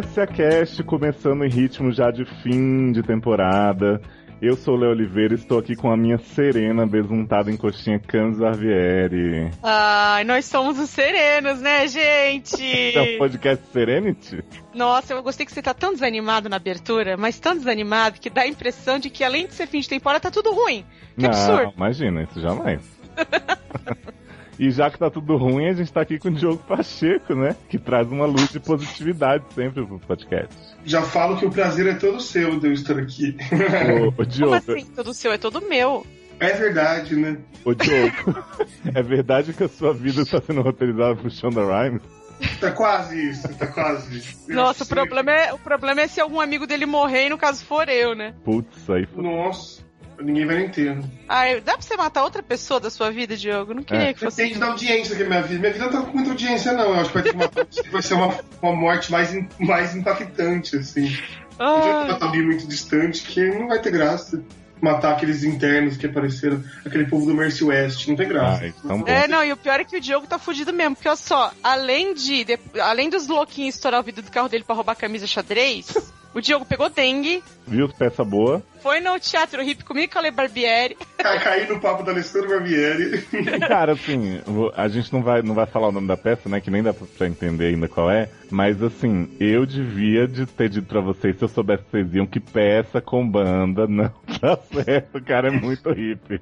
Cast a Cast, começando em ritmo já de fim de temporada. Eu sou o Léo Oliveira e estou aqui com a minha Serena besuntada em coxinha Camis Barbieri. Ai, nós somos os serenos, né, gente? É o podcast Serenity? Nossa, eu gostei que você tá tão desanimado na abertura, mas tão desanimado que dá a impressão de que além de ser fim de temporada, tá tudo ruim. Que Não, absurdo. imagina, isso jamais. E já que tá tudo ruim, a gente tá aqui com o Diogo Pacheco, né? Que traz uma luz de positividade sempre pro podcast. Já falo que o prazer é todo seu de eu estar aqui. Ô, ô Como Diogo, assim? Tudo seu é todo meu. É verdade, né? ô Diogo, é verdade que a sua vida tá sendo roteirizada por Shonda Rhimes? Tá quase isso, tá quase isso. Nossa, o problema, é, o problema é se algum amigo dele morrer, e no caso for eu, né? Putz, aí foi. Nossa, ninguém vai nem ter. né? Ai, dá pra você matar outra pessoa da sua vida, Diogo? Não queria É. que fosse. Depende da audiência que é minha vida. Minha vida não tá com muita audiência, não. Eu acho que vai, ter uma, vai ser uma, uma morte mais, mais impactante, assim. Não adianta tá ali muito distante que não vai ter graça. Matar aqueles internos que apareceram, aquele povo do Mercy West, não tem graça. Ah, então. É, não, e o pior é que o Diogo tá fudido mesmo, porque olha só, além de, de- além dos louquinhos estourar o vidro do carro dele pra roubar a camisa xadrez, o Diogo pegou dengue, Viu peça boa? foi no Teatro Hip comigo com a Le Barbieri. Ca- Cair no papo da Alessandro Barbieri. Cara, assim, a gente não vai, não vai falar o nome da peça, né? Que nem dá pra- entender ainda qual é. Mas assim, eu devia de ter dito pra vocês, se eu soubesse que vocês iam, que peça com banda não tá certo. O cara é muito hippie.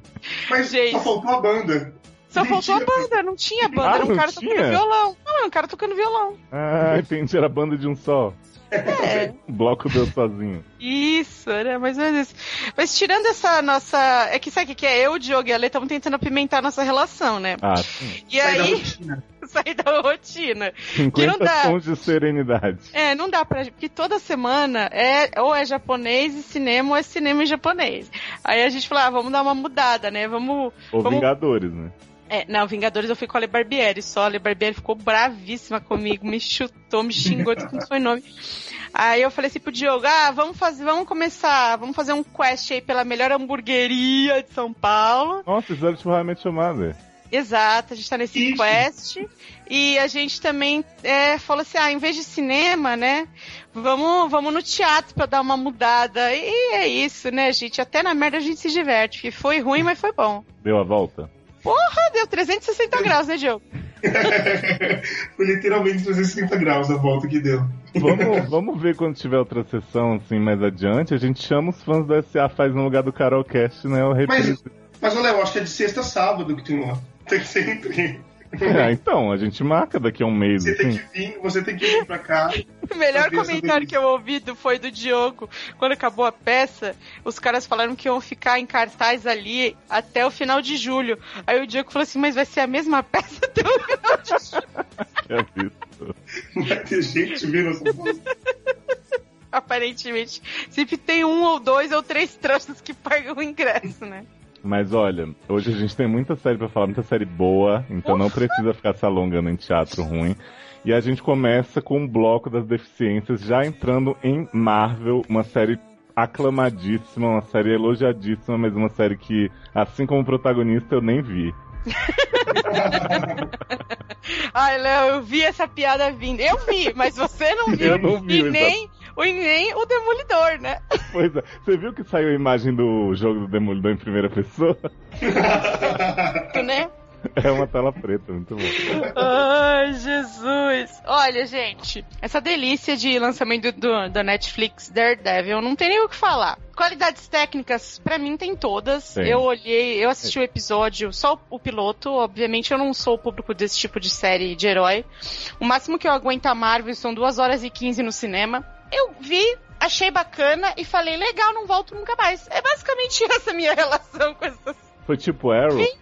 Mas Gente. só faltou a banda. Só faltou a banda, não tinha banda, Ah, era um cara tinha? tocando violão. Não, era um cara tocando violão. Ah, entendi, era banda de um só. É. O bloco deu sozinho. Isso, era mais ou menos isso. Mas tirando essa nossa. É que sabe o que que é? Eu, o Diogo e a Lê estamos tentando apimentar a nossa relação, né? Ah, sim. E Sai da aí, rotina. sair da rotina. 50 dá. tons de serenidade. É, não dá pra. Porque toda semana é ou é japonês e cinema ou é cinema e japonês. Aí a gente falou, ah, vamos dar uma mudada, né? Vamos. Ou vamos... Vingadores, né? É, não, Vingadores eu fui com a Le Barbieri só. A Le Barbieri ficou bravíssima comigo, me chutou, me xingou, tudo não foi nome. Aí eu falei assim pro Diogo, ah, vamos fazer, vamos começar, vamos fazer um quest aí pela melhor hamburgueria de São Paulo. Nossa, fizeram tipo realmente chamada. Exato, a gente tá nesse Isso. quest. E a gente também é, falou assim, ah, em vez de cinema, né? Vamos, vamos no teatro pra dar uma mudada. E é isso, né, gente? Até na merda a gente se diverte. Que foi ruim, mas foi bom. Deu a volta? Porra, deu 360 graus, né, Diogo? Foi literalmente 360 graus a volta que deu. Vamos, vamos ver quando tiver outra sessão, assim, mais adiante. A gente chama os fãs do SA, faz no lugar do Carolcast, né? O reprise. Mas, ô Léo, acho que é de sexta a sábado que tem lá. Tem que ser entre. É, então, a gente marca daqui a um mês, Você tem assim. que vir, você tem que vir pra cá. O melhor comentário que eu ouvi do- foi do Diogo. Quando acabou a peça, os caras falaram que iam ficar em cartaz ali até o final de julho. Aí o Diogo falou assim, mas vai ser a mesma peça até o final de julho. É. Não vai ter gente vendo essa. Aparentemente, sempre tem um ou dois ou três trouxas que pagam o ingresso, né? Mas olha, hoje a gente tem muita série pra falar, muita série boa, então não precisa ficar se alongando em teatro ruim. E a gente começa com um bloco das deficiências, já entrando em Marvel, uma série aclamadíssima, uma série elogiadíssima, mas uma série que, assim como o protagonista, eu nem vi. Ai, Léo, eu vi essa piada vindo. Eu vi, mas você não viu. Eu não vi, E nem, e nem o Demolidor, né? Pois é, você viu que saiu a imagem do jogo do Demolidor em primeira pessoa? né? É uma tela preta, muito bom. Ai, Jesus. Olha, gente, essa delícia de lançamento do, da Netflix Daredevil, não tem nem o que falar. Qualidades técnicas, pra mim, tem todas. Tem. Eu olhei, eu assisti o episódio, só o, o piloto. Obviamente, eu não sou o público desse tipo de série de herói. O máximo que eu aguento a Marvel são 2 horas e 15 no cinema. Eu vi, achei bacana e falei, legal, não volto nunca mais. É basicamente essa minha relação com essas Foi tipo Arrow? Sim.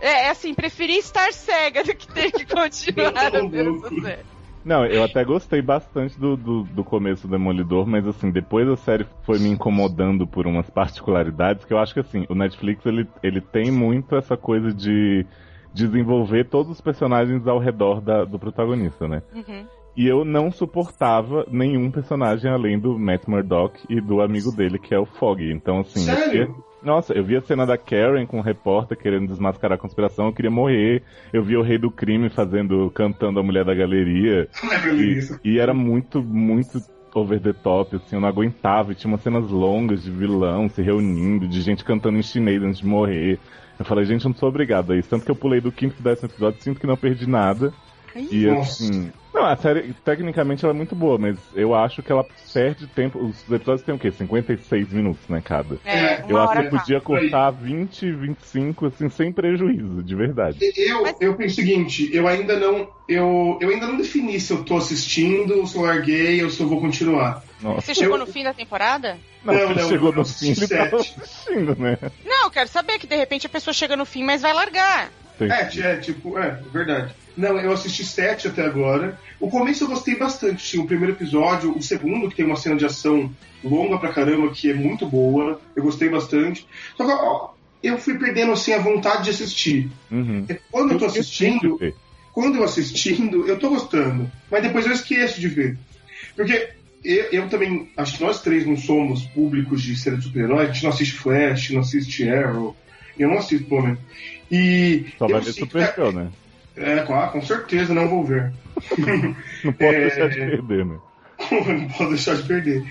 É, é assim, preferi estar cega do que ter que continuar a Tô ver louco. essa série. Não, eu até gostei bastante do, do, do começo do Demolidor, mas assim, depois a série foi me incomodando por umas particularidades que eu acho que assim, o Netflix ele, ele tem muito essa coisa de desenvolver todos os personagens ao redor da- do protagonista, né? Uhum. E eu não suportava nenhum personagem além do Matt Murdock e do amigo dele, que é o Fog. Então, assim, eu Sério? via- nossa, eu vi a cena da Karen com o repórter querendo desmascarar a conspiração, eu queria morrer. Eu vi o Rei do Crime fazendo, cantando a mulher da galeria. E, e era muito, muito over the top, assim, eu não aguentava. E tinha umas cenas longas de vilão se reunindo, de gente cantando em chinês antes de morrer. Eu falei, gente, eu não sou obrigado a isso. Tanto que eu pulei do quinto e décimo episódio, sinto que não perdi nada. E Nossa. assim. Não, a série, tecnicamente, ela é muito boa, mas eu acho que ela perde tempo. Os episódios têm o quê? 56 minutos, né, cada? É, É, Eu acho que tá. podia cortar 20, 25, assim, sem prejuízo, de verdade. Eu, Mas- eu penso o seguinte, eu ainda não. Eu, eu ainda não defini se eu tô assistindo, se eu larguei ou se eu vou continuar. Nossa. Você chegou Eu- no fim da temporada? Não, Não, não, chegou eu no assisti fim, ele tava sete. assistindo, né? Não, eu quero saber que de repente a pessoa chega no fim, mas vai largar. É, é, tipo, é, verdade. Não, eu assisti sete até agora. O começo eu gostei bastante. Tinha o primeiro episódio, o segundo, que tem uma cena de ação longa pra caramba, que é muito boa. Eu gostei bastante. Só que, ó, eu fui perdendo, assim, a vontade de assistir. Uhum. Quando eu tô assistindo, quando eu assistindo, eu tô gostando. Mas depois eu esqueço de ver. Porque eu, eu também, acho que nós três não somos públicos de série de super-herói. A gente não assiste Flash, não assiste Arrow. Eu não assisto, pelo menos. E. Só vai ver sinto Supergirl, né? que- É, com, ah, com certeza não vou ver. Não pode É. deixar de perder, né? não posso deixar de perder.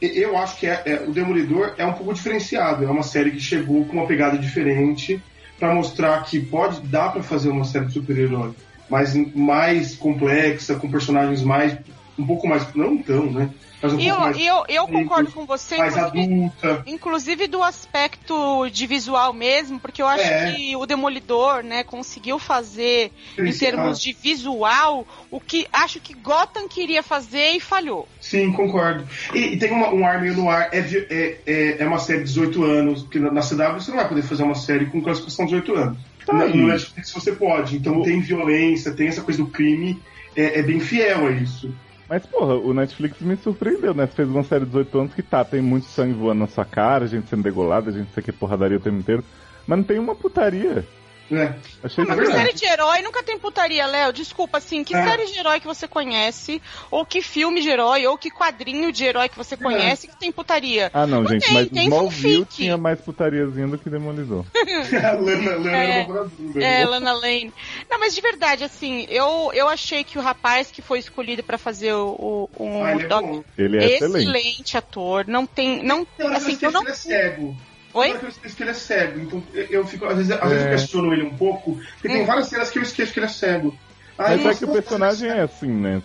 Eu acho que é- é- o Demolidor é um pouco diferenciado. É uma série que chegou com uma pegada diferente para mostrar que pode dar para fazer uma série de super-herói mais, mais complexa, com personagens mais um pouco mais não tão, né? Mas um eu, pouco mais, eu, eu concordo com você, mais inclusive, adulta. inclusive do aspecto de visual mesmo, porque eu acho É. que o Demolidor, né, conseguiu fazer, em termos de visual, o que acho que Gotham queria fazer e falhou. Sim, concordo. E, e tem uma- um ar meio no ar. É, é, é, é uma série de 18 anos, porque na, na CW você não vai poder fazer uma série com classificação de 18 anos. Tá aí. no Netflix você pode. Então tem violência, tem essa coisa do crime. É, é bem fiel a isso. Mas, porra, o Netflix me surpreendeu, né? Você fez uma série de 18 anos que tá, tem muito sangue voando na sua cara, gente sendo degolada, gente sei que porradaria o tempo inteiro. Mas não tem uma putaria. Né? Achei Mas que verdade. série de herói nunca tem putaria, Léo. Desculpa, assim, que É. série de herói que você conhece, ou que filme de herói, ou que quadrinho de herói que você conhece que tem putaria? Ah, não, Não gente, tem, mas tem Smallville fanfic. tinha mais putariazinha do que Demolidor. a Lana, Lana É. bunda. É, Lana Lane. Não, mas de verdade, assim, eu, eu achei que o rapaz que foi escolhido pra fazer o, o, o Ah, ele é. Ele é excelente. excelente. ator, não tem, não, assim, eu não... é cego. Oi? Tem hora que eu esqueço que ele é cego. Então eu- fico, às vezes, às vezes É. eu questiono ele um pouco, porque tem Hum. várias cenas que eu esqueço que ele é cego. Mas Aí, é nossa, que o personagem é assim, né?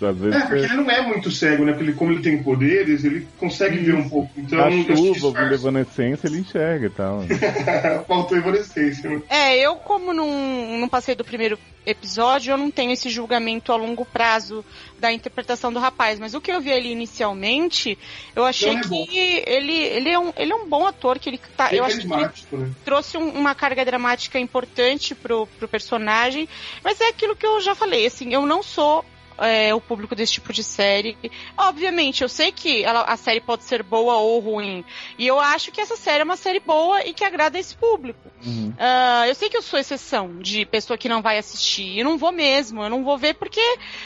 É, porque ele não é muito cego, né? Porque ele, como ele tem poderes, ele consegue ver um pouco. Então, a chuva, ouvindo disfarço. evanescência, ele enxerga e tal. Faltou evanescência, né? É, eu como não, não passei do primeiro episódio, eu não tenho esse julgamento a longo prazo da interpretação do rapaz, mas o que eu vi ali inicialmente, eu achei é que ele, ele, é um, ele é um bom ator, que ele tá, Bem eu acho que ele né? trouxe um- uma carga dramática importante pro, pro personagem, mas é aquilo que eu já falei, assim, eu não sou é, o público desse tipo de série. Obviamente, eu sei que ela- a série pode ser boa ou ruim, e eu acho que essa série é uma série boa e que agrada esse público. Uhum. Ah, eu sei que eu sou exceção de pessoa que não vai assistir. Eu não vou mesmo, eu não vou ver porque.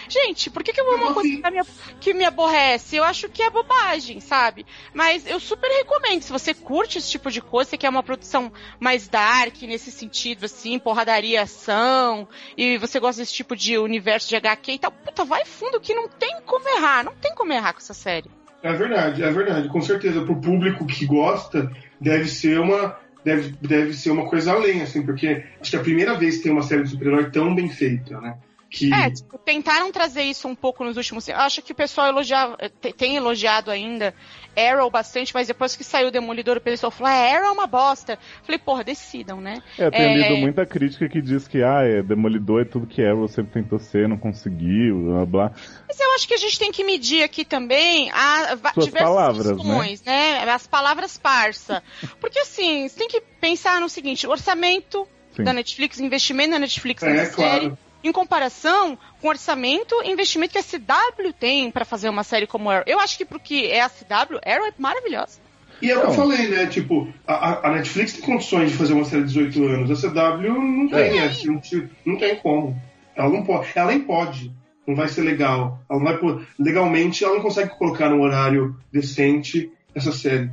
Gente, por que, que eu vou Eu uma coisa que me, que me aborrece? Eu acho que é bobagem, sabe? Mas eu super recomendo. Se você curte esse tipo de coisa, você quer uma produção mais dark nesse sentido, assim, porradaria, ação, e você gosta desse tipo de universo de HQ e tal, puta, vai fundo que não tem como errar. Não tem como errar com essa série. É verdade, é verdade. Com certeza, pro público que gosta, deve ser uma. Deve, deve ser uma coisa além, assim, porque acho que é a primeira vez que tem uma série de super-herói tão bem feita, né? Que. É, tipo, tentaram trazer isso um pouco nos últimos. Eu acho que o pessoal elogia, te- tem elogiado ainda Arrow bastante, mas depois que saiu o Demolidor, o pessoal falou: ah, Arrow é uma bosta. Falei, porra, decidam, né? É, eu tenho É. lido muita crítica que diz que, ah, é, Demolidor é tudo que Arrow sempre tentou ser, não conseguiu, blá blá. Mas eu acho que a gente tem que medir aqui também a, Suas diversas palavras, questões, né? As palavras parça. Porque assim, você tem que pensar no seguinte: orçamento Sim. da Netflix, investimento da Netflix É, nessa claro. Em comparação com o orçamento e investimento que a CW tem pra fazer uma série como Arrow. Eu acho que pro que é a CW, Arrow é maravilhosa. E é o que eu Não. falei, né? Tipo, a, a- Netflix tem condições de fazer uma série de 18 anos. A CW não tem, né? Não, te- não tem como. Ela não pode. Ela nem pode. Não vai ser legal. Ela não vai, legalmente, ela não consegue colocar num horário decente essa série.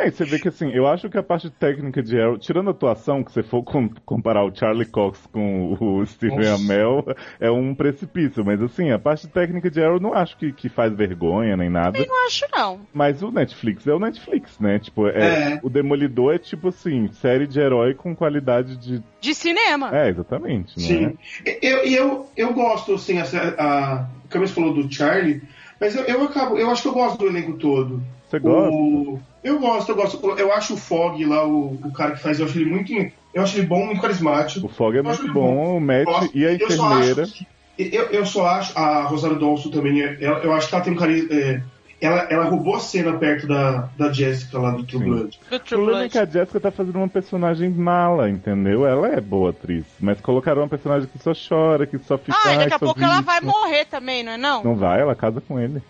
É, você vê que assim, eu acho que a parte técnica de Arrow, tirando a atuação, que você for com- comparar o Charlie Cox com o Steven Nossa. Amell, é um precipício. Mas assim, a parte técnica de Arrow não acho que, que faz vergonha nem nada. Não acho, não. Mas o Netflix é o Netflix, né? Tipo, é, É. o Demolidor é tipo assim, série de herói com qualidade de. De cinema. É, exatamente, né? Sim. Eu, e eu, eu gosto, assim, essa, a, a Camis falou do Charlie, mas eu, eu acabo, eu acho que eu gosto do elenco todo. Você gosta? O- eu gosto, eu gosto. Eu acho o Fog lá, o, o cara que faz, eu acho ele muito. Eu acho ele bom, muito carismático. O Fog é Eu muito ele bom, o Matt Gosto. e a Eu enfermeira. que- eu, eu só acho. A Rosário Dawson também, é- ela- eu acho que ela tem um carisma. é, ela, ela roubou a cena perto da, da Jessica lá do True. Blood. O problema é que a Jessica tá fazendo uma personagem mala, entendeu? Ela é boa atriz, mas colocaram uma personagem que só chora, que só fica. Ah, e "Ai, daqui a pouco ela vítima." vai morrer também, não é não? Não vai, ela casa com ele.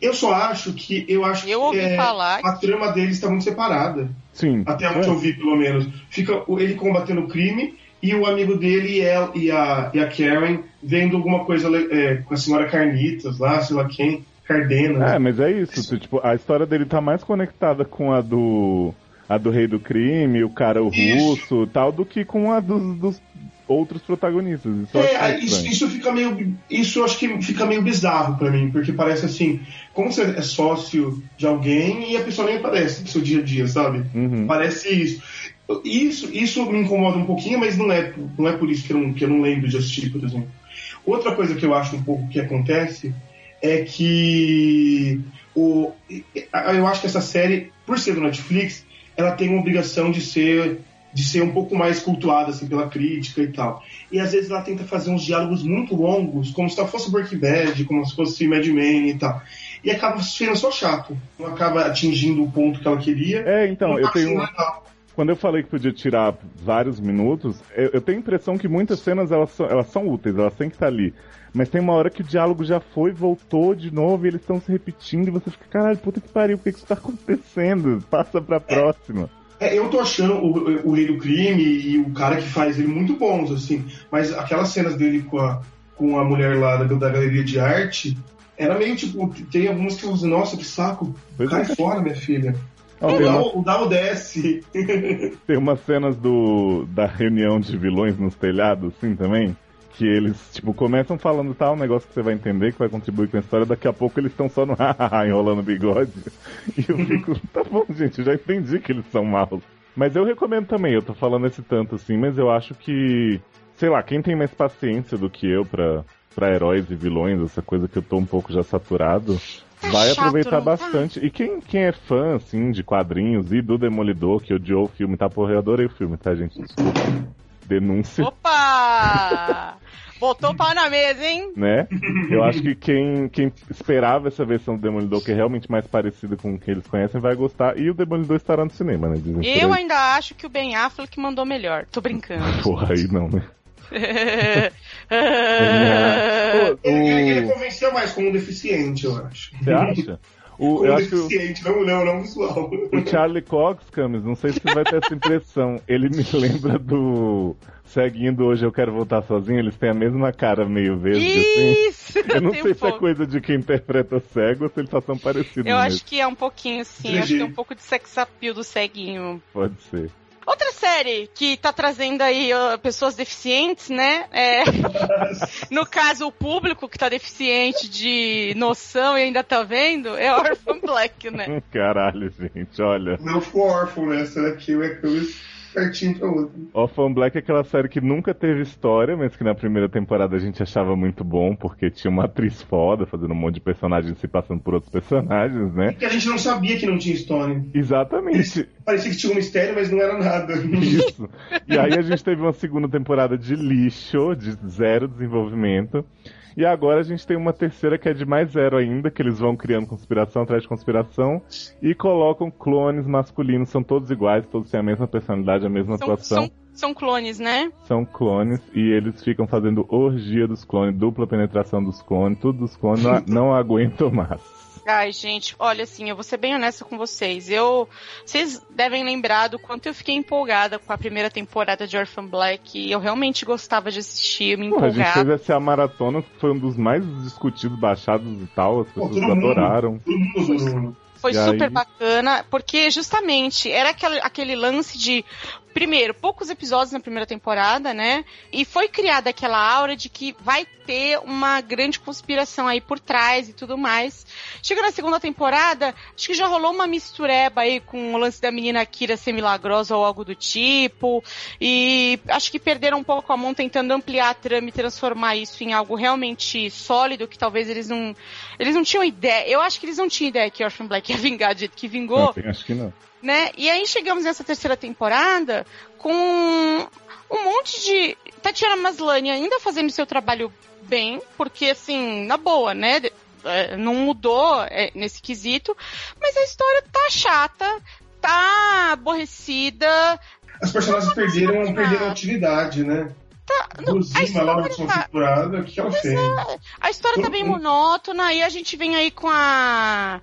Eu só acho que. Eu acho Eu que é, falar a trama deles está muito separada. Sim. Até é. onde eu vi, pelo menos. Fica ele combatendo o crime e o amigo dele e, ela, e, a, e a Karen vendo alguma coisa é, com a senhora Carnitas lá, sei lá quem, Cardena. É, mas é isso. Tipo, a história dele tá mais conectada com a do. A do Rei do Crime, o cara o Isso. russo tal, do que com a dos, dos outros protagonistas. Isso É, isso, isso fica meio. Isso eu acho que fica meio bizarro pra mim, porque parece assim, como você é sócio de alguém e a pessoa nem aparece no seu dia a dia, sabe? Uhum. Parece isso. Isso, isso me incomoda um pouquinho, mas não é, não é por isso que eu não, que eu não lembro de assistir, por exemplo. Outra coisa que eu acho um pouco que acontece é que o, eu acho que essa série, por ser do Netflix, ela tem uma obrigação de ser de ser um pouco mais cultuada assim, pela crítica e tal. E às vezes ela tenta fazer uns diálogos muito longos, como se fosse Breaking Bad, como se fosse Mad Men e tal. E acaba sendo só chato. Não acaba atingindo o ponto que ela queria. É, então, eu tenho. legal. Quando eu falei que podia tirar vários minutos, eu, eu tenho a impressão que muitas cenas elas são, elas são úteis, elas têm que estar ali. Mas tem uma hora que o diálogo já foi, voltou de novo e eles estão se repetindo e você fica, caralho, puta que pariu, por que que isso tá acontecendo? Passa pra próxima. É, eu tô achando o, o Rei do Crime e o cara que faz ele muito bons, assim. Mas aquelas cenas dele com a, com a mulher lá da, da galeria de arte, era meio tipo, tem algumas que eu uso, nossa, que saco. Pois Cai é. fora, minha filha. O uma- o desce. tem umas cenas do, da reunião de vilões nos telhados, assim, também. Que eles, tipo, começam falando tal, um negócio que você vai entender, que vai contribuir com a história, daqui a pouco eles estão só no enrolando o bigode. E eu fico, tá bom, gente, eu já entendi que eles são maus. Mas eu recomendo também, eu tô falando esse tanto assim, mas eu acho que, sei lá, quem tem mais paciência do que eu pra, pra heróis e vilões, essa coisa que eu tô um pouco já saturado, Tá vai chato, aproveitar tá? bastante. E quem, quem é fã, assim, de quadrinhos e do Demolidor, que odiou o filme, tá? Porra, eu adorei o filme, tá, gente? Desculpa. Denúncia. Opa! Botou o pau na mesa, hein? né? Eu acho que quem, quem esperava essa versão do Demolidor, que é realmente mais parecida com o que eles conhecem, vai gostar. E o Demolidor estará no cinema, né? Dizem Eu ainda acho que o Ben Affleck mandou melhor. Tô brincando. Porra, aí não, né? Pô, Ele, ele, convenceu mais como um deficiente, eu acho. Você acha? O, Como eu acho que o, deficiente, não, não, não visual. o Charlie Cox, Camis, não sei se você vai ter essa impressão. Ele me lembra do Ceguinho do Hoje Eu Quero Voltar Sozinho. Eles têm a mesma cara meio verde, assim. Isso! Eu não sei se é pouco. coisa de quem interpreta cego ou se eles só são parecidos Eu mesmo. acho que é um pouquinho sim, acho que é um pouco de sex appeal do ceguinho. Pode ser. Outra série que tá trazendo aí ó, pessoas deficientes, né? É, no caso, o público que tá deficiente de noção e ainda tá vendo, é Orphan Black, né? Caralho, gente, olha. Não ficou órfão nessa, né? Porque o Hercules pertinho pra outra. Orphan Black é aquela série que nunca teve história, mas que na primeira temporada a gente achava muito bom, porque tinha uma atriz foda fazendo um monte de personagens se passando por outros personagens, né? Porque a gente não sabia que não tinha história. Exatamente. Parecia que tinha um mistério, mas não era nada. Isso. E aí a gente teve uma segunda temporada de lixo, de zero desenvolvimento. E agora a gente tem uma terceira que é de mais zero ainda, que eles vão criando conspiração atrás de conspiração e colocam clones masculinos, são todos iguais, todos têm a mesma personalidade, a mesma São, atuação. são, são clones, né? São clones e eles ficam fazendo orgia dos clones, dupla penetração dos clones, tudo dos clones, não, não aguento mais. Ai, gente, olha assim, eu vou ser bem honesta com vocês. Eu. Vocês devem lembrar do quanto eu fiquei empolgada com a primeira temporada de Orphan Black. E eu realmente gostava de assistir, me Pô, a gente empolgava. fez essa maratona que foi um dos mais discutidos, baixados e tal, as Pô, pessoas todo mundo. adoraram. Mundo Foi E super aí? bacana, porque justamente era aquele, aquele lance de. Primeiro, poucos episódios na primeira temporada, né? E foi criada aquela aura de que vai ter uma grande conspiração aí por trás e tudo mais. Chega na segunda temporada, acho que já rolou uma mistureba aí com o lance da menina Kira ser milagrosa ou algo do tipo. E acho que perderam um pouco a mão tentando ampliar a trama e transformar isso em algo realmente sólido, que talvez eles não. Eles não tinham ideia. Eu acho que eles não tinham ideia que Orphan Black ia vingar do jeito que vingou acho que não. Né? E aí chegamos nessa terceira temporada com um monte de. Tatiana Maslany ainda fazendo seu trabalho bem, porque assim, na boa, né? É, Não mudou é, nesse quesito, mas a história tá chata, tá aborrecida. As personagens perderam, perderam a utilidade, né? Tá, não, a Rosima lá na história tá- temporada, que ela fez? A história tá bem monótona, e a gente vem aí com a.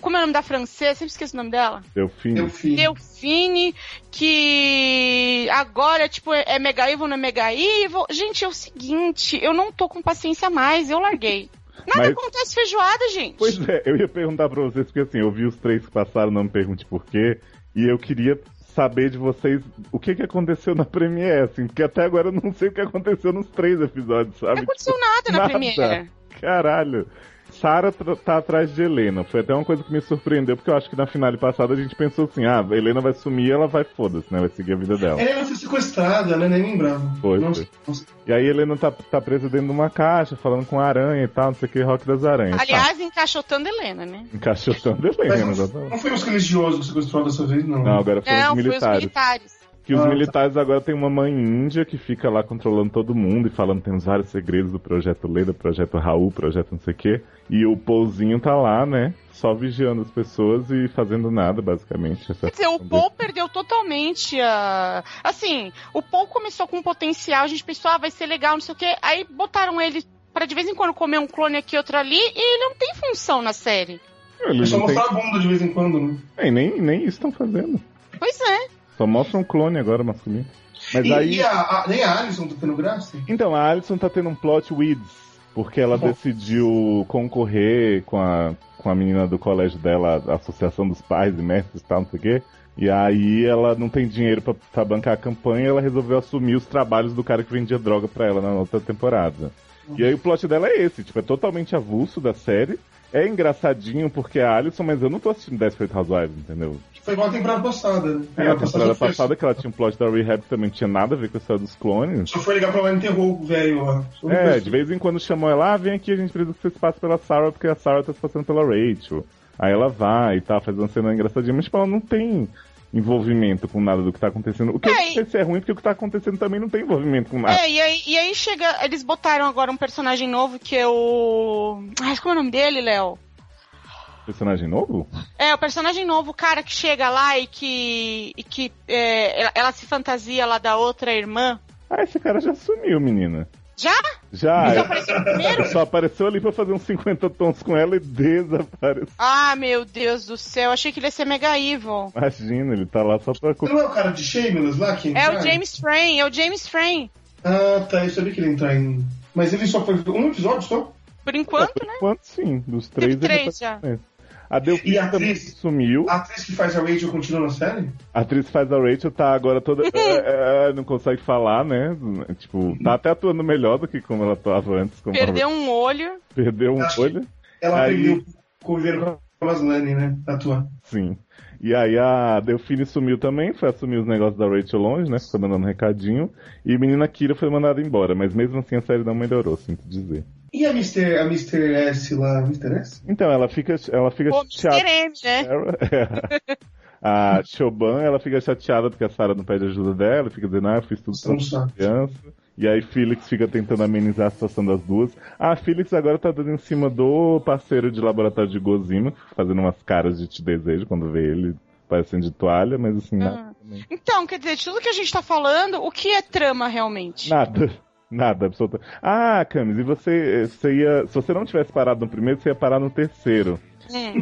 Como é o nome da francesa? Sempre esqueço o nome dela. Delfim. Deu fim. Delfine, que agora, tipo, é Mega Evil, não é Mega Evil. Gente, é o seguinte, eu não tô com paciência mais, eu larguei. Nada Mas- acontece feijoada, gente. Pois é, eu ia perguntar pra vocês, porque assim, eu vi os três que passaram, não me pergunte por quê, e eu queria saber de vocês o que que aconteceu na Premiere, assim, porque até agora eu não sei o que aconteceu nos três episódios, sabe? não aconteceu nada na nada. Premiere. Caralho. Sarah tra- tá atrás de Helena. Foi até uma coisa que me surpreendeu, porque eu acho que na finale passada a gente pensou assim: ah, a Helena vai sumir ela vai foda-se, né? Vai seguir a vida dela. Ela foi sequestrada, né? Nem lembrava. Foi, Nossa, foi. nossa. E aí a Helena tá, tá presa dentro de uma caixa, falando com a aranha e tal, não sei o que, rock das aranhas. Aliás, encaixotando Helena, né? tá. encaixotando a Mas Helena, não, foi os religiosos que sequestrou dessa vez, não. Não, agora foram Não, os foi os militares. Que os Ah, tá. militares agora têm uma mãe índia que fica lá controlando todo mundo e falando tem vários segredos do projeto Leda, projeto Raul, projeto não sei o quê. E o Pouzinho tá lá, né? Só vigiando as pessoas e fazendo nada, basicamente. Quer dizer, o Paul perdeu totalmente a. Assim, o Paul começou com potencial, a gente pensou, ah, vai ser legal, não sei o quê. Aí botaram ele pra de vez em quando comer um clone aqui outro ali e ele não tem função na série. Ele só não tem... mostrar a bunda de vez em quando, né? É, nem, nem isso estão fazendo. Pois é. Só mostra um clone agora masculino. Mas E, aí. e a, a- nem a Alison tá tendo graça? Então, a Alison tá tendo um plot weeds. Porque ela Bom. decidiu concorrer com a, com a menina do colégio dela, a Associação dos Pais e Mestres e tal, não sei o quê. E aí ela não tem dinheiro pra, pra bancar a campanha ela resolveu assumir os trabalhos do cara que vendia droga pra ela na outra temporada. E aí o plot dela é esse, tipo, é totalmente avulso da série. É engraçadinho porque é a Alison, mas eu não tô assistindo Desperate Housewives, entendeu? Foi igual a temporada passada, né? É, a temporada passada que ela tinha um plot da Rehab também não tinha nada a ver com a história dos clones. Só foi ligar pra lá e enterrou o velho lá. É, de vez em quando chamam ela, ah, vem aqui, a gente precisa que você se passe pela Sarah, porque a Sarah tá se passando pela Rachel. Aí ela vai e tá, faz uma cena engraçadinha, mas tipo, ela não tem envolvimento com nada do que tá acontecendo. O que eu É, não sei se é ruim, porque o que tá acontecendo também não tem envolvimento com nada. É, e aí, e aí chega. Eles botaram agora um personagem novo que é o. Ai, como é o nome dele, Léo? Personagem novo? É, o personagem novo, o cara que chega lá e que. e que é, ela, ela se fantasia lá da outra irmã. Ah, esse cara já sumiu, menina. Já? Já, Ele é- apareceu no primeiro? só apareceu ali pra fazer uns 50 tons com ela e desapareceu. Ah, meu Deus do céu, achei que ele ia ser mega evil. Imagina, ele tá lá só pra. Não é o cara de Shameless lá que É o entrar? James Frame, é o James Frame. Ah, tá. Eu sabia que ele ia entrar em. Mas ele só foi um episódio só? Por enquanto, Por né? enquanto, sim. Dos três, Teve ele três tá- já. É. A Delphine E a atriz? sumiu. A atriz que faz a Rachel continua na série? A atriz que faz a Rachel tá agora toda. é, é, não consegue falar, né? Tipo, tá até atuando melhor do que como ela atuava antes. Perdeu um olho. Perdeu um Acho- olho. Ela Aí- aprendeu conviver com a Maslany, né? Atuar. Sim. E aí a Delphine sumiu também, foi assumir os negócios da Rachel longe, né? Ficou mandando recadinho. E a menina Kira foi mandada embora, mas mesmo assim a série não melhorou, sinto dizer. E a Mr. A Mr. S lá? Mr. S? Então, ela fica, ela fica Pô, chateada. M, né? É. A Choban, ela fica chateada porque a Sarah não pede ajuda dela, fica dizendo, ah, eu fiz tudo não pra criança. E aí Felix fica tentando amenizar a situação das duas. Ah, Felix agora tá dando em cima do parceiro de laboratório de Gozima, fazendo umas caras de te desejo quando vê ele parecendo de toalha, mas assim, nada. também. Então, quer dizer, de tudo que a gente tá falando, o que é trama realmente? Nada. Nada, absolutamente. Ah, Camis, e você, você ia. Se você não tivesse parado no primeiro, você ia parar no terceiro. Hum.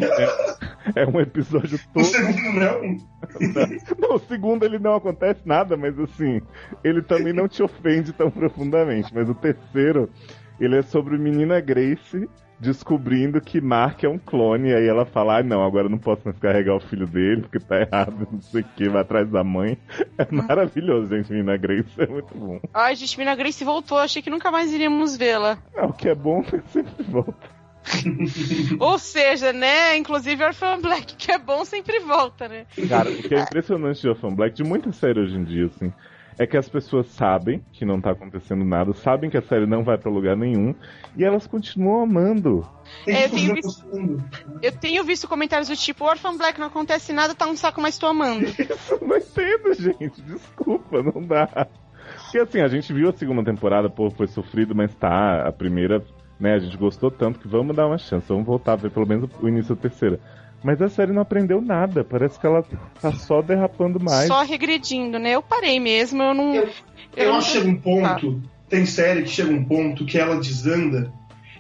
É um episódio O todo. segundo não. Não, o segundo ele não acontece nada, mas assim, ele também não te ofende tão profundamente. Mas o terceiro, ele é sobre menina Grace, descobrindo que Mark é um clone, e aí ela fala, ah, não, agora eu não posso mais carregar o filho dele, porque tá errado, não sei o que, vai atrás da mãe. É maravilhoso, gente, Mina Grace, é muito bom. Ai, gente, Mina Grace voltou, achei que nunca mais iríamos vê-la. É, o que é bom, sempre volta. Ou seja, né? Inclusive Orphan Black, que é bom, sempre volta, né? Cara, o que é impressionante de Orphan Black, de muita série hoje em dia, assim, é que as pessoas sabem que não tá acontecendo nada, sabem que a série não vai para lugar nenhum, e elas continuam amando. É, eu, tenho visto, eu tenho visto comentários do tipo, Orphan Black não acontece nada, tá um saco, mas tô amando. Isso, não entendo, gente. Desculpa, não dá. Porque assim, a gente viu a segunda temporada, pô, foi sofrido, mas tá, a primeira, né, a gente gostou tanto que vamos dar uma chance, vamos voltar a ver pelo menos o início da terceira. Mas a série não aprendeu nada. Parece que ela tá só derrapando mais. Só regredindo, né? Eu parei mesmo, eu não. Eu, eu, eu acho que chega um ponto. Ah. Tem série que chega um ponto que ela desanda,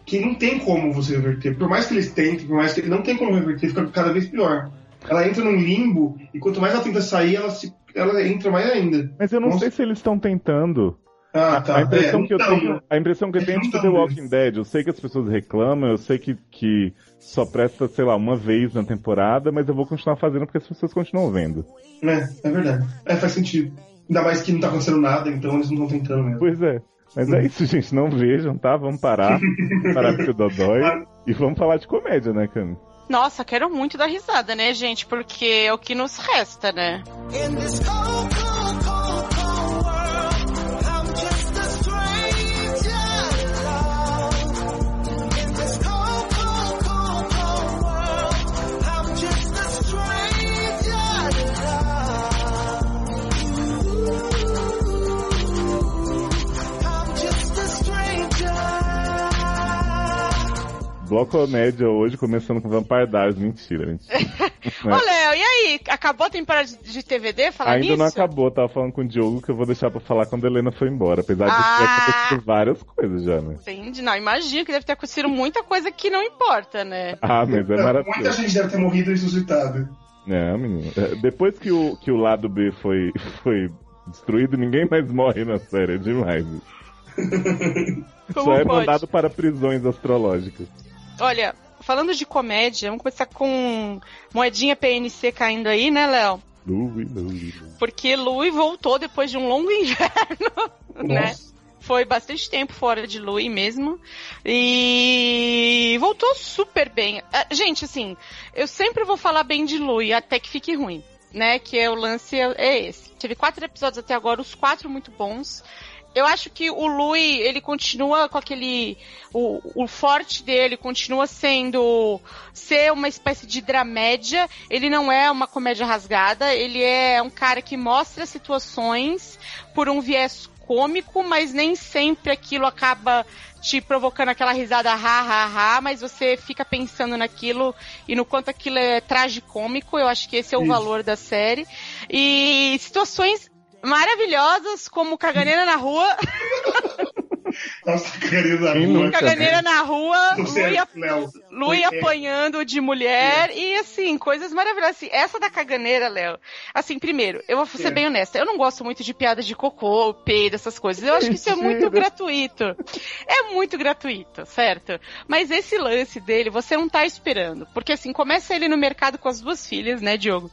que não tem como você reverter. Por mais que eles tentem, por mais que ele não tem como reverter, fica cada vez pior. Ela entra num limbo e quanto mais ela tenta sair, ela, se, ela entra mais ainda. Mas eu não Nossa. sei se eles estão tentando. Ah, tá. A impressão, é, que, eu então, tenho, a impressão que eu tenho é tipo The Walking Dead. Eu sei que as pessoas reclamam, eu sei que, que só presta, sei lá, uma vez na temporada, mas eu vou continuar fazendo porque as pessoas continuam vendo. É, é verdade. É, faz sentido. Ainda mais que não tá acontecendo nada, então eles não estão tentando mesmo. Pois é. Mas é isso, gente. Não vejam, tá? Vamos parar. parar com o Dodói. e vamos falar de comédia, né, Cami? Nossa, quero muito dar risada, né, gente? Porque é o que nos resta, né? In this cold, cold, cold. Bloco comédia hoje, começando com Vampire Diaries. Mentira, mentira. Ô, Léo, e aí? Acabou a temporada de TVD? Falar Ainda nisso? não acabou, tava falando com o Diogo que eu vou deixar pra falar quando a Helena foi embora. Apesar de ah, ter acontecido várias coisas já, né? Entendi. Não, imagino que deve ter acontecido muita coisa que não importa, né? Ah, mas é maravilhoso. Muita gente deve ter morrido ressuscitado. É, menino. É, depois que o, que o lado B foi, foi destruído, ninguém mais morre na série. É demais. Só é mandado para prisões astrológicas. Olha, falando de comédia, vamos começar com moedinha PNC caindo aí, né, Léo? Louis, Louis. Porque Louis voltou depois de um longo inverno, né? Foi bastante tempo fora de Louis mesmo. E voltou super bem. Ah, gente, assim, eu sempre vou falar bem de Louis até que fique ruim, né? Que é o lance é esse. Teve quatro episódios até agora, os quatro muito bons eu acho que o Louis, ele continua com aquele. O, o forte dele continua sendo ser uma espécie de dramédia. Ele não é uma comédia rasgada, ele é um cara que mostra situações por um viés cômico, mas nem sempre aquilo acaba te provocando aquela risada ha ha ha, mas você fica pensando naquilo e no quanto aquilo é tragicômico. Eu acho que esse é o Isso. valor da série. E situações maravilhosas, como caganeira na rua. Nossa, caganeira na rua. Caganeira na rua, Lui, apanhando de mulher e assim, coisas maravilhosas. Assim, essa da caganeira, Léo. Assim, primeiro, eu vou ser é. bem honesta, eu não gosto muito de piada de cocô, peido, essas coisas. Eu acho que isso é muito gratuito. É muito gratuito, certo? Mas esse lance dele, você não tá esperando. Porque assim, começa ele no mercado com as duas filhas, né, Diogo?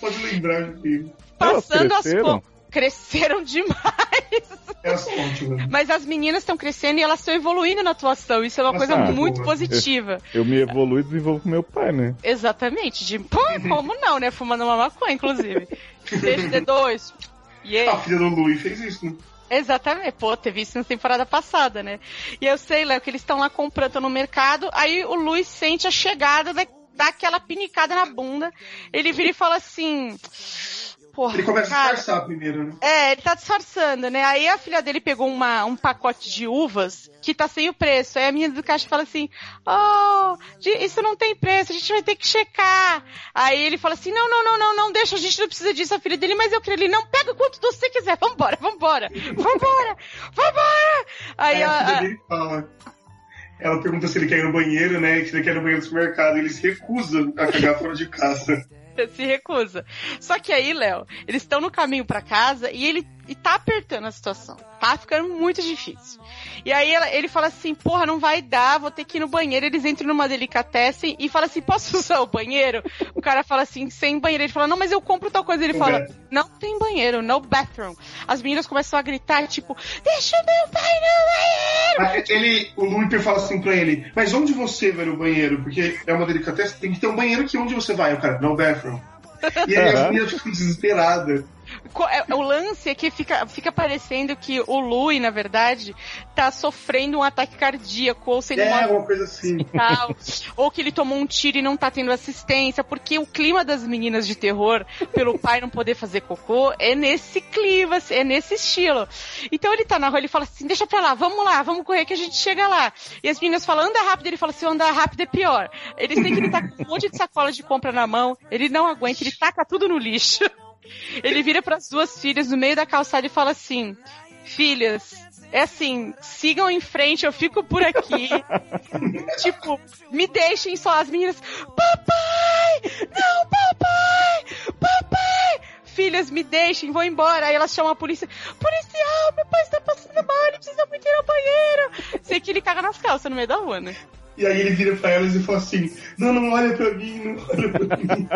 Pode lembrar, filho. Passando as contas cresceram demais. Elas são ótimas. Mas as meninas estão crescendo e elas estão evoluindo na atuação. Isso é uma coisa muito positiva. Eu, eu, me evoluo e desenvolvo com meu pai, né? Exatamente. De, pô, como não, né? Fumando uma maconha, inclusive. Beijo D2. Yeah. A filha do Luiz fez isso, né? Exatamente. Pô, teve isso na temporada passada, né? E eu sei, Léo, que eles estão lá comprando no mercado, aí o Luiz sente a chegada da, daquela pinicada na bunda. Ele vira e fala assim Porra, ele começa cara, a disfarçar primeiro, né? É, ele tá disfarçando, né? Aí a filha dele pegou uma, um pacote de uvas que tá sem o preço. Aí a menina do caixa fala assim: Oh, isso não tem preço, a gente vai ter que checar. Aí ele fala assim: Não, não, não, não, não, deixa, a gente não precisa disso. A filha dele, mas eu queria ele, não, pega quanto você quiser, vambora, vambora, vambora, vambora. Aí, a, a filha dele fala. Ela pergunta se ele quer ir no banheiro, né? Se ele quer ir no banheiro do supermercado. Ele se recusa a cagar fora de casa. Se recusa. Só que aí, Léo, eles estão no caminho para casa e ele e tá apertando a situação. Tá ficando muito difícil. E aí ela, ele fala assim, porra, não vai dar, vou ter que ir no banheiro. Eles entram numa delicatessen e fala assim, posso usar o banheiro? O cara fala assim, sem banheiro. Ele fala, não, mas eu compro tal coisa. Ele fala, não tem banheiro, no bathroom. As meninas começam a gritar, tipo, deixa o meu pai no banheiro! Ele, o Luiper fala assim pra ele, mas onde você vai no banheiro? Porque é uma delicatessen, tem que ter um banheiro que onde você vai? O cara, no bathroom. E aí as meninas ficam desesperadas. É, o lance é que fica, fica parecendo que o Louis, na verdade, tá sofrendo um ataque cardíaco, ou sendo é, uma coisa assim. Hospital, ou que ele tomou um tiro e não tá tendo assistência, porque o clima das meninas de terror, pelo pai não poder fazer cocô, é nesse clima, é nesse estilo. Então ele tá na rua, ele fala assim, deixa pra lá, vamos lá, vamos correr que a gente chega lá. E as meninas falam, anda rápido, ele fala assim, andar rápido é pior. Eles têm que ele tá com um monte de sacola de compra na mão, ele não aguenta, ele taca tudo no lixo. Ele vira para as duas filhas no meio da calçada e fala assim: Filhas, é assim, sigam em frente, eu fico por aqui. tipo, me deixem só as meninas. Papai! Não, papai! Papai! Filhas, me deixem, vou embora. Aí elas chamam a polícia. Policial, meu pai está passando mal, ele precisa muito ir ao banheiro. Sei que ele caga nas calças no meio da rua, né? E aí ele vira pra elas e fala assim: Não, não olha pra mim, não olha pra mim.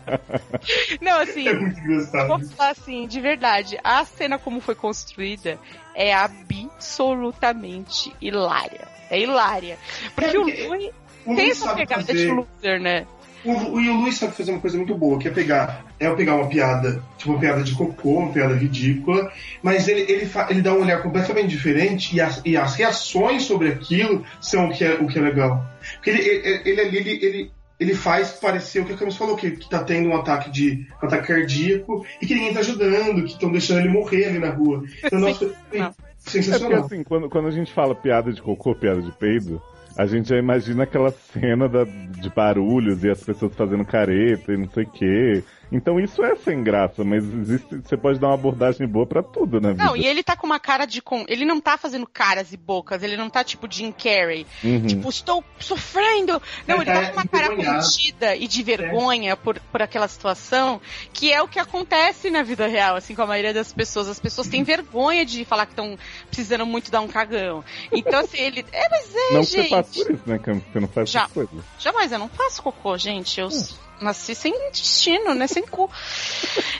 não, assim. É muito engraçado. Vou falar assim, de verdade, a cena como foi construída é absolutamente hilária. É hilária. Porque é, o Louis tem essa pegada de loser, né? O, e o Luiz sabe fazer uma coisa muito boa, que é pegar, é pegar uma piada, tipo uma piada de cocô, uma piada ridícula, mas ele, ele, fa, ele dá um olhar completamente diferente e as, e as reações sobre aquilo são o que é, o que é legal. Porque ele, ele, ele, ele, ele, ele faz parecer o que a Camis falou, que, que tá tendo um ataque de um ataque cardíaco e que ninguém tá ajudando, que estão deixando ele morrer ali na rua. Então, nossa, é sensacional. É porque assim, quando, quando a gente fala piada de cocô, piada de peido, a gente já imagina aquela cena da, de barulhos e as pessoas fazendo careta e não sei o quê. Então isso é sem graça, mas existe, você pode dar uma abordagem boa para tudo, né? Não, e ele tá com uma cara de. Com, ele não tá fazendo caras e bocas, ele não tá tipo Jim Carrey. Uhum. Tipo, estou sofrendo. Não, ele, tá com uma cara contida e de é. vergonha por, por aquela situação, que é o que acontece na vida real, assim, com a maioria das pessoas. As pessoas têm vergonha de falar que estão precisando muito dar um cagão. Então, assim, ele. É, mas é, não gente. Não você faz por isso, né, Cam? Você não faz Já, essas coisas. Jamais, eu não faço cocô, gente. Eu. Hum nasci sem destino, né? Sem cu.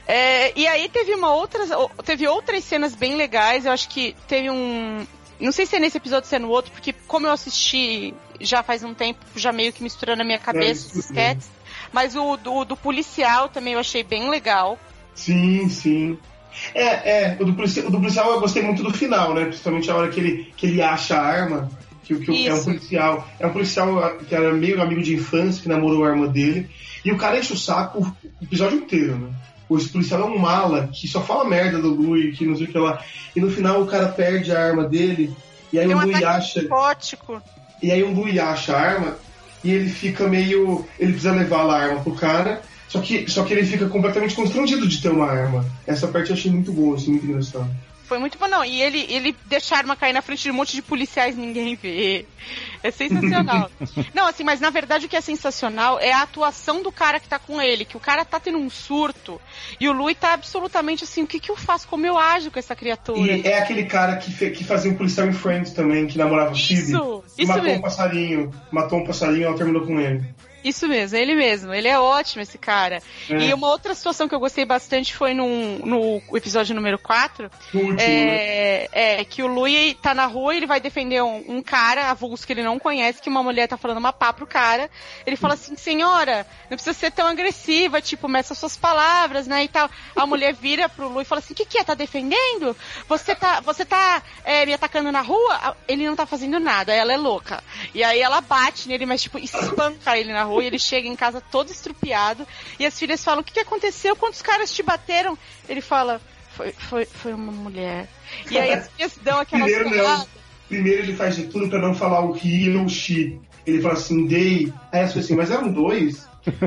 É, e aí teve uma outra. Teve outras cenas bem legais. Eu acho que teve um. Não sei se é nesse episódio ou se é no outro, porque como eu assisti já faz um tempo, já meio que misturando na minha cabeça é, os sketches. Mas o do, do policial também eu achei bem legal. Sim, sim. É, é, o do, policial, o do policial eu gostei muito do final, né? Principalmente a hora que ele, que ele acha a arma. Que, que é um policial. É um policial que era meio amigo de infância, que namorou a arma dele. E o cara enche o saco o episódio inteiro, né? O policial é um mala que só fala merda do Louis, que não sei o que lá. E no final o cara perde a arma dele. E aí Tem o Louis acha. Psicótico. E aí o Louis acha a arma e ele fica meio. Ele precisa levar a arma pro cara. Só que, só que ele fica completamente constrangido de ter uma arma. Essa parte eu achei muito boa, assim, muito engraçado. Foi muito bom, não. E ele, ele deixa a arma cair na frente de um monte de policiais ninguém vê. É sensacional. não, assim, mas na verdade o que é sensacional é a atuação do cara que tá com ele. Que o cara tá tendo um surto e o Louis tá absolutamente assim: o que que eu faço? Como eu ajo com essa criatura? E é aquele cara que, fe, que fazia um policial em Friends também, que namorava o Phoebe. Isso, isso matou mesmo. um passarinho. Matou um passarinho e ela terminou com ele. Isso mesmo, ele mesmo. Ele é ótimo, esse cara. É. E uma outra situação que eu gostei bastante foi num, no episódio número 4. Último, é, né? é, que o Louis tá na rua e ele vai defender um, um cara, avulso que ele não conhece, que uma mulher tá falando uma pá pro cara. Ele fala assim, senhora, não precisa ser tão agressiva, tipo, meça suas palavras, né, e tal. A mulher vira pro Louis e fala assim, o que que é? Tá defendendo? Você tá, você tá é, me atacando na rua? Ele não tá fazendo nada, ela é louca. E aí ela bate nele, mas tipo, espanca ele na rua rua e ele chega em casa todo estrupiado. E as filhas falam: O que, que aconteceu? Quantos caras te bateram? Ele fala: Foi, foi, foi uma mulher. E aí as filhas dão aquela Primeiro, não. Primeiro ele faz de tudo para não falar o he ou o she. Ele fala assim, they. Aí as assim, mas eram dois?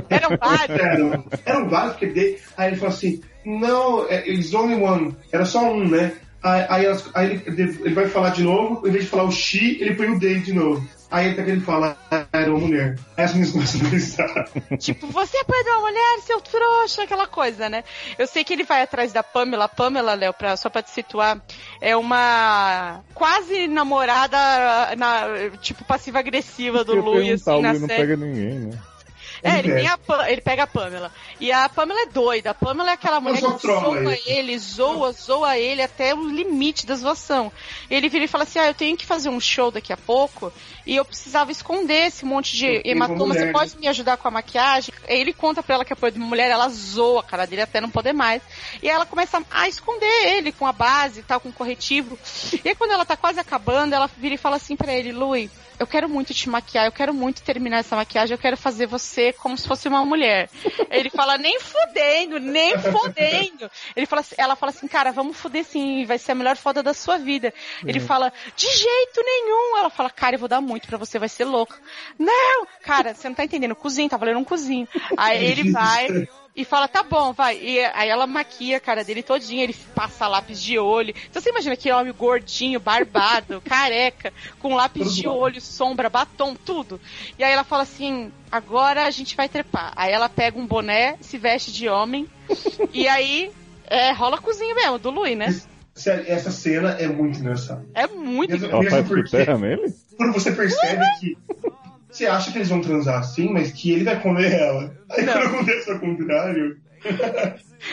Eram vários. eram, eram vários, porque they. Aí ele fala assim, não, it's é, only one. Era só um, né? Aí, aí, aí ele, ele, vai falar de novo, em vez de falar o she, ele põe o they de novo. Aí até que ele fala, ah, era uma mulher. Aí as meninas começam a gritar. Tipo, você apanhou uma mulher, seu trouxa, aquela coisa, né? Eu sei que ele vai atrás da Pamela. Pamela, Léo, pra, só pra te situar, é uma quase namorada, na, tipo, passiva-agressiva do Louis, assim, na não série. pega ninguém, né? É, ele, a ele pega a Pamela. E a Pamela é doida. A Pamela é aquela mulher que zoa ele. ele, zoa, zoa ele até o limite da zoação. Ele vira e fala assim: Ah, eu tenho que fazer um show daqui a pouco e eu precisava esconder esse monte de hematoma. Você mulher, pode me ajudar com a maquiagem? Ele conta pra ela que apoio de uma mulher, ela zoa a cara dele até não poder mais. E ela começa a esconder ele com a base e tal, com o corretivo. E aí quando ela tá quase acabando, ela vira e fala assim pra ele: Lui, eu quero muito te maquiar, eu quero muito terminar essa maquiagem, eu quero fazer você como se fosse uma mulher. Ele fala, nem fudendo, nem fudendo. Ele fala, ela fala assim, cara, vamos fuder sim, vai ser a melhor foda da sua vida. Ele fala, de jeito nenhum. Ela fala, cara, eu vou dar muito pra você, vai ser louco. Não! Cara, você não tá entendendo, cozinho, tá valendo um cozinho. Aí ele vai, e fala, tá bom, vai. E aí ela maquia a cara dele todinha, ele passa lápis de olho. Então você imagina aquele homem gordinho, barbado, careca, com lápis de olho, sombra, batom, tudo. E aí ela fala assim, agora a gente vai trepar. Aí ela pega um boné, se veste de homem, e aí é, rola cozinho mesmo, do Lui, né? Sério, essa cena é muito engraçada. É muito Mesmo- Ela faz porque- terra nele? Quando você percebe que. Você acha que eles vão transar assim, mas que ele vai comer ela. Aí Não. quando acontece o contrário.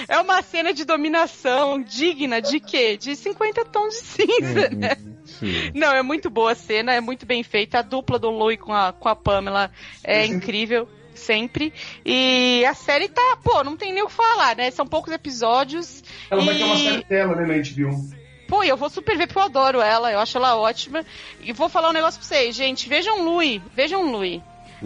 É uma cena de dominação digna de quê? De 50 tons de cinza, né? Não, é muito boa a cena, é muito bem feita. A dupla do Louis com a, com a Pamela é Sim. incrível, sempre. E a série tá, pô, não tem nem o que falar, né? São poucos episódios. Ela e... vai ter uma série dela, né, na HBO. Pô, eu vou super ver porque eu adoro ela, eu acho ela ótima. E vou falar um negócio pra vocês, gente. Vejam Louis, vejam. Vou-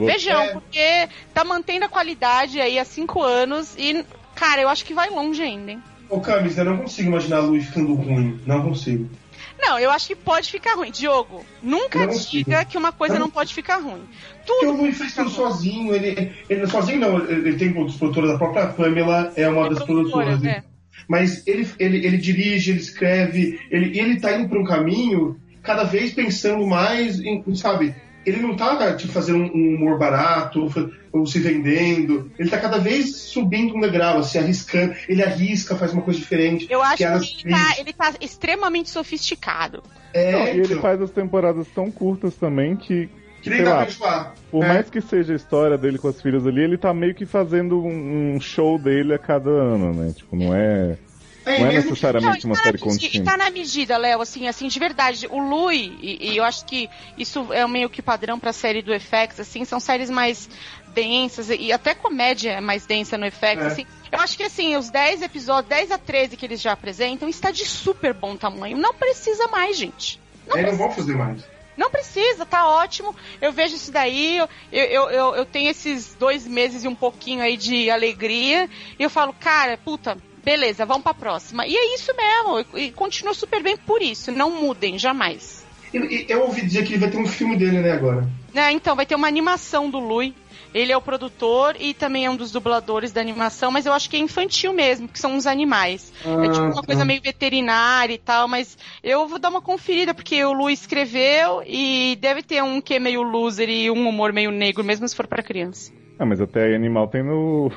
Vejam, É. porque tá mantendo a qualidade aí há cinco anos e, cara, eu acho que vai longe ainda, hein? Ô, Camis, eu não consigo imaginar a Lu ficando ruim. Não consigo. Não, eu acho que pode ficar ruim. Diogo, nunca Não diga que uma coisa Não. não pode ficar ruim. Porque o Tudo Lu fez tudo sozinho. Ele, ele sozinho não, ele ele tem outros produtores. A própria Pamela é uma é das produtora, produtoras. né? Mas ele, ele, ele dirige, ele escreve, ele, ele tá indo pra um caminho cada vez pensando mais em, sabe? Ele não tá tipo, fazendo um humor barato ou, ou se vendendo. Ele tá cada vez subindo um degrau, se arriscando. Ele arrisca, faz uma coisa diferente. Eu acho que, ela ele, tá, ele tá extremamente sofisticado. É, Não, e ele então, faz as temporadas tão curtas também que, que nem sei dá lá, pra por É. mais que seja a história dele com as filhas ali, ele tá meio que fazendo um, um show dele a cada ano, né? Tipo, não é, É, não é necessariamente Não, uma tá série na medida- E contínua. tá na medida, Léo, assim, assim, de verdade. O Louis, e, e eu acho que isso é meio que padrão pra série do FX, assim, são séries mais densas, e até comédia é mais densa no FX, É. assim. Eu acho que, assim, os 10 episódios, 10 a 13 que eles já apresentam, está de super bom tamanho. Não precisa mais, gente. Não É, não vão fazer mais. Não precisa, tá ótimo. Eu vejo isso daí, eu, eu, eu, eu tenho esses dois meses e um pouquinho aí de alegria, e eu falo, cara, puta, beleza, vamos pra próxima. E é isso mesmo, e, e continua super bem por isso. Não mudem, jamais. E, e eu ouvi dizer que vai ter um filme dele, né, agora. Né, então, vai ter uma animação do Lui. Ele é o produtor e também é um dos dubladores da animação, mas eu acho que é infantil mesmo, que são uns animais. é tipo Ah, uma tá. coisa meio veterinária e tal, mas eu vou dar uma conferida, porque o Lu escreveu e deve ter um que é meio loser e um humor meio negro, mesmo se for pra criança. Ah, mas até aí animal tem no.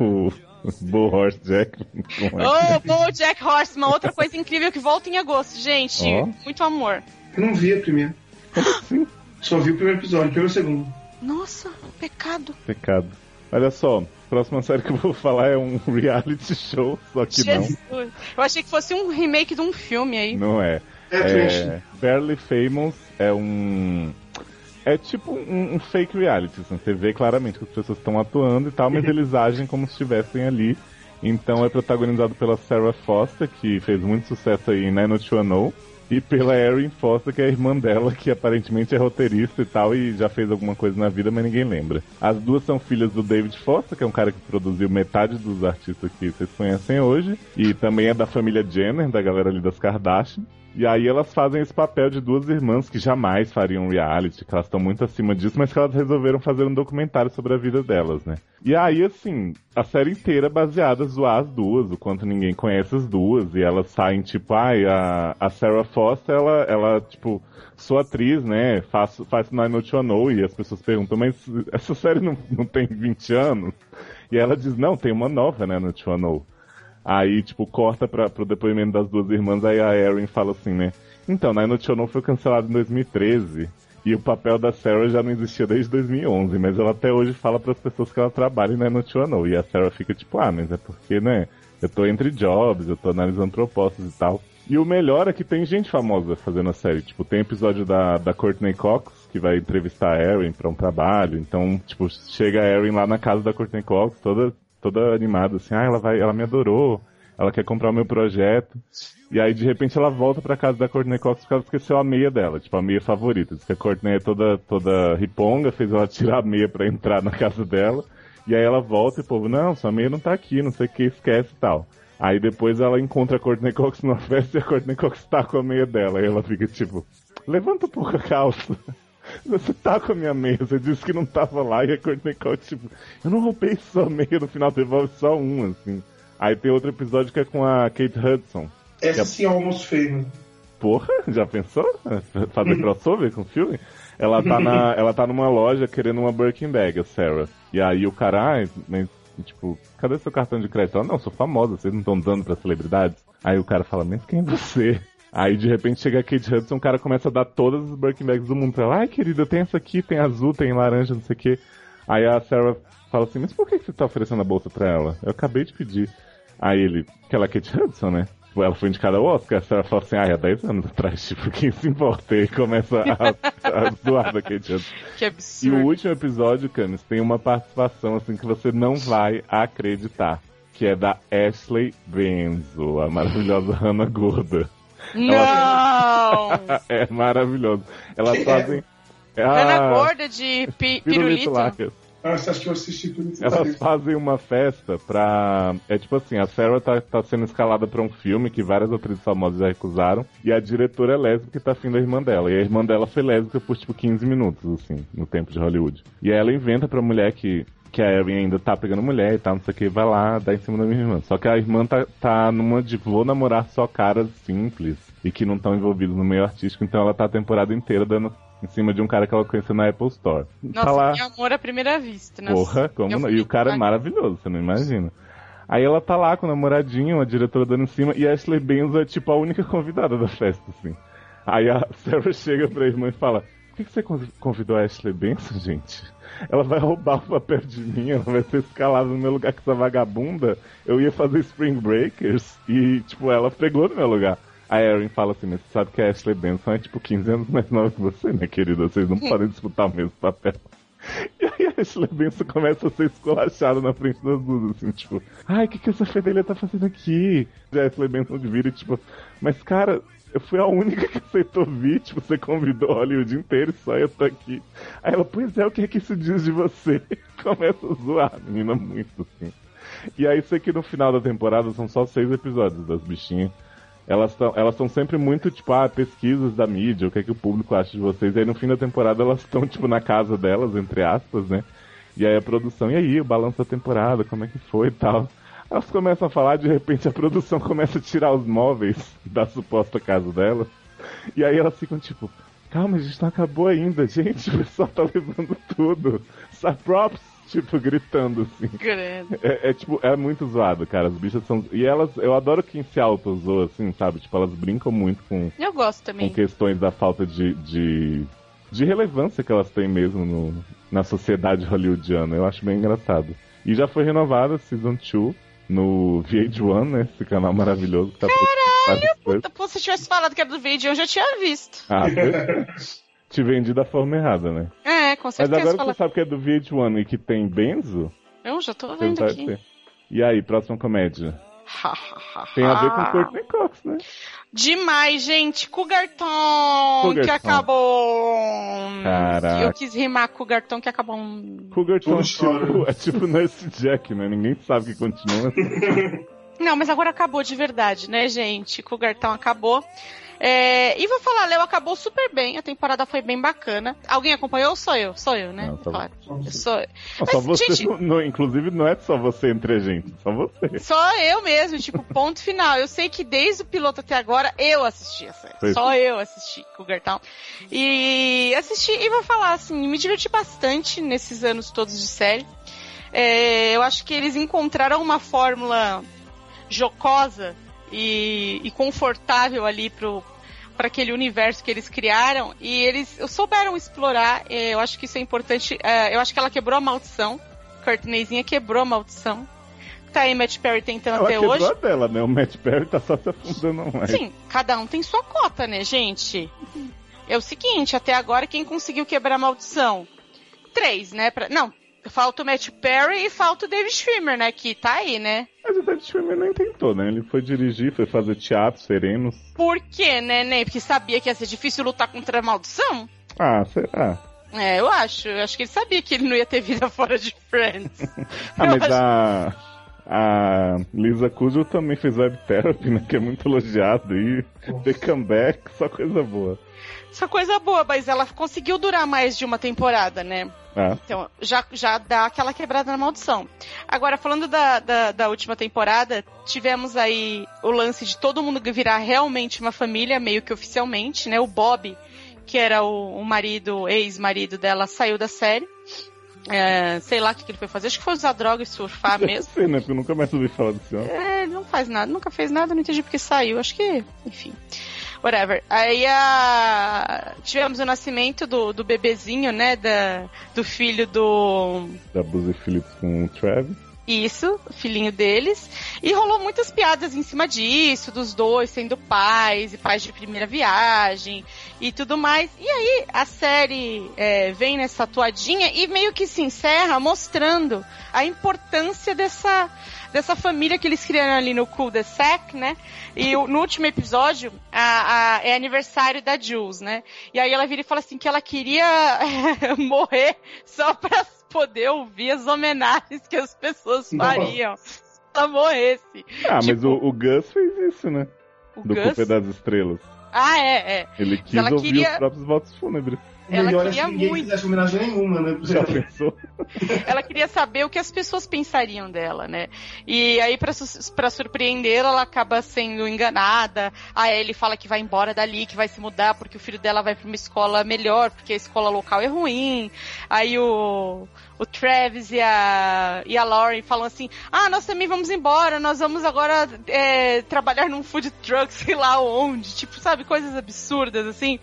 O, o Bull Horse Jack. Como é? Oh, bom, Jack Horseman, outra coisa incrível que volta em agosto, gente. Ó. Muito amor. Eu não vi a primeira. assim? Só vi o primeiro episódio, pelo segundo. Nossa, pecado. Pecado. Olha só, a próxima série que eu vou falar é um reality show, só que Jesus. Eu achei que fosse um remake de um filme aí. não. Não é. É. É, Barely Famous é um. É tipo um, um fake reality. assim, você vê claramente que as pessoas estão atuando e tal, mas eles agem como se estivessem ali. Então é protagonizado pela Sarah Foster, que fez muito sucesso aí em 90210, e pela Erin Foster, que é a irmã dela, que aparentemente é roteirista e tal, e já fez alguma coisa na vida, mas ninguém lembra. As duas são filhas do David Foster, que é um cara que produziu metade dos artistas que vocês conhecem hoje, e também é da família Jenner, da galera ali das Kardashian. E aí elas fazem esse papel de duas irmãs que jamais fariam reality, que elas estão muito acima disso, mas que elas resolveram fazer um documentário sobre a vida delas, né? E aí, assim, a série inteira é baseada em zoar as duas, o quanto ninguém conhece as duas, e elas saem, tipo, ai, a, a Sarah Foster, ela, ela, tipo, sou atriz, né? Faço, faço Nine No Know, e as pessoas perguntam, mas essa série não, não tem 20 anos? E ela diz, não, tem uma nova, né, no Know. Aí, tipo, corta pra, pro depoimento das duas irmãs, aí a Erin fala assim, né? Então, Nine No Know foi cancelado em 2013. E o papel da Sarah já não existia desde 2011, mas ela até hoje fala para as pessoas que ela trabalha Nine No Know. E a Sarah fica tipo, ah, mas é porque, né? Eu tô entre jobs, eu tô analisando propostas e tal. E o melhor é que tem gente famosa fazendo a série. Tipo, tem episódio da, da Courtney Cox, que vai entrevistar a Erin pra um trabalho. Então, tipo, chega a Erin lá na casa da Courtney Cox, toda toda animada, assim, ah, ela vai, ela me adorou, ela quer comprar o meu projeto. E aí, de repente, ela volta pra casa da Courtney Cox porque ela esqueceu a meia dela, tipo, a meia favorita. Diz que a Courtney é toda, toda riponga, fez ela tirar a meia pra entrar na casa dela. E aí ela volta e o povo, não, sua meia não tá aqui, não sei o que, esquece e tal. Aí depois ela encontra a Courtney Cox numa festa e a Courtney Cox tá com a meia dela. Aí ela fica tipo, levanta um pouco a calça. Você tá com a minha você disse que não tava lá e a Courtney Cox, tipo, eu não roubei sua meia, no final devolve só um, assim. Aí tem outro episódio que é com a Kate Hudson. Essa é... sim é almost famous. Porra, já pensou? Fazer crossover com o filme? Ela tá, na, ela tá numa loja querendo uma Birkin Bag, a Sarah. E aí o cara, ah, mas, tipo, cadê seu cartão de crédito? Ela, não, sou famosa, vocês não estão dando pra celebridades? Aí o cara fala, mas quem é você? Aí de repente chega a Kate Hudson, o cara começa a dar todas as Birkin Bags do mundo pra ela. Ai, querida, tem essa aqui, tem azul, tem laranja, não sei o quê. Aí a Sarah fala assim, mas por que você tá oferecendo a bolsa pra ela? Eu acabei de pedir. Aí ele, que ela é Kate Hudson, né? Tipo, ela foi indicada ao Oscar, a Sarah fala assim, ai, há 10 anos atrás, tipo, quem se importa? E começa a, a zoar da Kate Hudson. Que absurdo. E o último episódio, Camis, tem uma participação, assim, que você não vai acreditar. Que é da Ashley Benzo, a maravilhosa Hannah Gorda. Não! é maravilhoso. Elas fazem. É a... gorda de pi pirulito. Nossa, acho que eu assisti tudo isso. Elas fazem uma festa pra. É tipo assim, a Sarah tá, tá sendo escalada pra um filme que várias atrizes famosas já recusaram. E a diretora é lésbica e tá afim da irmã dela. E a irmã dela foi lésbica por tipo 15 minutos, assim, no tempo de Hollywood. E aí ela inventa pra mulher que que a Erin ainda tá pegando mulher e tal, não sei o que, vai lá, dá em cima da minha irmã. Só que a irmã tá, tá numa de vou namorar só caras simples e que não estão envolvidos no meio artístico, então ela tá a temporada inteira dando em cima de um cara que ela conheceu na Apple Store. Nossa, tá lá... amor à primeira vista, né? Porra, como não? E o cara é maravilhoso, você não imagina. Aí ela tá lá com o namoradinho, a diretora dando em cima, e a Ashley Benzo é tipo a única convidada da festa, assim. Aí a Sarah chega pra irmã e fala: que, que você convidou a Ashley Benson, gente? ela vai roubar o papel de mim, ela vai ser escalada no meu lugar com essa vagabunda. Eu ia fazer Spring Breakers e, tipo, ela pegou no meu lugar. A Erin fala assim, mas você sabe que a Ashley Benson é tipo 15 anos mais nova que você, né, querida? Vocês não podem disputar o mesmo papel. E aí a Ashley Benson começa a ser esculachada na frente das duas, assim, tipo, ai, o que, que essa fedelha tá fazendo aqui? E a Ashley Benson vira e tipo, mas cara, eu fui a única que aceitou vir, tipo, você convidou Hollywood inteiro e só eu tô aqui. Aí ela, pois é, o que é que isso diz de você? Começa a zoar a menina muito, assim. E aí sei que no final da temporada são só seis episódios das bichinhas. Elas estão elas sempre muito, tipo, ah, pesquisas da mídia, o que é que o público acha de vocês. E aí no fim da temporada elas estão, tipo, na casa delas, entre aspas, né? E aí a produção, e aí, o balanço da temporada, como é que foi e tal. Elas começam a falar, de repente a produção começa a tirar os móveis da suposta casa delas. E aí elas ficam tipo, calma, a gente não acabou ainda, gente, o pessoal tá levando tudo. Props, tipo, gritando assim. É, é, tipo, é muito zoado, cara. As bichas são. E elas, eu adoro quem se auto-zoa, assim, sabe? Tipo, elas brincam muito com. Eu gosto também. Com questões da falta de, de, de relevância que elas têm mesmo no, na sociedade hollywoodiana. Eu acho bem engraçado. E já foi renovada a Season 2 no VH1, né? Esse canal maravilhoso que tá Caralho, puta, pô, se tivesse falado que era do VH1, eu já tinha visto. Ah, te vendi da forma errada, né? É, com certeza. Mas agora que você sabe que é do VH1 e que tem Benzo... Eu já tô vendo aqui. Ter. E aí, próxima comédia? Tem a ver com Courtney Cox, né? Demais, gente. Cougarton, que acabou. Caraca. Eu quis rimar Cougarton que acabou. Cougarton é tipo, é tipo Nurse Jack, né? Ninguém sabe que continua. Não, mas agora acabou de verdade, né, gente? Cougarton acabou. É, e vou falar, Léo acabou super bem, a temporada foi bem bacana. Alguém acompanhou? Sou eu, sou eu, né? Não, só claro. sou... Não, só Mas, você, gente- não- inclusive não é só você entre a gente, só você. Só eu mesmo, tipo, ponto final. Eu sei que desde o piloto até agora eu assisti a série. Foi. Só eu assisti Cougar Town. E assisti, e vou falar assim, me diverti bastante nesses anos todos de série. É, eu acho que eles encontraram uma fórmula jocosa e, e confortável ali pro para aquele universo que eles criaram e eles souberam explorar. é, Eu acho que isso é importante. é, Eu acho que ela quebrou a maldição. Courtneyzinha quebrou a maldição. Tá aí Matt Perry tentando Ela até quebrou hoje. a dela, né? O Matt Perry tá só se afundando mais. Sim, cada um tem sua cota, né, gente? É o seguinte, até agora quem conseguiu quebrar a maldição? Três, né? Pra... Não, falta o Matt Perry e falta o David Schwimmer, né? Que tá aí, né? Mas o David Schwimmer nem tentou, né? Ele foi dirigir, foi fazer teatro, serenos. Por quê, né, Ney? Porque sabia que ia ser difícil lutar contra a maldição? Ah, será? É, eu acho. Eu acho que ele sabia que ele não ia ter vida fora de Friends. Ah, mas acho- a, a Lisa Kudrow também fez web therapy, né? Que é muito elogiado. E The Comeback, só coisa boa. Essa coisa boa, mas ela conseguiu durar mais de uma temporada, né? Ah, Então, já, já dá aquela quebrada na maldição. Agora, falando da, da, da última temporada, tivemos aí o lance de todo mundo virar realmente uma família, meio que oficialmente, né? O Bob, que era o, o marido, ex-marido dela, saiu da série. É, sei lá o que, que ele foi fazer, acho que foi usar droga e surfar mesmo. sei, né? Porque eu nunca mais ouvi falar desse homem. É, ele não faz nada, nunca fez nada, não entendi porque saiu. Acho que, enfim. Whatever. Aí a... tivemos o nascimento do, do bebezinho, né? Da, do filho do. Da Buzzy Phillips com o Travis. Isso, filhinho deles. E rolou muitas piadas em cima disso, dos dois sendo pais e pais de primeira viagem e tudo mais. E aí a série é, vem nessa toadinha e meio que se encerra mostrando a importância dessa, dessa família que eles criaram ali no cul-de-sac, né? E no último episódio a- a- é aniversário da Jules, né? E aí ela vira e fala assim que ela queria morrer só pra poder ouvir as homenagens que as pessoas fariam ela morresse. Ah, mas Tipo, o, o Gus fez isso, né? O Do Gus... Das Estrelas. Ah, é, é. Ele quis ouvir queria- os próprios votos fúnebres. Ela melhor é queria se ninguém muito. fizesse homenagem nenhuma, né? Já pensou? Ela queria saber o que as pessoas pensariam dela, né? E aí, pra, su- pra surpreendê-la, ela acaba sendo enganada. Aí ele fala que vai embora dali, que vai se mudar porque o filho dela vai pra uma escola melhor, porque a escola local é ruim. Aí o, o Travis e a, e a Lauren falam assim: Ah, nós também vamos embora, nós vamos agora é, trabalhar num food truck, sei lá onde. Tipo, sabe, coisas absurdas assim.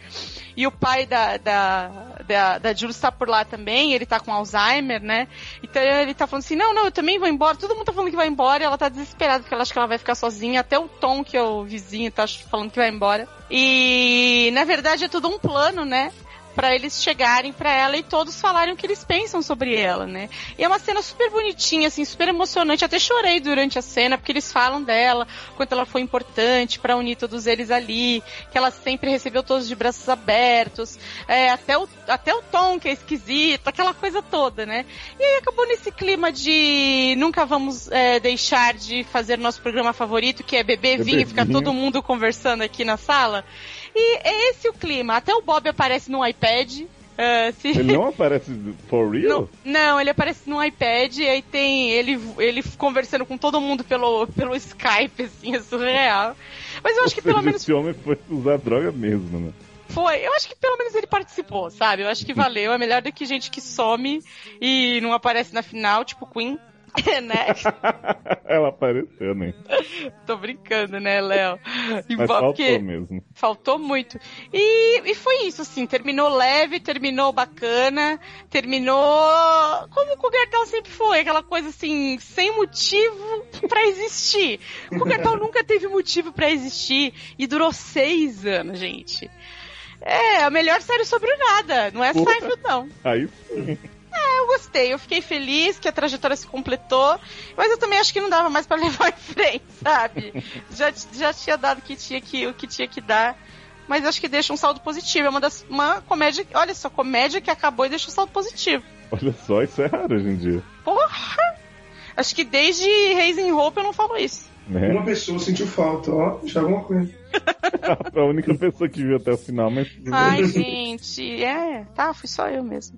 E o pai da, da, da, da Jules tá por lá também, ele tá com Alzheimer, né? Então ele tá falando assim, não, não, eu também vou embora. Todo mundo tá falando que vai embora e ela tá desesperada porque ela acha que ela vai ficar sozinha. Até o Tom, que é o vizinho, tá falando que vai embora. E na verdade é tudo um plano, né? Pra eles chegarem pra ela e todos falarem o que eles pensam sobre ela, né? E é uma cena super bonitinha, assim, super emocionante. Até chorei durante a cena, porque eles falam dela, quanto ela foi importante pra unir todos eles ali, que ela sempre recebeu todos de braços abertos, é, até, o, até o tom que é esquisito, aquela coisa toda, né? E aí acabou nesse clima de nunca vamos é, deixar de fazer nosso programa favorito, que é beber vinho e ficar vinho. todo mundo conversando aqui na sala. E é esse o clima. Até o Bob aparece no iPad. ah, se- Ele não aparece for real? não, não, ele aparece no iPad e aí tem ele, ele conversando com todo mundo pelo, pelo Skype, assim, é surreal. Mas eu acho que Ou seja, pelo menos Esse homem foi usar droga mesmo, né? foi. Eu acho que pelo menos ele participou, sabe? Eu acho que valeu. É melhor do que gente que some e não aparece na final, tipo Queen. né? Ela apareceu, né? Tô brincando, né, Léo? Mas faltou mesmo. Faltou muito. E, e foi isso, assim, terminou leve, terminou bacana, terminou como o Cougar Town sempre foi, aquela coisa assim, sem motivo pra existir. O Cougar Town nunca teve motivo pra existir e durou seis anos, gente. É, a melhor série sobre nada, não é Porra. Seinfeld, não. Aí sim. Eu gostei, eu fiquei feliz que a trajetória se completou, mas eu também acho que não dava mais pra levar em frente, sabe? já, já tinha dado o que tinha que, o que tinha que dar, mas acho que deixa um saldo positivo. É uma das uma comédia, olha só, comédia que acabou e deixa um saldo positivo. Olha só, isso é raro hoje em dia. Porra! Acho que desde Raising Hope eu não falo isso. Né? Uma pessoa sentiu falta, ó, já alguma coisa. a única pessoa que viu até o final, mas. Ai, gente, é. Tá, fui só eu mesmo.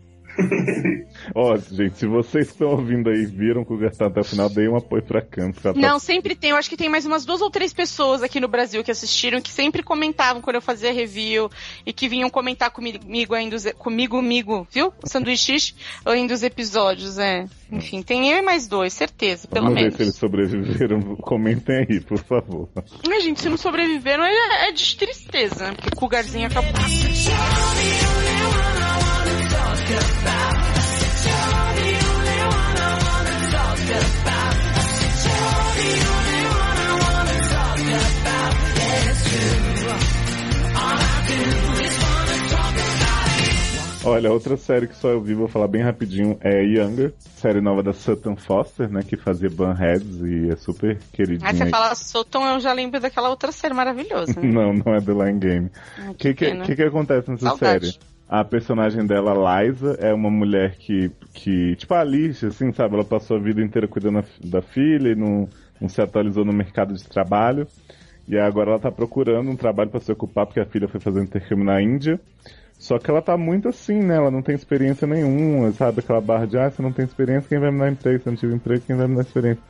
Ó, gente, se vocês que estão ouvindo aí viram que o Gastão até o final, deem um apoio pra Campos. Tá Não, sempre tem. Eu acho que tem mais umas duas ou três pessoas aqui no Brasil que assistiram, que sempre comentavam quando eu fazia review e que vinham comentar comigo ainda, comigo, comigo, viu? O sanduíche ainda os episódios, é. Enfim, tem eu e mais dois, certeza, pelo Vamos menos. ver se eles sobreviveram. Comentem aí, por favor. Ai, gente, se não sobreviveram é, é de tristeza, porque com o Garzinho acabou. Olha, outra série que só eu vi, vou falar bem rapidinho, é Younger, série nova da Sutton Foster, né, que fazia Bunheads e é super queridinha. Aí você fala Sutton, eu já lembro daquela outra série maravilhosa. Né? Não, não é The Line Game. O que que, pena. que que acontece nessa Saudade. série? A personagem dela, Liza, é uma mulher que, que tipo a Alice, assim, sabe? Ela passou a vida inteira cuidando da filha e não, não se atualizou no mercado de trabalho. E agora ela tá procurando um trabalho para se ocupar porque a filha foi fazer intercâmbio na Índia. Só que ela tá muito assim, né? Ela não tem experiência nenhuma, sabe? Aquela barra de, ah, você não tem experiência, quem vai me dar emprego? Se não tive emprego, quem vai me dar experiência?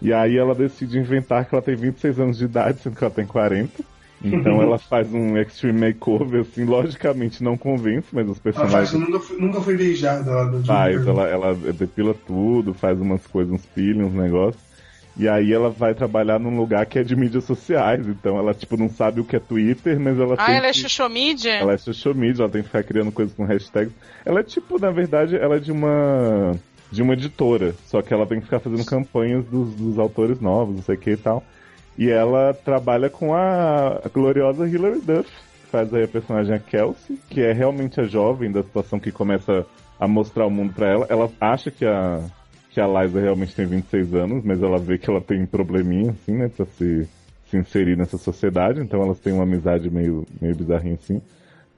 E aí ela decide inventar que ela tem 26 anos de idade, sendo que ela tem 40. Então ela faz um extreme makeover, assim, logicamente não convence, mas os A faixa personagens nunca foi, nunca foi beijada lá do faz, ela, ela depila tudo, faz umas coisas, uns peelings, uns negócios. E aí ela vai trabalhar num lugar que é de mídias sociais, então ela, tipo, não sabe o que é Twitter, mas ela Ah, tem ela é que... Xuxomídia? Ela é social media, ela tem que ficar criando coisas com hashtags. Ela é tipo, na verdade, ela é de uma de uma editora, só que ela tem que ficar fazendo campanhas dos, dos autores novos, não sei o que e tal. E ela trabalha com a, gloriosa Hilary Duff, que faz aí a personagem a Kelsey, que é realmente a jovem da situação que começa a mostrar o mundo pra ela. Ela acha que a que a Liza realmente tem 26 anos, mas ela vê que ela tem probleminha, assim, né, pra se, se inserir nessa sociedade, então elas têm uma amizade meio, meio bizarrinha assim,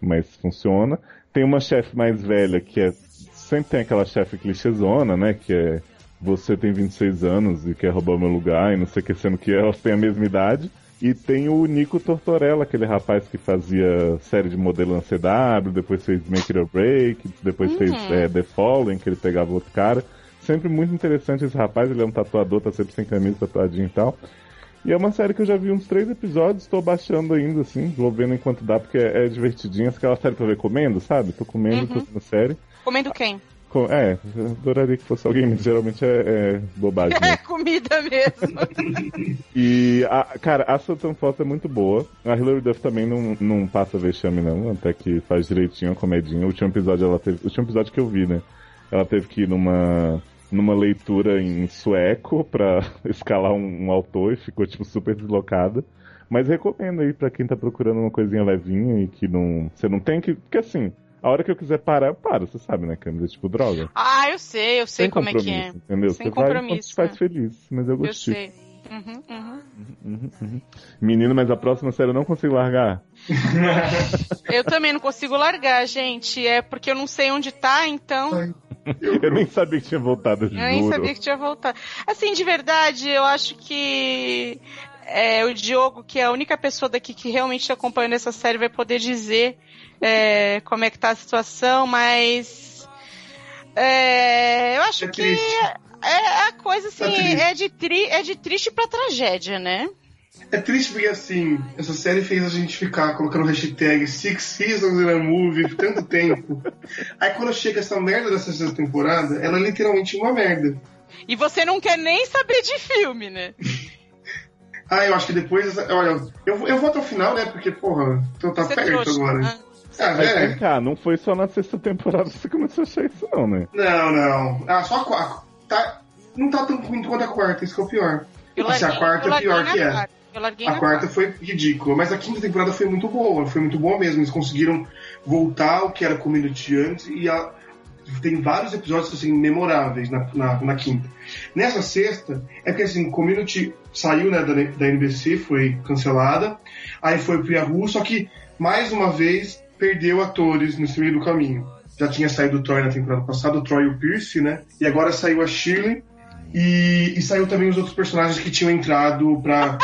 mas funciona. Tem uma chefe mais velha que é. Sempre tem aquela chefe clichêzona, né? Que é. Você tem 26 anos e quer roubar o meu lugar e não sei o que, sendo que elas têm a mesma idade. E tem o Nico Tortorella, aquele rapaz que fazia série de modelo na CW, depois fez Make It or Break, depois Uhum. fez é, The Fallen, que ele pegava outro cara. Sempre muito interessante esse rapaz, ele é um tatuador, tá sempre sem camisa, tatuadinho e tal. E é uma série que eu já vi uns três episódios, tô baixando ainda, assim, vou vendo enquanto dá, porque é, é divertidinha. Aquela série pra ver comendo, sabe? Tô comendo, tô vendo série. Comendo quem? Com- é, adoraria que fosse alguém, mas geralmente é, é bobagem. né? É comida mesmo. E, a, cara, a Sutton Foster é muito boa. A Hilary Duff também não, não passa vexame, não. Até que faz direitinho a comedinha. O último episódio ela teve. O último episódio que eu vi, né? Ela teve que ir numa. Numa leitura em sueco pra escalar um, um autor e ficou, tipo, super deslocada. Mas recomendo aí pra quem tá procurando uma coisinha levinha e que não. Você não tem que. Porque assim, a hora que eu quiser parar, eu paro, você sabe, né, Camila? Tipo, droga. Ah, eu sei, eu sei Sem como é que é. Entendeu? Sem você vai compromisso, te faz né? feliz. Mas eu Eu gostei. sei. Uhum, uhum. Uhum, uhum. Menino, mas a próxima série eu não consigo largar. Eu também não consigo largar, gente. É porque eu não sei onde tá, então. Eu nem sabia que tinha voltado, eu Eu nem juro. sabia que tinha voltado. Assim, de verdade, eu acho que é, o Diogo, que é a única pessoa daqui que realmente está acompanhando essa série, vai poder dizer é, como é que tá a situação, mas é, eu acho É que triste. é a coisa assim, É é, de tri, é de triste pra tragédia, né? É triste porque, assim, essa série fez a gente ficar colocando hashtag Six Seasons in a Movie por tanto tempo. Aí quando chega essa merda dessa sexta temporada, ela é literalmente uma merda. E você não quer nem saber de filme, né? Ah, eu acho que depois. Olha, eu, eu vou até o final, né? Porque, porra, tô tá Você perto trouxa. agora. Ah. Ah, Mas é. cá, não foi só na sexta temporada que você começou a achar isso, não, né? Não, não. Ah, só a quarta. Tá, não tá tão ruim quanto a quarta, isso que é o pior. Eu Assim, a larguei- quarta eu é larguei pior que é. quarta. Larguei A quarta foi ridícula, mas a quinta temporada foi muito boa, foi muito boa mesmo. Eles conseguiram voltar ao que era Community antes e a- tem vários episódios assim memoráveis na, na, na quinta. Nessa sexta, é que assim, Community saiu né, da, da NBC, foi cancelada, aí foi pro Yahoo, só que mais uma vez perdeu atores nesse meio do caminho. Já tinha saído o Troy na temporada passada, o Troy e o Pierce, né? E agora saiu a Shirley e, e saiu também os outros personagens que tinham entrado pra,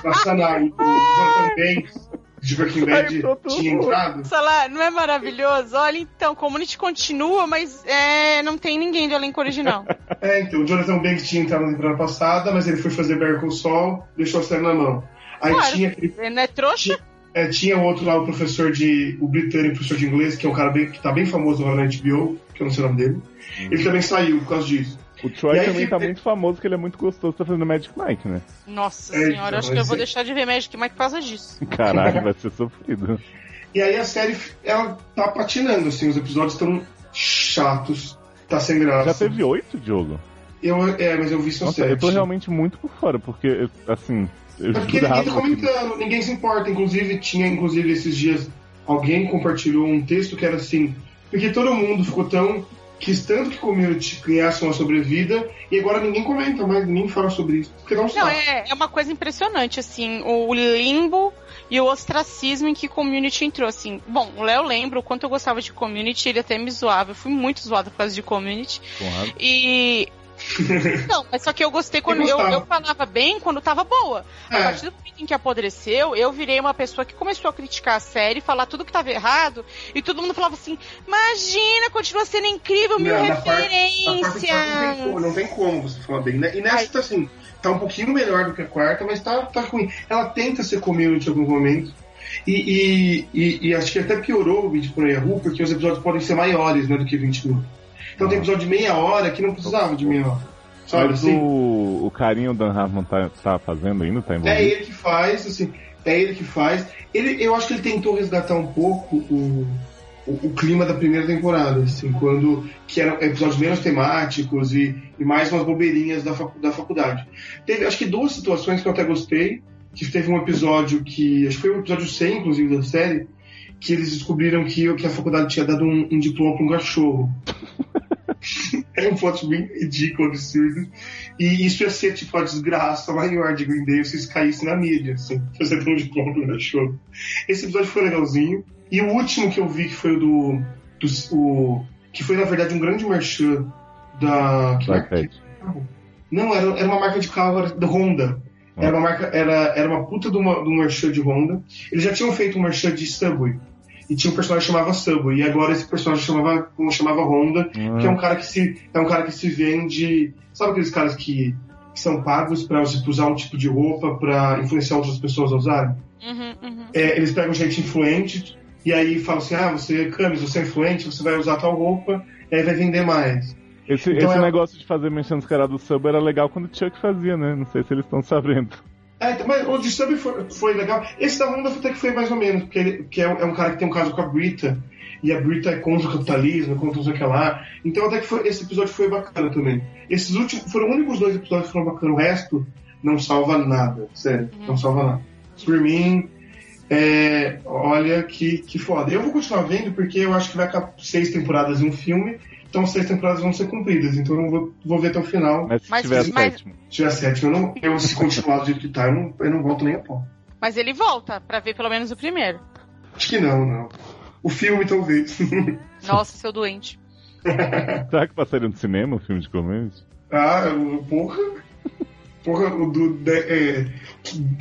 pra sanar o Jonathan Banks de Breaking Bad tinha entrado. Sei lá, não é maravilhoso? Olha, então, Community continua, mas é, não tem ninguém do elenco original. É, então, o Jonathan Banks tinha entrado na temporada passada, mas ele foi fazer Better Call Saul, deixou a série na mão. Aí Claro, tinha aquele Ele não é trouxa? É, tinha outro lá, o professor de. o britânico, professor de inglês, que é um cara bem, que tá bem famoso agora na HBO, que eu não sei o nome dele. Ele também saiu por causa disso. O Troy aí também tá muito famoso, porque ele é muito gostoso, tá fazendo Magic Mike, né? Nossa É, senhora, então, acho que eu vou esse- deixar de ver Magic Mike por causa disso. Caralho, vai ser sofrido. E aí a série, ela tá patinando, assim, os episódios estão chatos, tá sem graça. Já teve oito, Diogo? Eu, é, mas eu vi só Nossa, sete. eu tô realmente muito por fora, porque, assim, eu É porque ninguém tá jurava que... comentando, ninguém se importa. Inclusive, tinha, inclusive, esses dias, alguém compartilhou um texto que era assim, porque todo mundo ficou tão. Quis tanto que community criasse uma sobrevida, e agora ninguém comenta mais, ninguém fala sobre isso. Porque não Não, sabe. é, é uma coisa impressionante, assim, o limbo e o ostracismo em que Community entrou, assim. Bom, o Léo lembra o quanto eu gostava de Community, ele até me zoava, eu fui muito zoada por causa de Community. Porra, E... Não, mas só que eu gostei quando... Eu, eu falava bem quando tava boa. A É. partir do momento em que apodreceu, eu virei uma pessoa que começou a criticar a série, falar tudo que tava errado, e todo mundo falava assim, imagina, continua sendo incrível, mil Não, quarta referências. não tem, como, não tem como você falar bem, né? E nessa Ai. tá assim, tá um pouquinho melhor do que a quarta, mas tá, tá ruim. Ela tenta ser community em alguns momentos. E, e, e, e acho que até piorou o vídeo por Yahoo, porque os episódios podem ser maiores né, do que 20 minutos. Então tem episódio de meia hora que não precisava de meia hora. Sabe Mas assim? o, o carinho do Dan Harmon tá, tá fazendo ainda? Tá É envolvido? ele que faz, assim, é ele que faz. Ele, eu acho que ele tentou resgatar um pouco o, o, o clima da primeira temporada, assim, quando que eram episódios menos temáticos e, e mais umas bobeirinhas da, facu- da faculdade. Teve, acho que duas situações que eu até gostei, que teve um episódio que, acho que foi o episódio 100, inclusive, da série, que eles descobriram que, que a faculdade tinha dado um, um diploma para um cachorro. é um plot bem ridículo, absurdo. E isso ia ser tipo a desgraça maior de Green Day se isso caísse na mídia, assim, você ter um diploma pro cachorro. Esse episódio foi legalzinho. E o último que eu vi, que foi o do. do- o, que foi na verdade um grande merchan da. Que Black marca? Cat. Não, era, era uma marca de carro era da Honda. Era uma marca, era, era uma puta de, uma, de um merchan de Honda. Eles já tinham feito um merchan de Subway. E tinha um personagem que chamava Subway. E agora esse personagem chamava, como chamava Honda, que é um cara que se é um cara que se vende sabe aqueles caras que, que são pagos para usar um tipo de roupa para influenciar outras pessoas a usarem Uhum, uhum. É, eles pegam gente influente e aí falam assim ah você é Camis você é influente você vai usar tal roupa e aí vai vender mais Esse, Então esse é- negócio de fazer mexendo nos caras do sub era legal quando o Chuck fazia, né? Não sei se eles estão sabendo. É, então, mas o de Subway foi, foi legal esse da Honda até que foi mais ou menos porque ele porque é, é um cara que tem um caso com a Brita e a Brita é contra o capitalismo, contra não sei o que lá. Então até que foi- esse episódio foi bacana também. Esses últimos foram os únicos dois episódios que foram bacanas. O resto não salva nada, sério. Não salva nada. Por mim, é, olha que, que foda. Eu vou continuar vendo porque eu acho que vai acabar seis temporadas em um filme. Então seis temporadas vão ser cumpridas. Então eu não vou, vou ver até o final. Mas se Mas- tiver a mas- sétima. Se tiver sétima, eu, não, eu se continuar do jeito que tá, eu não, eu não volto nem a pau. Mas ele volta pra ver pelo menos o primeiro. Acho que não, não. O filme talvez. Nossa, seu doente. Será que passaria no cinema o filme de comédia? Ah, o- porra. Porra, o do. de- é,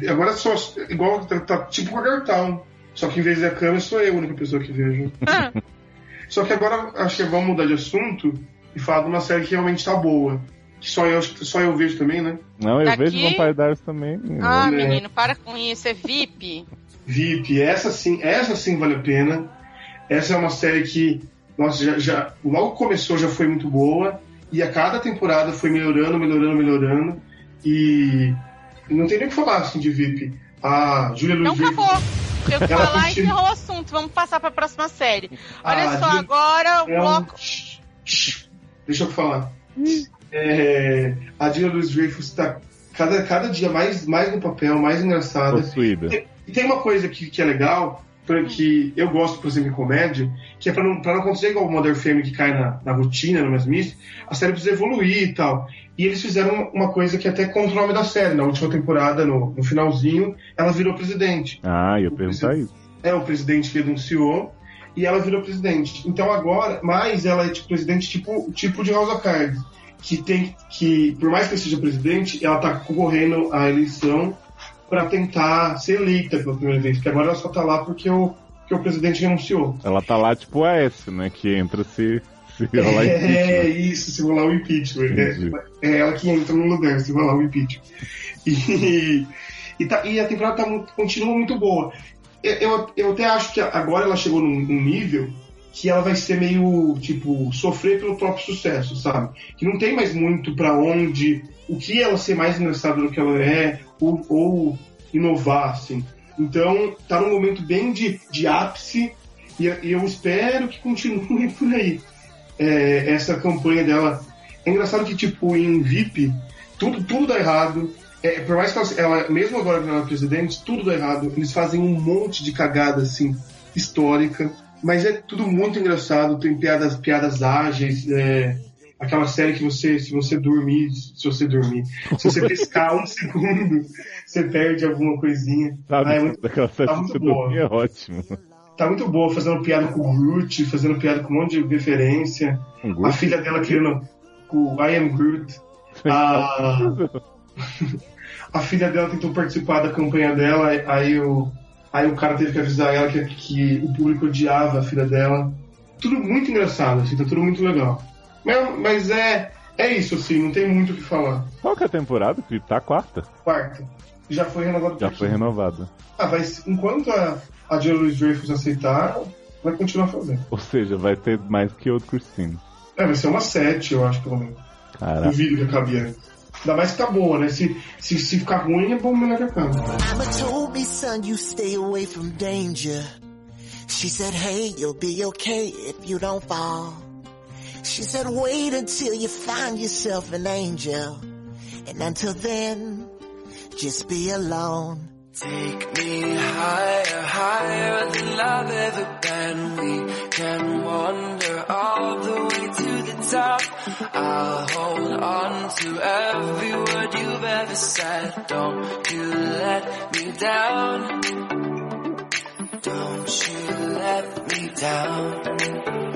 agora só. Igual. Tá, tá tipo com a Gartown. Só que em vez da câmera sou eu a única pessoa que vejo. Ah, Só que agora acho que vamos mudar de assunto e falar de uma série que realmente tá boa. Que só eu, só eu vejo também, né? Não, eu Daqui- vejo Vampire Diaries também. ah, né? menino, para com isso, é VIP. VIP, essa sim, essa sim vale a pena. Essa é uma série que, nossa, já, já logo começou já foi muito boa e a cada temporada foi melhorando, melhorando, melhorando e não tem nem o que falar assim de VIP. A Julia Não Louis acabou. Eu ia Ela falar e continua- encerrou o assunto. Vamos passar pra próxima série. Olha Ah, só, agora o é um... bloco. Deixa eu falar. É, a Julia Louis Dreyfus está cada, cada dia mais, mais no papel, mais engraçada. Possuída. E tem uma coisa que, que é legal, que eu gosto, por exemplo, em comédia, que é pra não, pra não acontecer igual o Modern Family que cai na, na rotina, no mesmice, a série precisa evoluir e tal. E eles fizeram uma coisa que até contra o nome da série. Na última temporada, no, no finalzinho, ela virou presidente. Ah, eu ia perguntar isso. É o presidente que denunciou e ela virou presidente. Então agora, mas ela é tipo presidente tipo, tipo de House of Cards, que tem que, por mais que seja presidente, ela tá concorrendo à eleição para tentar ser eleita pela primeira vez, porque agora ela só tá lá porque o, porque o presidente renunciou. Ela tá lá tipo a S, né? Que entra se, se rolar é. É, isso, se rolar o impeachment. É, é, ela que entra no lugar, se rolar o impeachment. E, e, tá, e a temporada tá, continua muito boa. Eu, eu, eu, até acho que agora ela chegou num, num nível que ela vai ser meio, tipo, sofrer pelo próprio sucesso, sabe? Que não tem mais muito para onde, o que ela ser mais engraçada do que ela é, ou, ou inovar, assim. Então, tá num momento bem de, de ápice e, eu espero que continue por aí. É, essa campanha dela. É engraçado que, tipo, em VIP, tudo, tudo dá errado. É, por mais que ela, ela, mesmo agora que ela é presidente, tudo dá errado. Eles fazem um monte de cagada, assim, histórica. Mas é tudo muito engraçado, tem piadas, piadas ágeis, é, aquela série que você, se você dormir, se você dormir, se você piscar um segundo, você perde alguma coisinha. Sabe, ah, é muito, aquela série tá muito boa. é ótimo. Tá muito boa, fazendo piada com o Groot, fazendo piada com um monte de referência. Um a filha dela querendo com o I am Groot. A, a filha dela tentou participar da campanha dela, aí o, aí o cara teve que avisar ela que, que o público odiava a filha dela. Tudo muito engraçado, assim, tá tudo muito legal. Mas, mas é, é isso, assim, não tem muito o que falar. Qual que é a temporada? Que tá quarta? Quarta. Já foi renovado. Já foi renovada. Ah, vai, enquanto a, a Jill Louis Dreyfus aceitar, vai continuar fazendo. Ou seja, vai ter mais que outro Christine. É, vai ser uma sete, eu acho, pelo menos. Caraca. Duvido que acabe antes. Ainda mais que tá boa, né? Se, se, se ficar ruim, é bom melhor que acabe. told me, son, you stay away from danger. She said, hey, you'll be okay if you don't fall. She said, wait until you find yourself an angel. And until then, just be alone. Take me higher, higher than love ever been. We can wander all the way to the top. I'll hold on to every word you've ever said. Don't you let me down. Don't you let me down.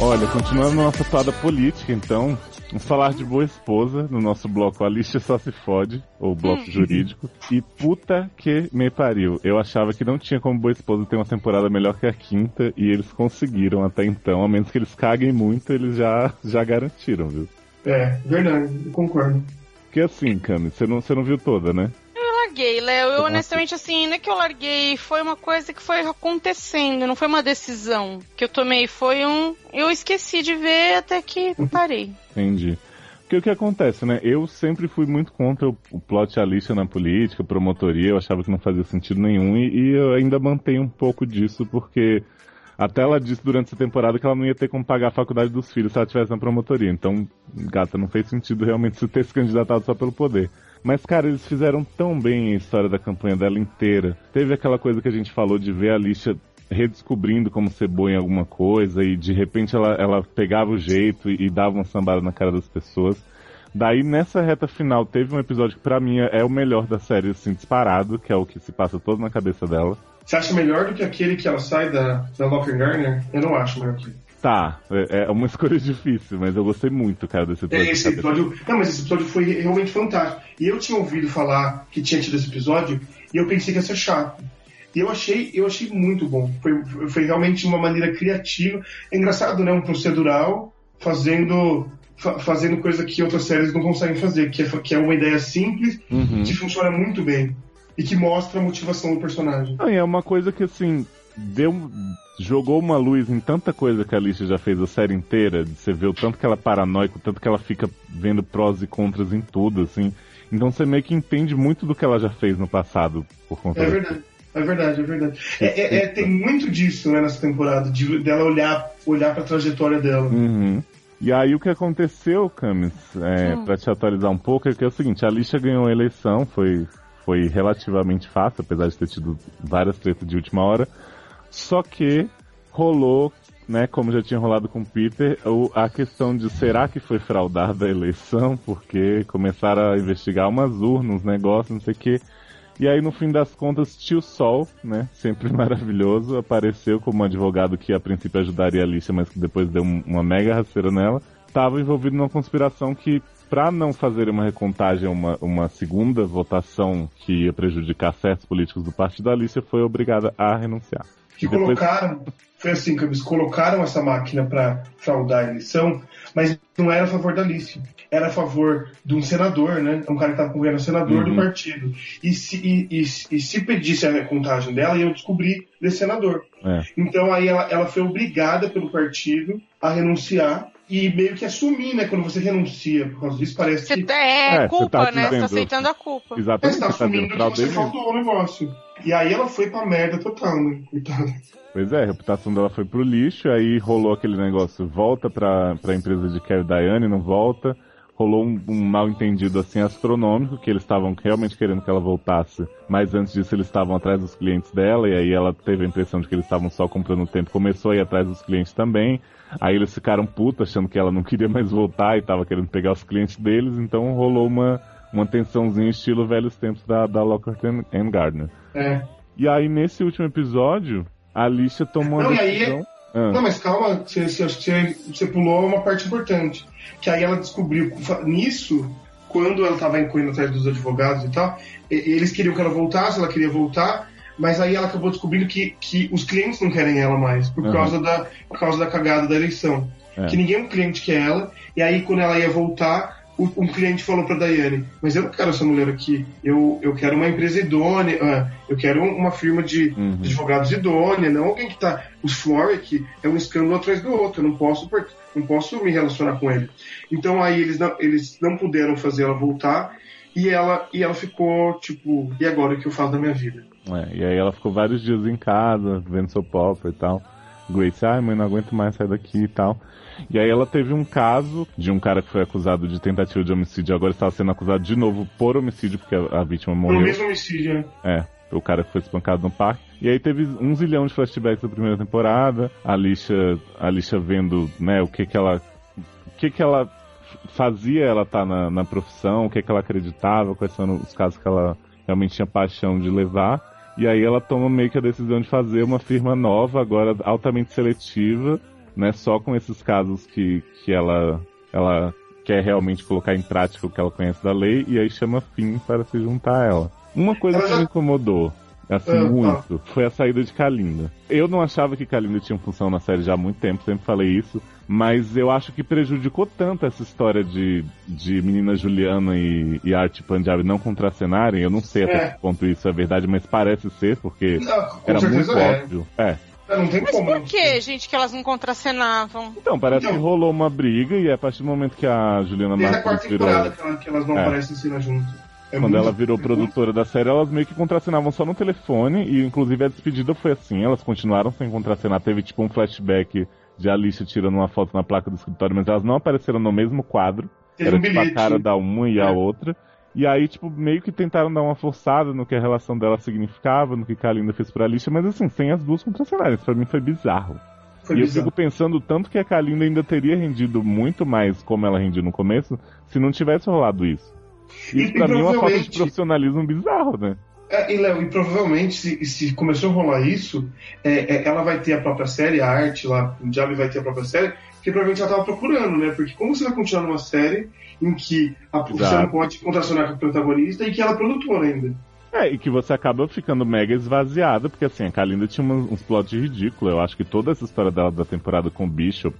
Olha, continuando nossa toada política, então, vamos falar de Boa Esposa no nosso bloco A Lixa Só Se Fode, ou bloco hum. jurídico. E puta que me pariu. Eu achava que não tinha como Boa Esposa ter uma temporada melhor que a quinta, e eles conseguiram até então. A menos que eles caguem muito, eles já, já garantiram, viu? É, verdade, eu concordo. Porque assim, Cami, você não, você não viu toda, né? Larguei, Léo. Eu honestamente, assim, não é que eu larguei, foi uma coisa que foi acontecendo, não foi uma decisão que eu tomei, foi um. Eu esqueci de ver até que parei. Entendi. Porque o que acontece, né? Eu sempre fui muito contra o, o plot Alicia na política, promotoria, eu achava que não fazia sentido nenhum, e, e eu ainda mantenho um pouco disso, porque até ela disse durante essa temporada que ela não ia ter como pagar a faculdade dos filhos se ela estivesse na promotoria. Então, gata, não fez sentido realmente se ter se candidatado só pelo poder. Mas, cara, eles fizeram tão bem a história da campanha dela inteira. Teve aquela coisa que a gente falou de ver a Alicia redescobrindo como ser boa em alguma coisa e de repente ela, ela pegava o jeito e, e dava uma sambada na cara das pessoas. Daí, nessa reta final, teve um episódio que pra mim é o melhor da série, assim, disparado, que é o que se passa todo na cabeça dela. Você acha melhor do que aquele que ela sai da, da Locker Garner? Eu não acho melhor que Tá, é, é uma escolha difícil, mas eu gostei muito, cara, desse episódio. Esse episódio. Não, mas esse episódio foi realmente fantástico. E eu tinha ouvido falar que tinha tido esse episódio e eu pensei que ia ser chato. E eu achei, eu achei muito bom. Foi, foi realmente uma maneira criativa. É engraçado, né? Um procedural fazendo fazendo coisa que outras séries não conseguem fazer, que é, que é uma ideia simples uhum. que funciona muito bem e que mostra a motivação do personagem. Ah, é uma coisa que assim deu jogou uma luz em tanta coisa que a Alicia já fez a série inteira, de você ver o tanto que ela é paranoica, o tanto que ela fica vendo prós e contras em tudo, assim. Então você meio que entende muito do que ela já fez no passado por conta É verdade. É verdade, é verdade. É, é, é, tem muito disso né, nessa temporada, de, dela olhar, olhar pra trajetória dela. Uhum. E aí o que aconteceu, Camis, é, hum. pra te atualizar um pouco, é que é o seguinte, a Alicia ganhou a eleição, foi, foi relativamente fácil, apesar de ter tido várias tretas de última hora. Só que rolou, né, como já tinha rolado com o Peter, a questão de será que foi fraudada a eleição, porque começaram a investigar umas urnas, negócios, não sei o que. E aí, no fim das contas, Tio Sol, né, sempre maravilhoso, apareceu como um advogado que a princípio ajudaria a Alicia, mas que depois deu uma mega rasteira nela. estava envolvido numa conspiração que, para não fazer uma recontagem, uma, uma segunda votação que ia prejudicar certos políticos do partido, a Alicia foi obrigada a renunciar. Que depois... colocaram, foi assim que eles colocaram essa máquina para fraudar a eleição, mas não era a favor da Alicia, era a favor de um senador, né? Um cara que estava concorrendo senador uhum. do partido. E se, e, e, e, se pedisse a recontagem dela, eu descobri desse senador. É. Então aí ela, ela foi obrigada pelo partido a renunciar e meio que assumir, né? Quando você renuncia por causa disso, parece você que. Tá, é, é culpa, tá né? Você tá aceitando a culpa. Exatamente. Você tá assumindo que você faltou o negócio. E aí ela foi pra merda total, né? Coitada. Pois é, a reputação dela foi pro lixo, aí rolou aquele negócio, volta pra, pra empresa de Carrie Diane, não volta. Rolou um, um mal entendido assim astronômico, que eles estavam realmente querendo que ela voltasse, mas antes disso eles estavam atrás dos clientes dela, e aí ela teve a impressão de que eles estavam só comprando tempo, começou a ir atrás dos clientes também. Aí eles ficaram putos, achando que ela não queria mais voltar e estava querendo pegar os clientes deles, então rolou uma, uma tensãozinha estilo velhos tempos da, da Lockhart and Gardner. É. E aí, nesse último episódio, a Alicia tomou não, decisão... Ah. Não, mas calma, você, você, você pulou uma parte importante. Que aí ela descobriu nisso, quando ela estava correndo atrás dos advogados e tal, eles queriam que ela voltasse, ela queria voltar, mas aí ela acabou descobrindo que, que os clientes não querem ela mais, por, uhum. causa, da, por causa da cagada da eleição. É. Que ninguém é um cliente quer ela, e aí quando ela ia voltar, um cliente falou para Daiane, mas eu não quero essa mulher aqui, eu, eu quero uma empresa idônea, ah, eu quero uma firma de, uhum. de advogados idônea, não alguém que tá. Os Floric é um escândalo atrás do outro, eu não posso, não posso me relacionar com ele. Então aí eles não, eles não puderam fazer ela voltar e ela, e ela ficou tipo, e agora o que eu faço da minha vida? É, e aí ela ficou vários dias em casa, vendo seu pop e tal. Grace, ai mãe, não aguento mais sair daqui e tal. E aí ela teve um caso de um cara que foi acusado de tentativa de homicídio, agora estava sendo acusado de novo por homicídio, porque a, a vítima morreu. Por mesmo homicídio, né? É, o cara que foi espancado no parque. E aí teve um zilhão de flashbacks da primeira temporada, a Alicia, a Alicia vendo, né, o que que ela... O que que ela fazia ela estar tá na, na profissão, o que que ela acreditava, quais são os casos que ela realmente tinha paixão de levar. E aí ela toma meio que a decisão de fazer uma firma nova, agora altamente seletiva, né? Só com esses casos que, que ela, ela quer realmente colocar em prática o que ela conhece da lei, e aí chama Finn para se juntar a ela. Uma coisa que me incomodou, assim, ah, muito, foi a saída de Kalinda. Eu não achava que Kalinda tinha função na série já há muito tempo, sempre falei isso, mas eu acho que prejudicou tanto essa história de, de menina Juliana e, e Art Punjabi não contracenarem. Eu não sei até é. que ponto isso é verdade, mas parece ser, porque não, era muito é. óbvio. É. Não tem Mas como. por que, gente, que elas não contracenavam? Então, parece então, que rolou uma briga e é a partir do momento que a Juliana Martins virou... Desde a quarta temporada que elas não é. aparecem cena junto. É Quando ela virou produtora da série, elas meio que contracenavam só no telefone e inclusive a despedida foi assim, elas continuaram sem contracenar, teve tipo um flashback de Alicia tirando uma foto na placa do escritório, mas elas não apareceram no mesmo quadro. Teve era um tipo a cara da uma e é. a outra. E aí, tipo, meio que tentaram dar uma forçada no que a relação dela significava, no que Kalinda fez pra Alicia, mas assim, sem as duas contracenárias. Isso pra mim foi bizarro. Foi e bizarro. eu fico pensando tanto que a Kalinda ainda teria rendido muito mais como ela rendia no começo, se não tivesse rolado isso. Isso e, pra e mim é uma falta de profissionalismo bizarro, né? É, e, Léo, e provavelmente, se, se, começou a rolar isso, é, é, ela vai ter a própria série, a arte lá, o Diabo vai ter a própria série, porque provavelmente ela estava procurando, né? Porque como você vai continuar numa série em que a, você não pode contracionar com o protagonista e que ela é produtora ainda? É, e que você acaba ficando mega esvaziada, porque assim, a Kalinda tinha uns, uns plots ridículos. Eu acho que toda essa história dela da temporada com o Bishop,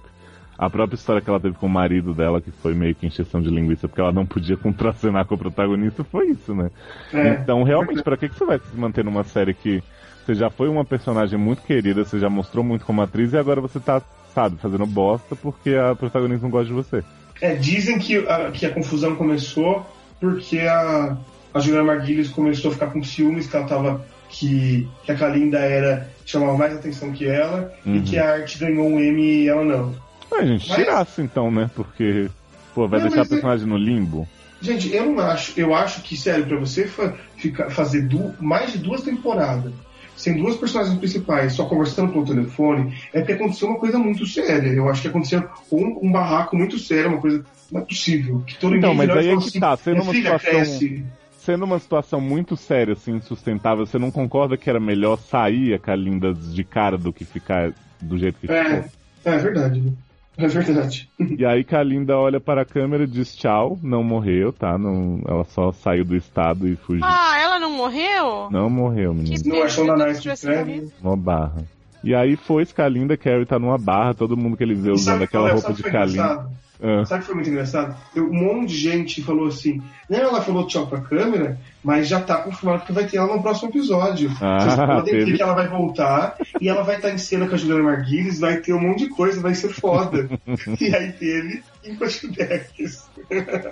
a própria história que ela teve com o marido dela, que foi meio que encheção de linguiça, porque ela não podia contracenar com o protagonista, foi isso, né? É, então, realmente, para que, que você vai se manter numa série que você já foi uma personagem muito querida, você já mostrou muito como atriz, e agora você tá, sabe, fazendo bosta porque a protagonista não gosta de você? É, dizem que a, que a confusão começou porque a, a Juliana Marguilhos começou a ficar com ciúmes que ela tava. que, que a Kalinda era. chamava mais atenção que ela, uhum. e que a arte ganhou um M e ela não. A gente, Mas... tirasse então, né? Porque, pô, vai não, deixar a personagem no limbo. Gente, eu não acho. Eu acho que, sério, pra você fa ficar, fazer du mais de duas temporadas sem duas personagens principais só conversando pelo telefone, é porque aconteceu uma coisa muito séria. Eu acho que aconteceu um, um barraco muito sério, uma coisa não é possível. Que todo então, mas aí é que assim, tá, sendo uma situação. Cresce. Sendo uma situação muito séria, assim, insustentável, você não concorda que era melhor sair a Kalinda de cara do que ficar do jeito que é, ficou? É verdade. É verdade. E aí Kalinda olha para a câmera e diz tchau, não morreu, tá? Não, ela só saiu do estado e fugiu. Ah, ela não morreu? Não morreu, menino. Não achou na de morrido. Uma barra. E aí foi Kalinda, Carrie tá numa barra, todo mundo que ele vê usando aquela é- roupa de Kalinda. Ah, Sabe o que foi muito engraçado? Eu- Um monte de gente falou assim, não, ela falou tchau pra câmera, mas já tá confirmado que vai ter ela no próximo episódio. Ah, Vocês podem ver que ela vai voltar e ela vai estar em cena com a Juliana Marguires, vai ter um monte de coisa, vai ser foda. e aí teve Infotidex.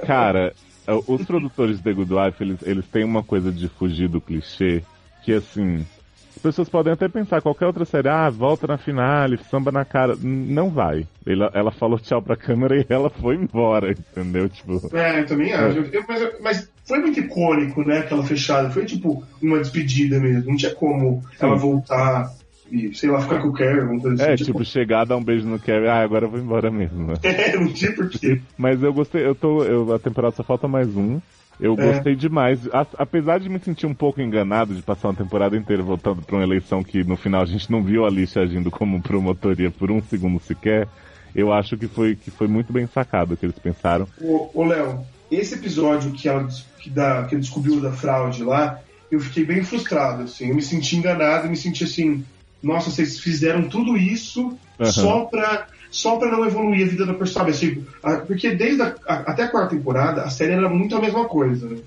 Cara, é, os produtores de The Good Wife, eles, eles têm uma coisa de fugir do clichê, que assim, as pessoas podem até pensar, qualquer outra série, ah, volta na finale, samba na cara. Não vai. Ela, ela falou tchau pra câmera e ela foi embora, entendeu? Tipo, É, eu também acho. Eu- mas, mas foi muito icônico, né, aquela fechada. Foi tipo uma despedida mesmo. Não tinha como ela voltar e, sei lá, ficar com o Carrie, alguma coisa assim. é, tipo, chegar, dar um beijo no Kevin, ah, agora eu vou embora mesmo, né? É, não tinha porquê. Mas eu gostei, eu tô. Eu, a temporada só falta mais um. Eu É. gostei demais. A- apesar de me sentir um pouco enganado de passar uma temporada inteira voltando pra uma eleição que no final a gente não viu a Alicia agindo como promotoria por um segundo sequer, eu acho que foi, que foi muito bem sacado o que eles pensaram. Ô, Léo, esse episódio que ela que, dá, que descobriu da fraude lá, eu fiquei bem frustrado, assim. Eu me senti enganado, eu me senti assim, nossa, vocês fizeram tudo isso Aham. só pra. Só pra não evoluir a vida da personagem. Assim, a- porque desde a, a- até a quarta temporada, a série era muito a mesma coisa, né?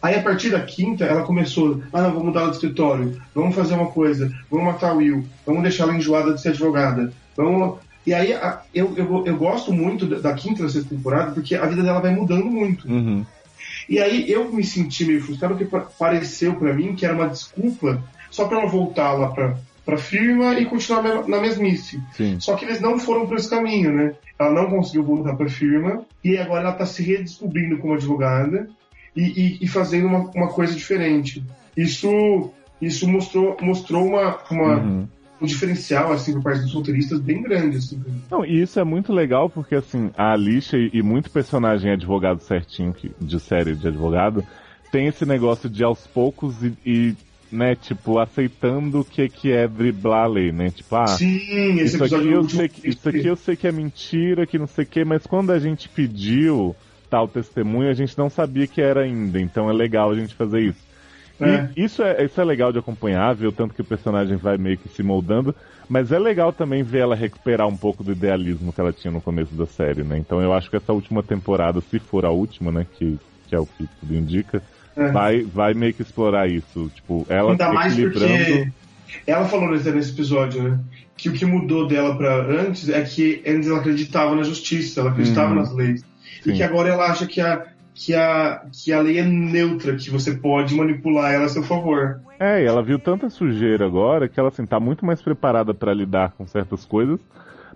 Aí a partir da quinta, ela começou, ah não, vamos mudar ela de escritório, vamos fazer uma coisa, vamos matar o Will, vamos deixar ela enjoada de ser advogada, vamos... E aí a- eu, eu, eu gosto muito da, da quinta e da sexta temporada, porque a vida dela vai mudando muito. Uhum. E aí eu me senti meio frustrado, porque pa- pareceu pra mim que era uma desculpa só pra ela voltar lá pra, pra firma e continuar na mesmice. Sim. Só que eles não foram por esse caminho, né? Ela não conseguiu voltar pra firma e agora ela tá se redescobrindo como advogada e, e- e fazendo uma, uma coisa diferente. Isso, isso mostrou, mostrou uma, uma- Uhum. um diferencial, assim, por parte dos roteiristas bem grande, assim. Não, e isso é muito legal porque, assim, a Alicia e, e muito personagem advogado certinho, que- de série de advogado, tem esse negócio de aos poucos e, e, né, tipo, aceitando o que, que é driblar a lei, né? Tipo, ah, Sim, isso aqui, eu último- sei que, isso aqui eu sei que é mentira, que não sei o que, mas quando a gente pediu tal testemunho, a gente não sabia que era ainda, então é legal a gente fazer isso. É. E isso é, isso é legal de acompanhar, ver o tanto que o personagem vai meio que se moldando, mas é legal também ver ela recuperar um pouco do idealismo que ela tinha no começo da série, né? Então eu acho que essa última temporada, se for a última, né, que, que é o que tudo indica, É. vai, vai meio que explorar isso. Tipo, ela Ainda mais porque ela falou nesse, nesse episódio, né? Que o que mudou dela pra antes é que antes ela acreditava na justiça, ela acreditava Uhum. nas leis. Sim. E que agora ela acha que a, que, a, que a lei é neutra, que você pode manipular ela a seu favor. É, e ela viu tanta sujeira agora que ela assim tá muito mais preparada pra lidar com certas coisas,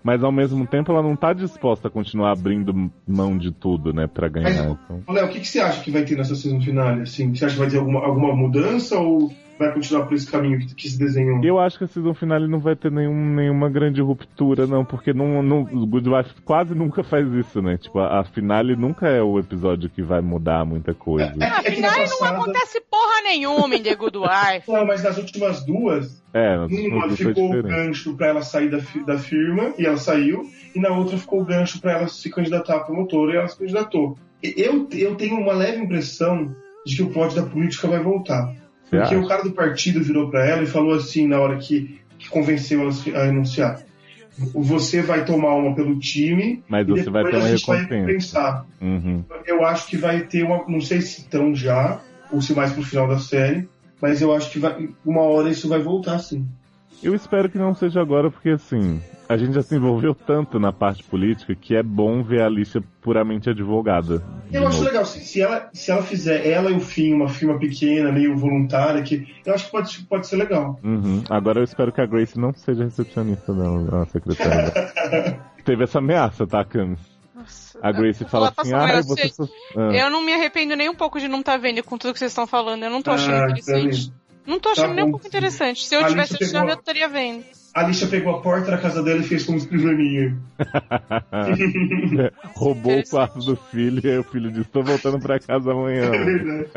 mas ao mesmo tempo ela não tá disposta a continuar abrindo mão de tudo, né, Pra ganhar. Mas- Então, Léo, o que, que você acha que vai ter nessa season finale? Assim, você acha que vai ter alguma, alguma mudança ou vai continuar por esse caminho que, que se desenhou? Eu acho que a season finale não vai ter nenhum, nenhuma grande ruptura, não, porque não, não, o Good Wife quase nunca faz isso, né? Tipo, a, a finale nunca é o episódio que vai mudar muita coisa. É, é na Afinal, não passada... acontece porra nenhuma em The Good Wife. Não, mas nas últimas duas, É, nas Uma últimas foi ficou o gancho pra ela sair da, fi- da firma e ela saiu, e na outra ficou o gancho pra ela se candidatar a promotora e ela se candidatou. Eu, eu tenho uma leve impressão de que o plot da política vai voltar. Porque o cara do partido virou pra ela e falou assim na hora que, que convenceu ela a renunciar. Você vai tomar uma pelo time Mas e você vai ter uma recompensa. Uhum. Eu acho que vai ter uma. Não sei se tão já, ou se mais pro final da série, mas eu acho que vai, uma hora isso vai voltar sim. Eu espero que não seja agora, porque assim, a gente já se envolveu tanto na parte política que é bom ver a Alicia puramente advogada. Eu acho novo. legal, se, se ela, se ela fizer ela e o Fim uma firma pequena, meio voluntária, que eu acho que pode, pode ser legal. Uhum. Agora eu espero que a Grace não seja recepcionista dela, a secretária. Teve essa ameaça, tá, Camis? Nossa, A Grace fala assim, ah, você... Ah. Eu não me arrependo nem um pouco de não estar vendo com tudo que vocês estão falando. Eu não tô achando Ah, interessante. também. Não tô achando Tá nem um pouco interessante. Se eu A tivesse achando, pegou- eu estaria vendo. A Alicia pegou a porta da casa dela e fez como escrivaninha. Roubou o quarto do filho e aí o filho disse, tô voltando pra casa amanhã. É verdade.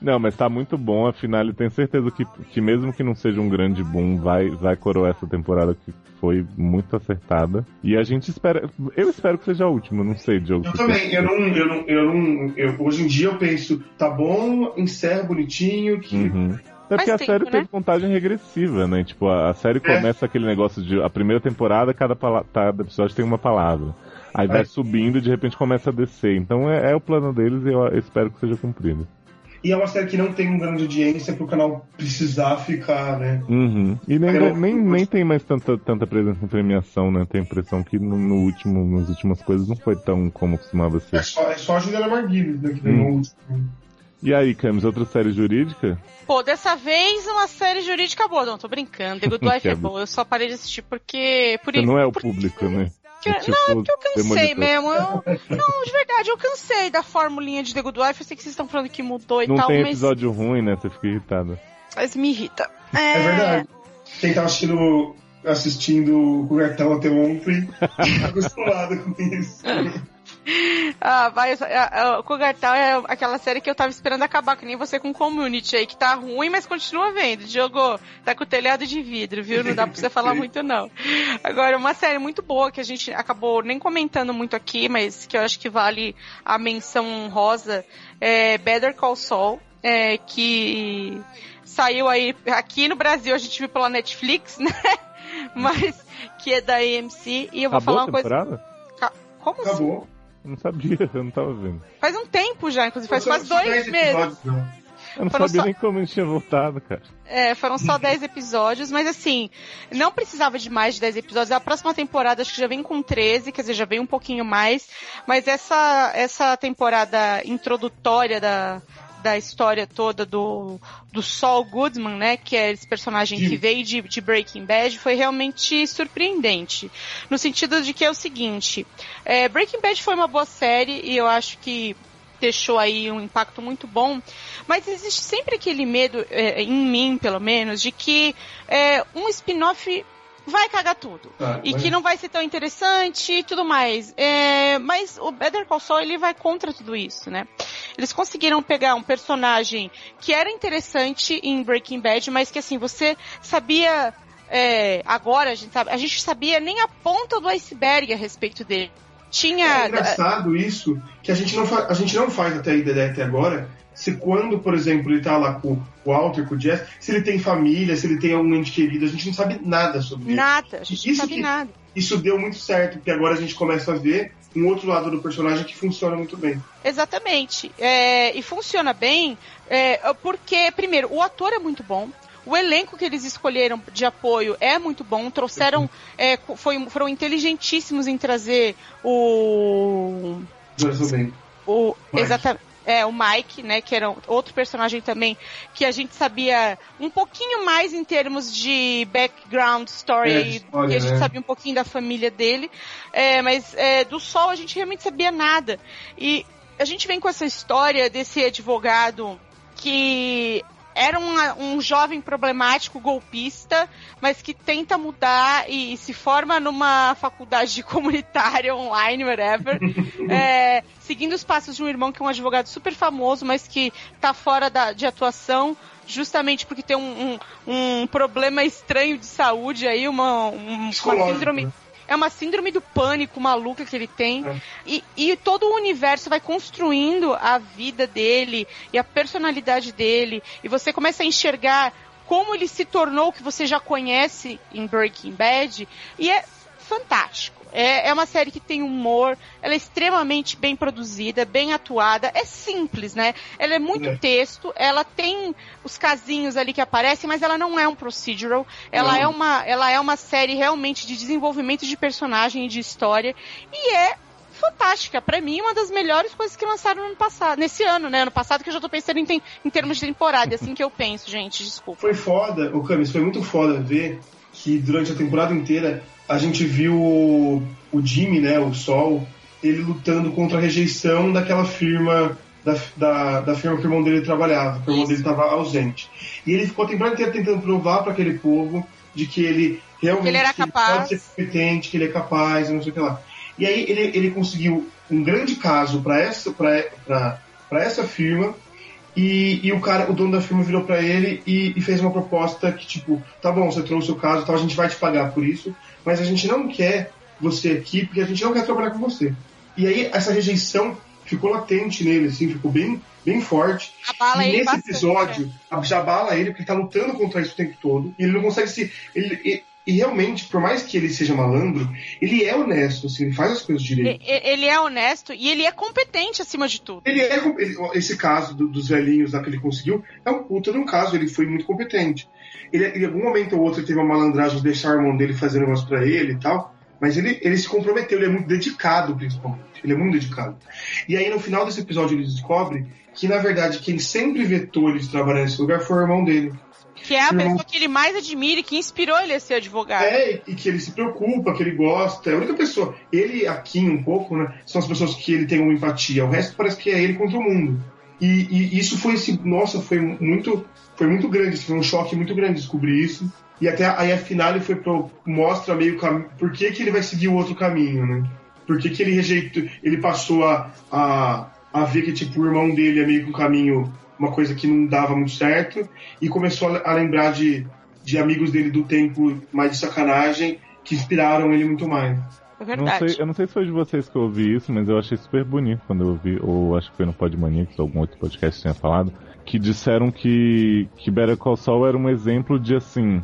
Não, mas tá muito bom, afinal, eu tenho certeza que, que mesmo que não seja um grande boom, vai, vai coroar essa temporada que foi muito acertada. E a gente espera. Eu espero que seja a última, não sei, Diogo. Eu também, eu não, eu não, eu não. Eu, hoje em dia eu penso, tá bom, encerra bonitinho, que. Uhum. É porque a tempo, série né? teve contagem regressiva, né? Tipo, a, a série É. começa aquele negócio de. A primeira temporada, cada, cada episódio tem uma palavra. Aí vai É. subindo e de repente começa a descer. Então é, é o plano deles e eu espero que seja cumprido. E é uma série que não tem uma grande audiência pro canal precisar ficar, né? Uhum. E nem, nem, nem tem mais tanta, tanta presença em premiação, né? Tem a impressão que no, no último, nas últimas coisas não foi tão como costumava É ser. só, é só a Juliana Marguilhos, né? Que Hum. o último. E aí, Camis, outra série jurídica? Pô, dessa vez uma série jurídica boa. Não, tô brincando. The Good Wife é Quebra. boa. Eu só parei de assistir porque. Por Você não é o por- público, né? que- É tipo não, é porque eu cansei Demolidor. mesmo. Eu- não, de verdade, eu cansei da formulinha de The Good Wife. Eu sei que vocês estão falando que mudou e Não tal, tem mas, episódio ruim, né? Você fica irritada. mas me irrita. É verdade. Quem tava assistindo, assistindo o Cobertão até ontem, tá acostumado com isso. Ah, vai. a- a- O Kogartal é aquela série que eu tava esperando acabar, que nem você com Community aí, que tá ruim, mas continua vendo. Diogo, tá com o telhado de vidro, viu? Não dá pra você falar muito, não. Agora, uma série muito boa que a gente acabou nem comentando muito aqui, mas que eu acho que vale a menção honrosa é Better Call Saul, é, que saiu aí. Aqui no Brasil a gente viu pela Netflix, né? Mas que é da AMC. E eu vou Acabou falar a uma coisa. temporada? Como assim? Acabou. Eu não sabia, eu não tava vendo. Faz um tempo já, inclusive, faz quase dois 10 meses. episódios, não. Eu não Foram sabia só- nem como a gente tinha voltado, cara. É, foram só 10 episódios, mas assim, não precisava de mais de 10 episódios. A próxima temporada acho que já vem com 13, quer dizer, já vem um pouquinho mais. Mas essa, essa temporada introdutória da, da história toda do, do Saul Goodman, né, que é esse personagem que Sim. veio de, de Breaking Bad, foi realmente surpreendente. No sentido de que é o seguinte, é, Breaking Bad foi uma boa série e eu acho que deixou aí um impacto muito bom, mas existe sempre aquele medo, é, em mim pelo menos, de que é, um spin-off vai cagar tudo. Tá, E mas- que não vai ser tão interessante e tudo mais. É, mas o Better Call Saul, ele vai contra tudo isso, né? Eles conseguiram pegar um personagem que era interessante em Breaking Bad, mas que assim, você sabia... é, agora a gente sabe, a gente sabia nem a ponta do iceberg a respeito dele. Tinha. É engraçado isso, que a gente não, a gente não faz até, até agora, se quando, por exemplo, ele tá lá com o Walter, com o Jess, se ele tem família, se ele tem algum ente querido, a gente não sabe nada sobre ele. Nada, a gente Isso não sabe que- nada. Isso deu muito certo, porque agora a gente começa a ver um outro lado do personagem que funciona muito bem. Exatamente. É, e funciona bem é, porque, primeiro, o ator é muito bom. O elenco que eles escolheram de apoio é muito bom. Trouxeram. é, co- foi, foram inteligentíssimos em trazer o. Bem. o exatamente. É, o Mike, né, que era outro personagem também, que a gente sabia um pouquinho mais em termos de background story, É, e- história, e a gente né? sabia um pouquinho da família dele, é, mas é, do Sol a gente realmente sabia nada. E a gente vem com essa história desse advogado que era um, um jovem problemático, golpista, mas que tenta mudar e, se forma numa faculdade comunitária online, whatever, é, seguindo os passos de um irmão que é um advogado super famoso, mas que tá fora da, de atuação, justamente porque tem um, um, um problema estranho de saúde aí, uma, um- uma síndrome. É uma síndrome do pânico maluca que ele tem. É. E, e todo o universo vai construindo a vida dele e a personalidade dele. E você começa a enxergar como ele se tornou o que você já conhece em Breaking Bad. E é fantástico. É, é uma série que tem humor, ela é extremamente bem produzida, bem atuada, é simples, né? Ela é muito É. texto, ela tem os casinhos ali que aparecem, mas ela não é um procedural, ela Não. é uma, ela é uma série realmente de desenvolvimento de personagem e de história e é fantástica. Pra mim, uma das melhores coisas que lançaram no ano passado, nesse ano, né? Ano passado que eu já tô pensando em, tem- em termos de temporada, é assim que eu penso, gente, desculpa. Foi foda, o Camis, foi muito foda ver que durante a temporada inteira a gente viu o, o Jimmy, né, o Sol, ele lutando contra a rejeição daquela firma, da, da, da firma que o irmão dele trabalhava, que o irmão dele estava ausente. E ele ficou a temporada inteira tentando provar para aquele povo de que ele realmente Que ele era capaz. pode ser competente, que ele é capaz, e não sei o que lá. E aí ele, ele conseguiu um grande caso para essa, pra, pra, pra essa firma E, e o cara, o dono da firma virou para ele e, e, fez uma proposta que, tipo, tá bom, você trouxe o caso, então a gente vai te pagar por isso, mas a gente não quer você aqui porque a gente não quer trabalhar com você. E aí essa rejeição ficou latente nele, assim, ficou bem, bem forte. Abala e nesse bastante, episódio, já abala ele, porque ele tá lutando contra isso o tempo todo, e ele não consegue se. Ele, e, realmente, por mais que ele seja malandro, ele é honesto, assim, ele faz as coisas direito. Ele é honesto e ele é competente acima de tudo. Ele é. esse caso do- dos velhinhos lá que ele conseguiu é um puta de um caso, ele foi muito competente. Ele, em algum momento ou outro, teve uma malandragem de deixar o irmão dele fazer negócio pra ele e tal. Mas ele, ele se comprometeu, ele é muito dedicado, principalmente. Ele é muito dedicado. E aí, no final desse episódio, ele descobre que, na verdade, quem sempre vetou ele de trabalhar nesse lugar foi o irmão dele. Que é a Não. pessoa que ele mais admira e que inspirou ele a ser advogado. É, e que ele se preocupa, que ele gosta. É a única pessoa. Ele, aqui um pouco, né? São as pessoas que ele tem uma empatia. O resto parece que é ele contra o mundo. E, e isso foi esse. Nossa, foi muito. Foi muito grande. Foi um choque muito grande descobrir isso. E até aí a finale foi pro. Mostra meio caminho. Por que, que ele vai seguir o outro caminho, né? Por que, que ele rejeitou. Ele passou a, a, a ver que, tipo, o irmão dele é meio que um caminho. Uma coisa que não dava muito certo. E começou a, lembrar de, de amigos dele do tempo mais de sacanagem que inspiraram ele muito mais. É Não sei, eu não sei se foi de vocês que eu ouvi isso, mas eu achei super bonito quando eu ouvi, ou acho que foi no Podmaniacs, algum outro podcast tinha falado, que disseram que, que Better Call Saul era um exemplo de assim.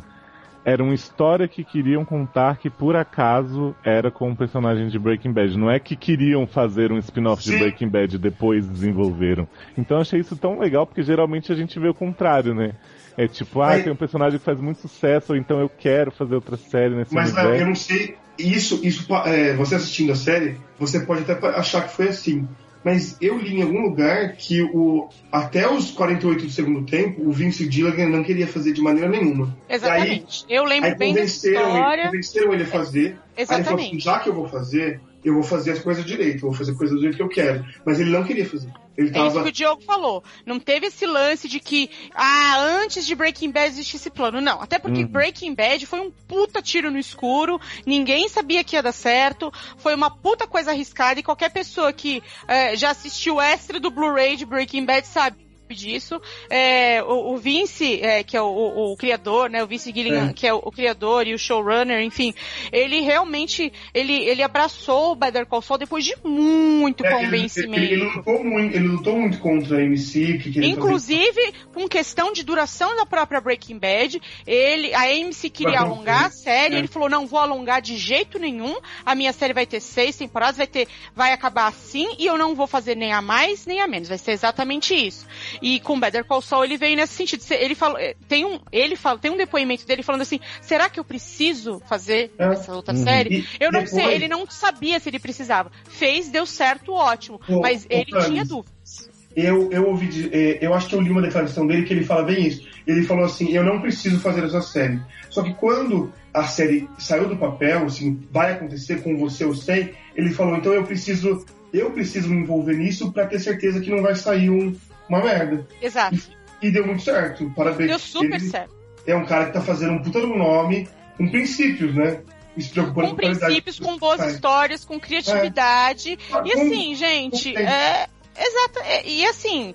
Era uma história que queriam contar que por acaso era com um personagem de Breaking Bad. Não é que queriam fazer um spin-off de. Breaking Bad e depois desenvolveram. Então eu achei isso tão legal porque geralmente a gente vê o contrário, né? É tipo, ah, Mas- tem um personagem que faz muito sucesso, ou então eu quero fazer outra série nesse Mas universo. eu não sei. Isso, isso é, você assistindo a série, você pode até achar que foi assim. Mas eu li em algum lugar que o, até os 48 do segundo tempo, o Vince Gilligan não queria fazer de maneira nenhuma. Exatamente. eu lembro Aí bem dessa convenceram ele, história. convenceram ele a fazer. Aí ele falou assim, Exatamente. já que eu vou fazer, eu vou fazer as coisas direito, vou fazer coisas do jeito que eu quero. Mas ele não queria fazer. Ele É isso tava. que o Diogo falou. Não teve esse lance de que, ah, antes de Breaking Bad existia esse plano. Não. Até porque Uhum. Breaking Bad foi um puta tiro no escuro. Ninguém sabia que ia dar certo. Foi uma puta coisa arriscada. E qualquer pessoa que eh, já assistiu o extra do Blu-ray de Breaking Bad sabe disso. É, o, o Vince, é, que é o, o- o criador, né? O Vince Gilligan, É. que é o, criador e o showrunner, enfim, ele realmente ele, ele abraçou o Better Call Saul depois de muito É, ele- convencimento. Ele, ele lutou muito, ele lutou muito contra a MC, que Inclusive, com questão de duração da própria Breaking Bad, ele, a AMC queria Vai alongar a série, é. ele falou, não vou alongar de jeito nenhum, a minha série vai ter seis temporadas, vai ter, vai acabar assim, e eu não vou fazer nem a mais, nem a menos, vai ser exatamente isso. E com Better Call Saul ele veio nesse sentido, ele falou, eh, tem um, ele fala, tem um depoimento dele falando assim, será que eu preciso fazer É. essa outra Uhum. série? E Eu não depois- sei, ele não sabia se ele precisava. Fez, deu certo, ótimo, Ô, mas ele tinha dúvidas. Eu, eu ouvi, de- é, eu acho que eu li uma declaração dele que ele fala bem isso. Ele falou assim: eu não preciso fazer essa série. Só que quando a série saiu do papel, assim, vai acontecer com você, eu sei. Ele falou: então eu preciso, eu preciso me envolver nisso pra ter certeza que não vai sair um- uma merda. Exato. E deu muito certo. Parabéns. Deu super ele certo. é um cara que tá fazendo um puta um nome com princípios, né? E com princípios, com boas histórias, com criatividade. Ah, E assim, gente, é. Exato. é- e assim.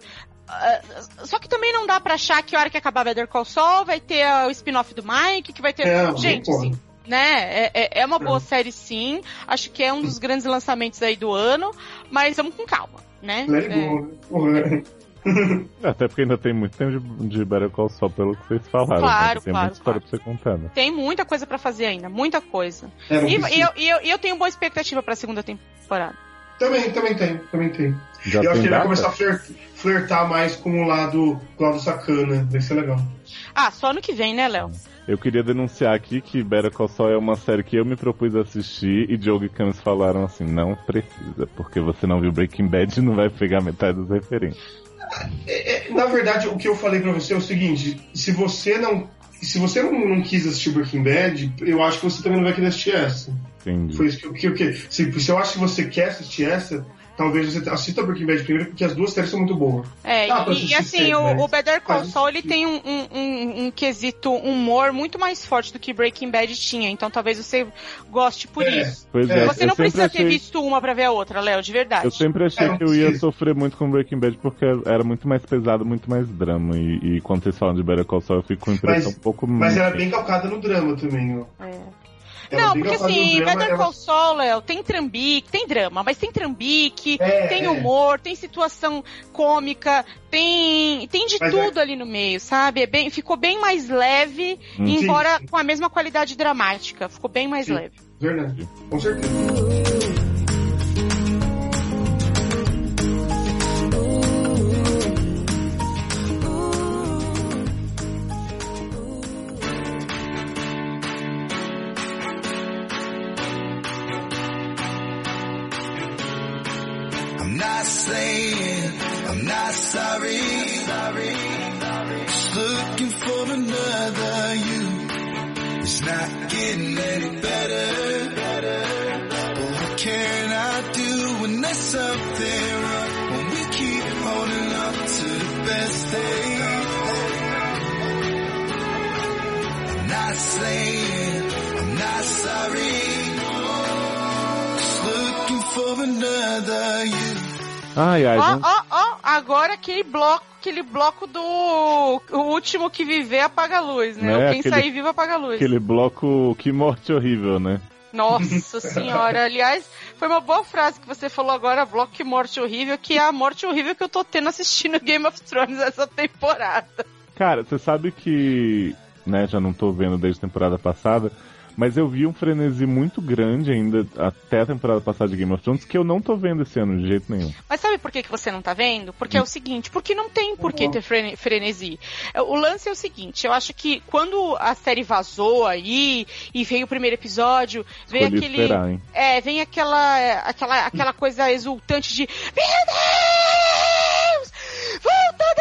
ah, só que também não dá pra achar que a hora que acabar Better Call Saul vai ter o spin-off do Mike, que vai ter. É, gente, assim, né? É, é- é uma boa É. série, sim. Acho que é um dos grandes lançamentos aí do ano, mas vamos com calma, né? É. né? Até porque ainda tem muito tempo de, de Better Call Saul, pelo que vocês falaram. Claro, né? Tem claro, muita história claro. pra você contar, né? Tem muita coisa pra fazer ainda, muita coisa. É, E, precisa. e eu, e eu, e eu tenho boa expectativa pra segunda temporada. Também, também tem, também tem. Já eu acho que ele vai começar a flirt- flertar mais com o lado, com o lado sacana. Vai ser legal. Ah, só ano que vem, né, Léo? Eu queria denunciar aqui que Better Call Saul é uma série que eu me propus a assistir e Diogo e Camis falaram assim, não precisa, porque você não viu Breaking Bad e não vai pegar metade das referências. É, é, na verdade, o que eu falei pra você é o seguinte: se você não. Se você não, não quis assistir Breaking Bad, eu acho que você também não vai querer assistir essa. Entendi. Foi isso que eu que, que se, se eu acho que você quer assistir essa, talvez você assista Breaking Bad primeiro, porque as duas séries são muito boas. É, e, e assim, sempre, o, mas o Better Call Saul, ele tem um, um, um- um quesito humor muito mais forte do que Breaking Bad tinha, então talvez você goste por É. isso. Pois É, é, Você não precisa ter achei- visto uma pra ver a outra, Léo, de verdade. Eu sempre achei É, que eu ia precisa. sofrer muito com Breaking Bad porque era muito mais pesado, muito mais drama. E, e quando vocês falam de Better Call Saul, eu fico com a impressão Mas- um pouco Mas mais- era bem calcada no drama também, ó. É. Não, porque assim, Better Saul, Léo, tem trambique, tem drama, mas tem trambique, É, tem é. humor, tem situação cômica, tem tem de Mas é- tudo ali no meio, sabe? É bem, ficou bem mais leve, Hum. embora Sim, sim. com a mesma qualidade dramática. Ficou bem mais Sim. leve. Verdade, com certeza. Sorry. Just looking for another you. It's not getting any better. But what can I do when there's something wrong? When we keep holding on to the best days. I'm not saying I'm not sorry. Just looking for another you. Ai, ai, Ó, vamos- ó, ó, agora aquele bloco, aquele bloco do o último que viver apaga a luz, né? Né, Quem aquele- sair vivo apaga a luz. aquele bloco Que Morte Horrível, né? Nossa senhora, aliás, foi uma boa frase que você falou agora, bloco que morte horrível, que é a morte horrível que eu tô tendo assistindo Game of Thrones essa temporada. Cara, você sabe que, né, já não tô vendo desde a temporada passada, mas eu vi um frenesi muito grande ainda até a temporada passada de Game of Thrones que eu não tô vendo esse ano de jeito nenhum. Mas sabe por que, que você não tá vendo? Porque é o seguinte, porque não tem por que ter frene- frenesi. É, O lance é o seguinte, eu acho que quando a série vazou aí e veio o primeiro episódio, veio Escolhi aquele. esperar, hein? É, vem aquela, aquela, aquela coisa exultante de Meu Deus! Voltou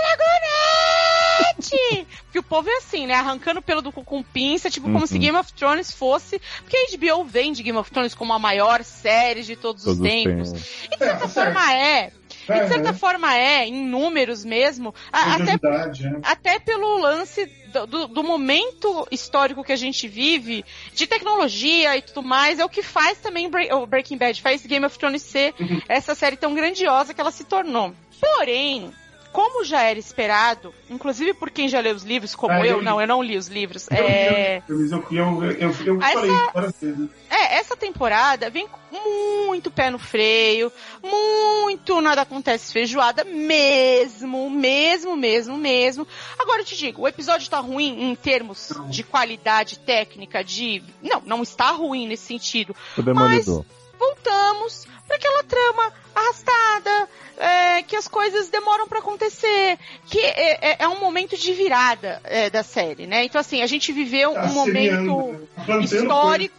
Dragonete! Porque o povo é assim, né? Arrancando pelo do cu com pinça, tipo, como Uhum. se Game of Thrones fosse. Porque a HBO vende Game of Thrones como a maior série de todos, Todos os os tempos. E de certa É, forma é. E de certa Uhum. forma é, em números mesmo. a- até Curiosidade, né? até pelo lance do, do- do momento histórico que a gente vive, de tecnologia e tudo mais, é o que faz também o Breaking Bad, faz Game of Thrones ser Uhum. essa série tão grandiosa que ela se tornou. Porém, como já era esperado, inclusive por quem já leu os livros, como Ah, eu, eu li. não, eu não li os livros, Eu, é... eu, eu, eu, eu, eu Essa- falei isso várias vezes. É, essa temporada vem com muito pé no freio, muito nada acontece feijoada, mesmo, mesmo, mesmo, mesmo. Agora eu te digo, o episódio tá ruim em termos Não. de qualidade técnica, de. Não, não está ruim nesse sentido. Demolidor. Voltamos para aquela trama arrastada, é, que as coisas demoram para acontecer, que é, é- é um momento de virada é, da série, né? Então assim, a gente viveu Tá um momento né? Histórico.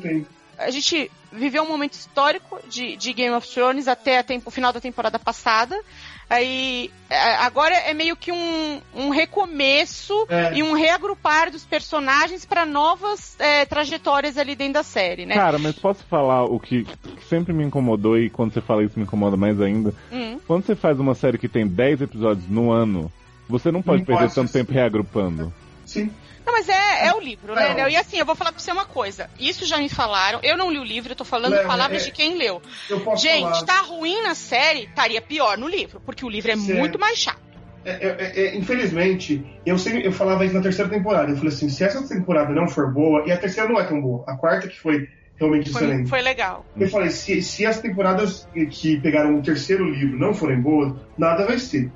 tempo. a gente viveu um momento histórico de, de Game of Thrones até a tem- o final da temporada passada. Aí é, agora é meio que um, um recomeço É. e um reagrupar dos personagens para novas é, trajetórias ali dentro da série, né? Cara, mas posso falar o que, que sempre me incomodou e quando você fala isso me incomoda mais ainda? Hum. Quando você faz uma série que tem 10 episódios no ano, você não pode Não perder pode. tanto tempo reagrupando. Sim. Não, mas é, é o livro, né, Léo. E assim, eu vou falar pra você uma coisa. Isso já me falaram. Eu não li o livro, eu tô falando Léo, palavras é- de quem leu. Gente, falar. tá ruim na série, estaria pior no livro, porque o livro é Certo. muito mais chato. É, é, é, infelizmente, eu sempre eu falava isso na terceira temporada. Eu falei assim, se essa temporada não for boa, e a terceira não é tão boa, a quarta que foi realmente Foi, excelente. foi legal. Eu falei, se, se as temporadas que pegaram o terceiro livro não forem boas, nada vai ser.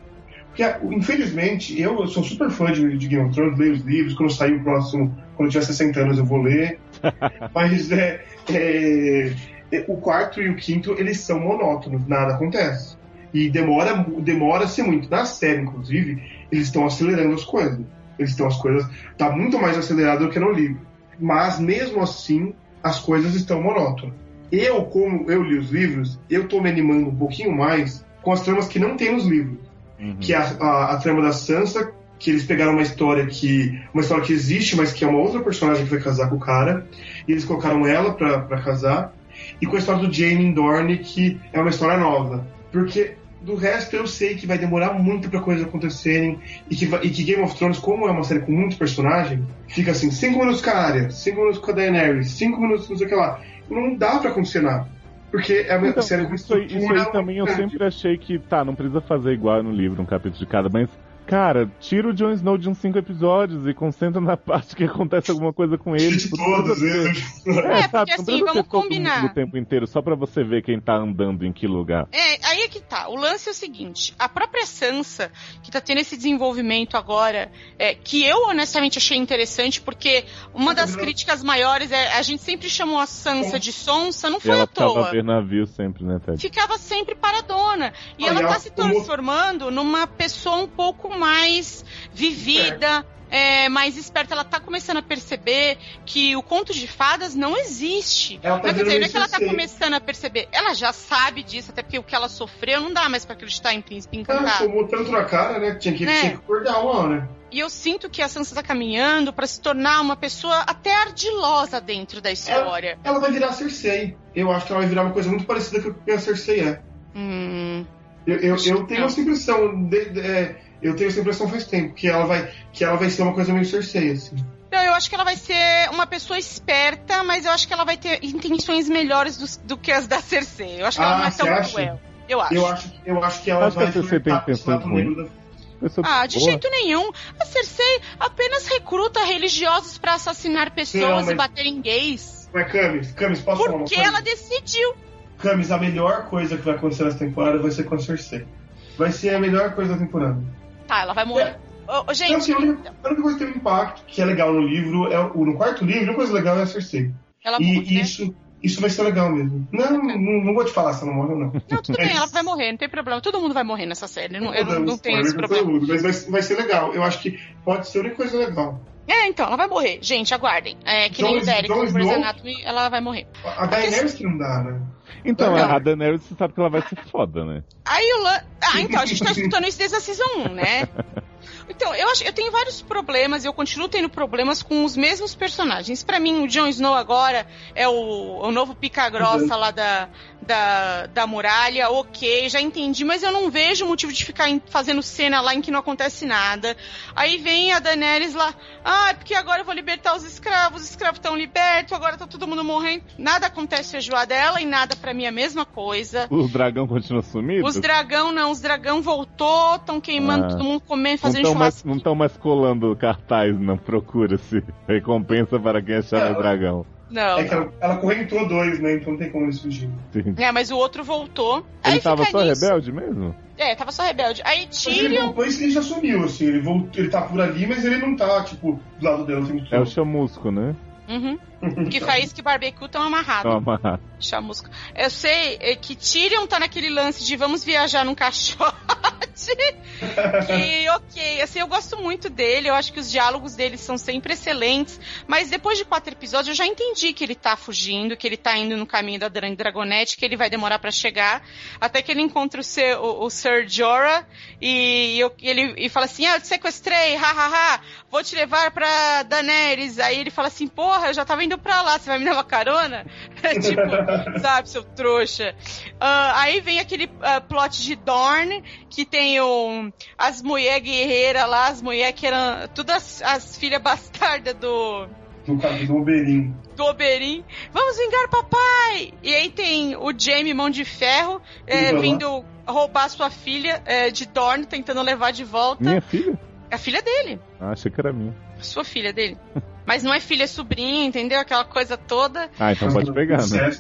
Porque, infelizmente, eu sou super fã de, de Game of Thrones, leio os livros, quando sair o próximo, quando eu tiver 60 anos eu vou ler. Mas é, é, é, o quarto e o quinto, eles são monótonos, nada acontece. E demora, demora-se muito. Na série, inclusive, eles estão acelerando as coisas. Eles estão as coisas. Tá muito mais acelerado do que no livro. Mas mesmo assim, as coisas estão monótonas. Eu, como eu li os livros, eu tô me animando um pouquinho mais com as tramas que não tem nos livros. Uhum. Que é a, a, a trama da Sansa, que eles pegaram uma história que. Uma história que existe, mas que é uma outra personagem que vai casar com o cara. E eles colocaram ela pra, casar. e com a história do Jamie Dorne, que é uma história nova. Porque do resto eu sei que vai demorar muito para coisas acontecerem e que, e que Game of Thrones, como é uma série com muitos personagens, fica assim, 5 minutos com a Arya, 5 minutos com a Daenerys, 5 minutos não sei o que lá. Não dá pra acontecer nada. Porque é uma Então, série com isso aí, isso aí também eu sempre achei que, tá, não precisa fazer igual no livro, um capítulo de cada, mas, cara, tira o Jon Snow de uns cinco episódios e concentra na parte que acontece alguma coisa com ele. De tipo, todos, eles. ter- É, sabe, porque assim, vamos combinar. o tempo inteiro, só pra você ver quem tá andando em que lugar. É, aí é que tá. O lance é o seguinte: a própria Sansa, que tá tendo esse desenvolvimento agora, é, que eu honestamente achei interessante, porque uma das críticas maiores é a gente sempre chamou a Sansa de sonsa, não E foi ela à toa. ficava a ver navio sempre, né, Ted? Ficava sempre paradona. E ela e tá se transformando numa pessoa um pouco mais vivida. é, mais esperta, ela tá começando a perceber que o conto de fadas não existe. Ela tá quer dizer, não é que ela tá começando a perceber, ela já sabe disso, até porque o que ela sofreu não dá mais pra acreditar em príncipe encantado. tomou tanto na cara, né? Tinha que, Né? tinha que acordar uma hora. E eu sinto que a Sansa tá caminhando pra se tornar uma pessoa até ardilosa dentro da história. Ela vai virar Cersei. Eu acho que ela vai virar uma coisa muito parecida com o que a Cersei é. Hum, Eu, eu, eu tenho essa impressão. de- de- é, eu tenho essa impressão faz tempo, que ela vai, que ela vai ser uma coisa meio Cersei, assim. Não, eu acho que ela vai ser uma pessoa esperta, mas eu acho que ela vai ter intenções melhores do, do que as da Cersei. Eu acho que ela Ah, não é tão acha? cruel. Eu acho. Eu acho, eu acho que ela Acho que vai a Cersei tem intenções Ah, de boa. jeito nenhum. A Cersei apenas recruta religiosos pra assassinar pessoas Não, mas- e bater em gays. Mas Camis, Camis, posso falar uma Porque coisa? ela decidiu. Camis, a melhor coisa que vai acontecer nessa temporada vai ser com a Cersei. Vai ser a melhor coisa da temporada. Tá, ela vai morrer. Ô, Não, gente, assim, a única, a única coisa que tem um impacto, que é legal no livro, é o, no quarto livro, a única coisa legal é a Cersei. ela E morre, né? isso, isso vai ser legal mesmo. Não, não, não vou te falar se ela não morreu, não. Não, tudo bem, ela vai morrer, não tem problema. Todo mundo vai morrer nessa série. Não, eu não, não tenho esse problema. mundo, Mas vai, vai ser legal. Eu acho que pode ser a única coisa legal. É, então, ela vai morrer. Gente, aguardem. É, que nem Jon- o Derek Jon no Grey's Snow? Anatomy, ela vai morrer. A Daenerys que não dá, né? Então, Legal. a Daenerys, você sabe que ela vai ser foda, né? Aí o Lan... Ah, então, a gente tá escutando isso desde a Season 1, né? Então, eu acho eu tenho vários problemas, eu continuo tendo problemas com os mesmos personagens. Pra mim, o Jon Snow agora é o, o novo pica-grossa lá da, da, da muralha, ok, já entendi, mas eu não vejo motivo de ficar fazendo cena lá em que não acontece nada. Aí vem a Daenerys lá, ah, é porque agora eu vou libertar os escravos, os escravos estão libertos, agora tá todo mundo morrendo. Nada acontece feijoada dela e nada pra mim é a mesma coisa. O dragão continua sumido? Os dragão não, os dragão voltou, estão queimando, Ah. todo mundo comendo, fazendo estão mais, não estão mais colando cartaz, não procura-se recompensa para quem achar o dragão. Não. É que ela, ela correntou dois, né? Então não tem como eles fugir. É, mas o outro voltou. Ele Aí tava só nisso. rebelde mesmo? É, tava só rebelde. Aí Mas ele, Tyrion. depois que ele já sumiu, assim. Ele, voltou, ele tá por ali, mas ele não tá, tipo, do lado dela tempo É o chamusco, né? Uhum. Que faísca e barbecue estão amarrados. Amarrado. Chamusco. Eu sei é, que Tyrion tá naquele lance de vamos viajar num caixote. que, ok, assim, eu gosto muito dele, eu acho que os diálogos dele são sempre excelentes, mas depois de quatro episódios eu já entendi que ele tá fugindo, que ele tá indo no caminho da Dra- Dragonete, que ele vai demorar pra chegar, até que ele encontra o, Sir- o- o Sir Jorah e, eu- e ele e fala assim, ah, eu te sequestrei, hahaha, vou te levar pra Daenerys, aí ele fala assim, porra, eu já tava indo pra lá, você vai me dar uma carona? tipo, sabe, seu trouxa. Ah, aí vem aquele ah, plot de Dorne, que tem o, as mulher guerreiras lá, as mulheres que eram todas as filhas bastardas do, Do do Oberyn. do Oberyn. Vamos vingar papai! E aí tem o Jaime Mão de Ferro é, vindo roubar sua filha é, de Dorne, tentando levar de volta. Minha filha? A filha dele. Ah, achei que era minha. Sua filha dele. Mas não é filha, é sobrinha, entendeu? Aquela coisa toda. Ah, então pode pegar, né?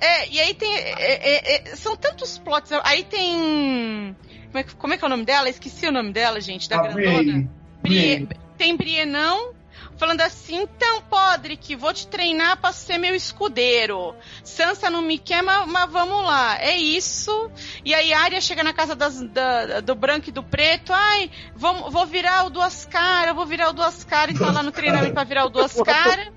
É. É, e aí tem. é, é, é, são tantos plots. Aí tem. Como é, que- como é que é o nome dela? Esqueci o nome dela, gente, da A grandona. Brie, tem Brienão falando assim, então, Podrick, vou te treinar pra ser meu escudeiro. Sansa não me quer, mas, mas vamos lá. É isso. E aí Arya chega na casa das- da- do branco e do preto. Ai, vamos, vou virar o duas caras, vou virar o duas caras. E tá lá no treinamento pra virar o duas caras.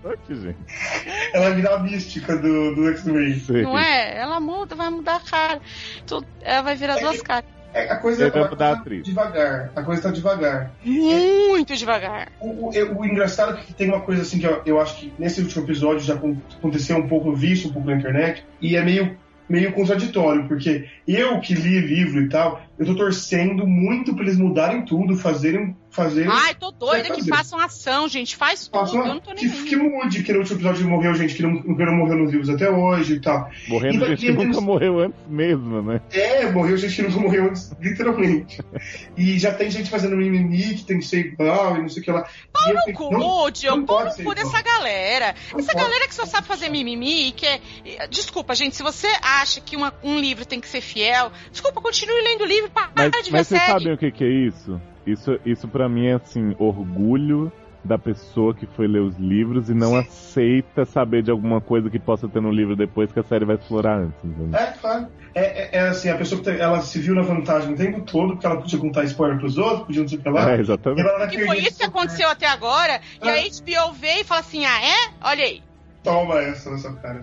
Ela vai virar a mística do, do X-Men. Não é? Ela muda, vai mudar a cara. Tudo- ela vai virar duas caras. É, a coisa, a atriz. devagar. A coisa tá devagar. Muito devagar. O, o- o engraçado é que tem uma coisa assim que eu, eu acho que nesse último episódio já acon- aconteceu um pouco, eu vi isso um pouco na internet, e é meio, meio contraditório, porque eu que li livro e tal, eu tô torcendo muito pra eles mudarem tudo, fazerem. Fazerem Ai, tô doida que fazer. façam ação, gente. Faz tudo. façam- Eu não tô nem que, que mude, porque no último episódio morreu gente que não, que não morreu nos livros até hoje e tal. Morrendo E gente que nunca morreu antes mesmo, né? É, morreu gente que nunca morreu antes, literalmente. E já tem gente fazendo mimimi que tem que ser igual e não sei o que lá. E Pau no cu, não Pau no cu dessa galera. Não Essa pode. galera que só sabe fazer mimimi e que é... Desculpa, gente, se você acha que uma- um livro tem que ser fiel, desculpa, continue lendo o livro, para Mas, de ver mas vocês sabem o que, que é isso? Isso, isso para mim é assim, orgulho da pessoa que foi ler os livros e não Sim. aceita saber de alguma coisa que possa ter no livro depois que a série vai explorar antes, entendeu? É, claro. É, é- é assim, a pessoa que tem- ela se viu na vantagem o tempo todo, porque ela podia contar spoiler pros outros, podia não sei o que lá. É, E exatamente. vai E foi isso que aconteceu até agora. E É. a HBO veio e fala assim: ah, é? Olha aí. Toma essa na sua cara.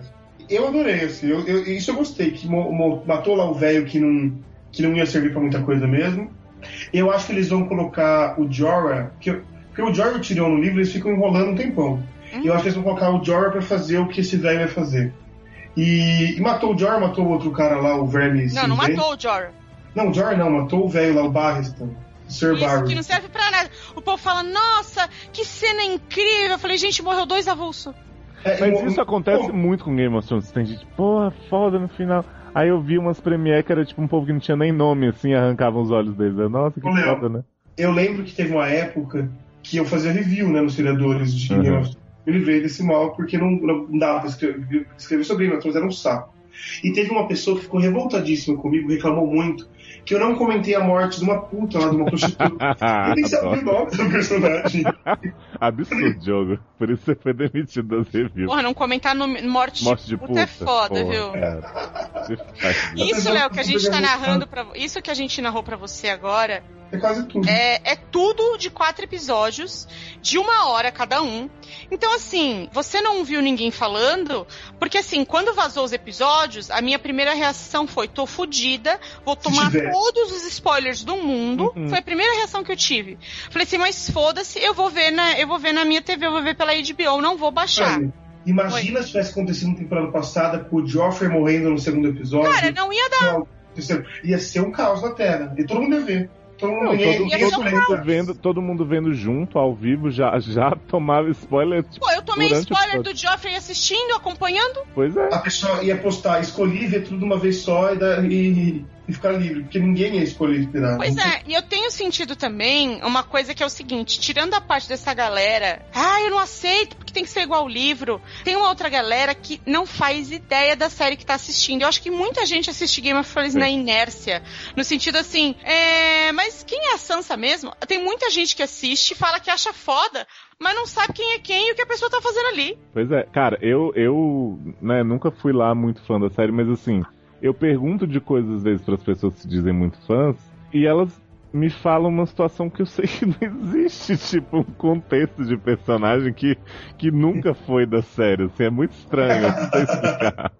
Eu adorei, assim, eu, eu- isso eu gostei, que mo- mo- matou lá o velho que não, que não ia servir pra muita coisa mesmo. Eu acho que eles vão colocar o Jorah, que, porque o Jorah e o Tyrion no livro, eles ficam enrolando um tempão. Hum. E eu acho que eles vão colocar o Jorah pra fazer o que esse velho vai fazer. E, e matou o Jorah, matou o outro cara lá, o Verme Não, não matou o Jorah. Não, o Jorah não, matou o velho lá, o Barristan. Sir Isso que não serve pra nada. O povo fala, nossa, que cena incrível. Eu falei, gente, morreu dois avulsos. É, Mas e- isso acontece Pô, muito com Game of Thrones. Tem gente, porra, foda no final. Aí eu vi umas premiere que era tipo um povo que não tinha nem nome, assim, arrancavam os olhos deles. Eu, Nossa, que Léo, foda, né? Eu lembro que teve uma época que eu fazia review, né, nos criadores de Uhum. Eu livrei desse mal porque não, não dava pra escrever, escrever sobre of Thrones, era um saco. E teve uma pessoa que ficou revoltadíssima comigo, reclamou muito, que eu não comentei a morte de uma puta lá, de uma prostituta. eu nem sabia o nome do personagem. Absurdo, jogo. Por isso você foi demitido das reviews. Porra, não comentar no morte, Morte de puta. é foda, porra, viu? Você faz isso. Léo, que a gente tá narrando pra. Isso que a gente narrou pra você agora É quase tudo. é, é tudo de quatro episódios, de uma hora cada um. Então, assim, você não viu ninguém falando, porque assim, quando vazou os episódios, a minha primeira reação foi: tô fudida, vou tomar todos os spoilers do mundo. Uhum. Foi a primeira reação que eu tive. Falei assim, mas foda-se, eu vou ver na, eu vou ver na minha TV, eu vou ver pela HBO, não vou baixar. Imagina se tivesse acontecido na temporada passada com o Joffrey morrendo no segundo episódio. Cara, não ia dar. Não, terceiro. Ia ser um caos na Terra. E todo mundo ia ver. Todo mundo Não, todo, todo mundo vendo, todo mundo vendo junto, ao vivo, já, já tomava spoiler. Tipo, Pô, eu tomei Durante o spoiler do Joffrey assistindo, acompanhando. pois é. A pessoa ia postar, escolhi ver tudo de uma vez só e, e- e ficar livre, porque ninguém ia escolher esperar. Pois é, e eu tenho sentido também uma coisa que é o seguinte: tirando a parte dessa galera, ah, eu não aceito porque tem que ser igual ao livro. Tem uma outra galera que não faz ideia da série que tá assistindo. Eu acho que muita gente assiste Game of Thrones Sim. na inércia. No sentido assim, é. Mas quem é a Sansa mesmo? Tem muita gente que assiste, fala que acha foda, mas não sabe quem é quem e o que a pessoa tá fazendo ali. Pois é, cara, eu, eu né, nunca fui lá muito fã da série, mas assim, eu pergunto de coisas às vezes para as pessoas que se dizem muito fãs, e elas me falam uma situação que eu sei que não existe, tipo, um contexto de personagem que, que nunca foi da série, assim, é muito estranho, não sei explicar.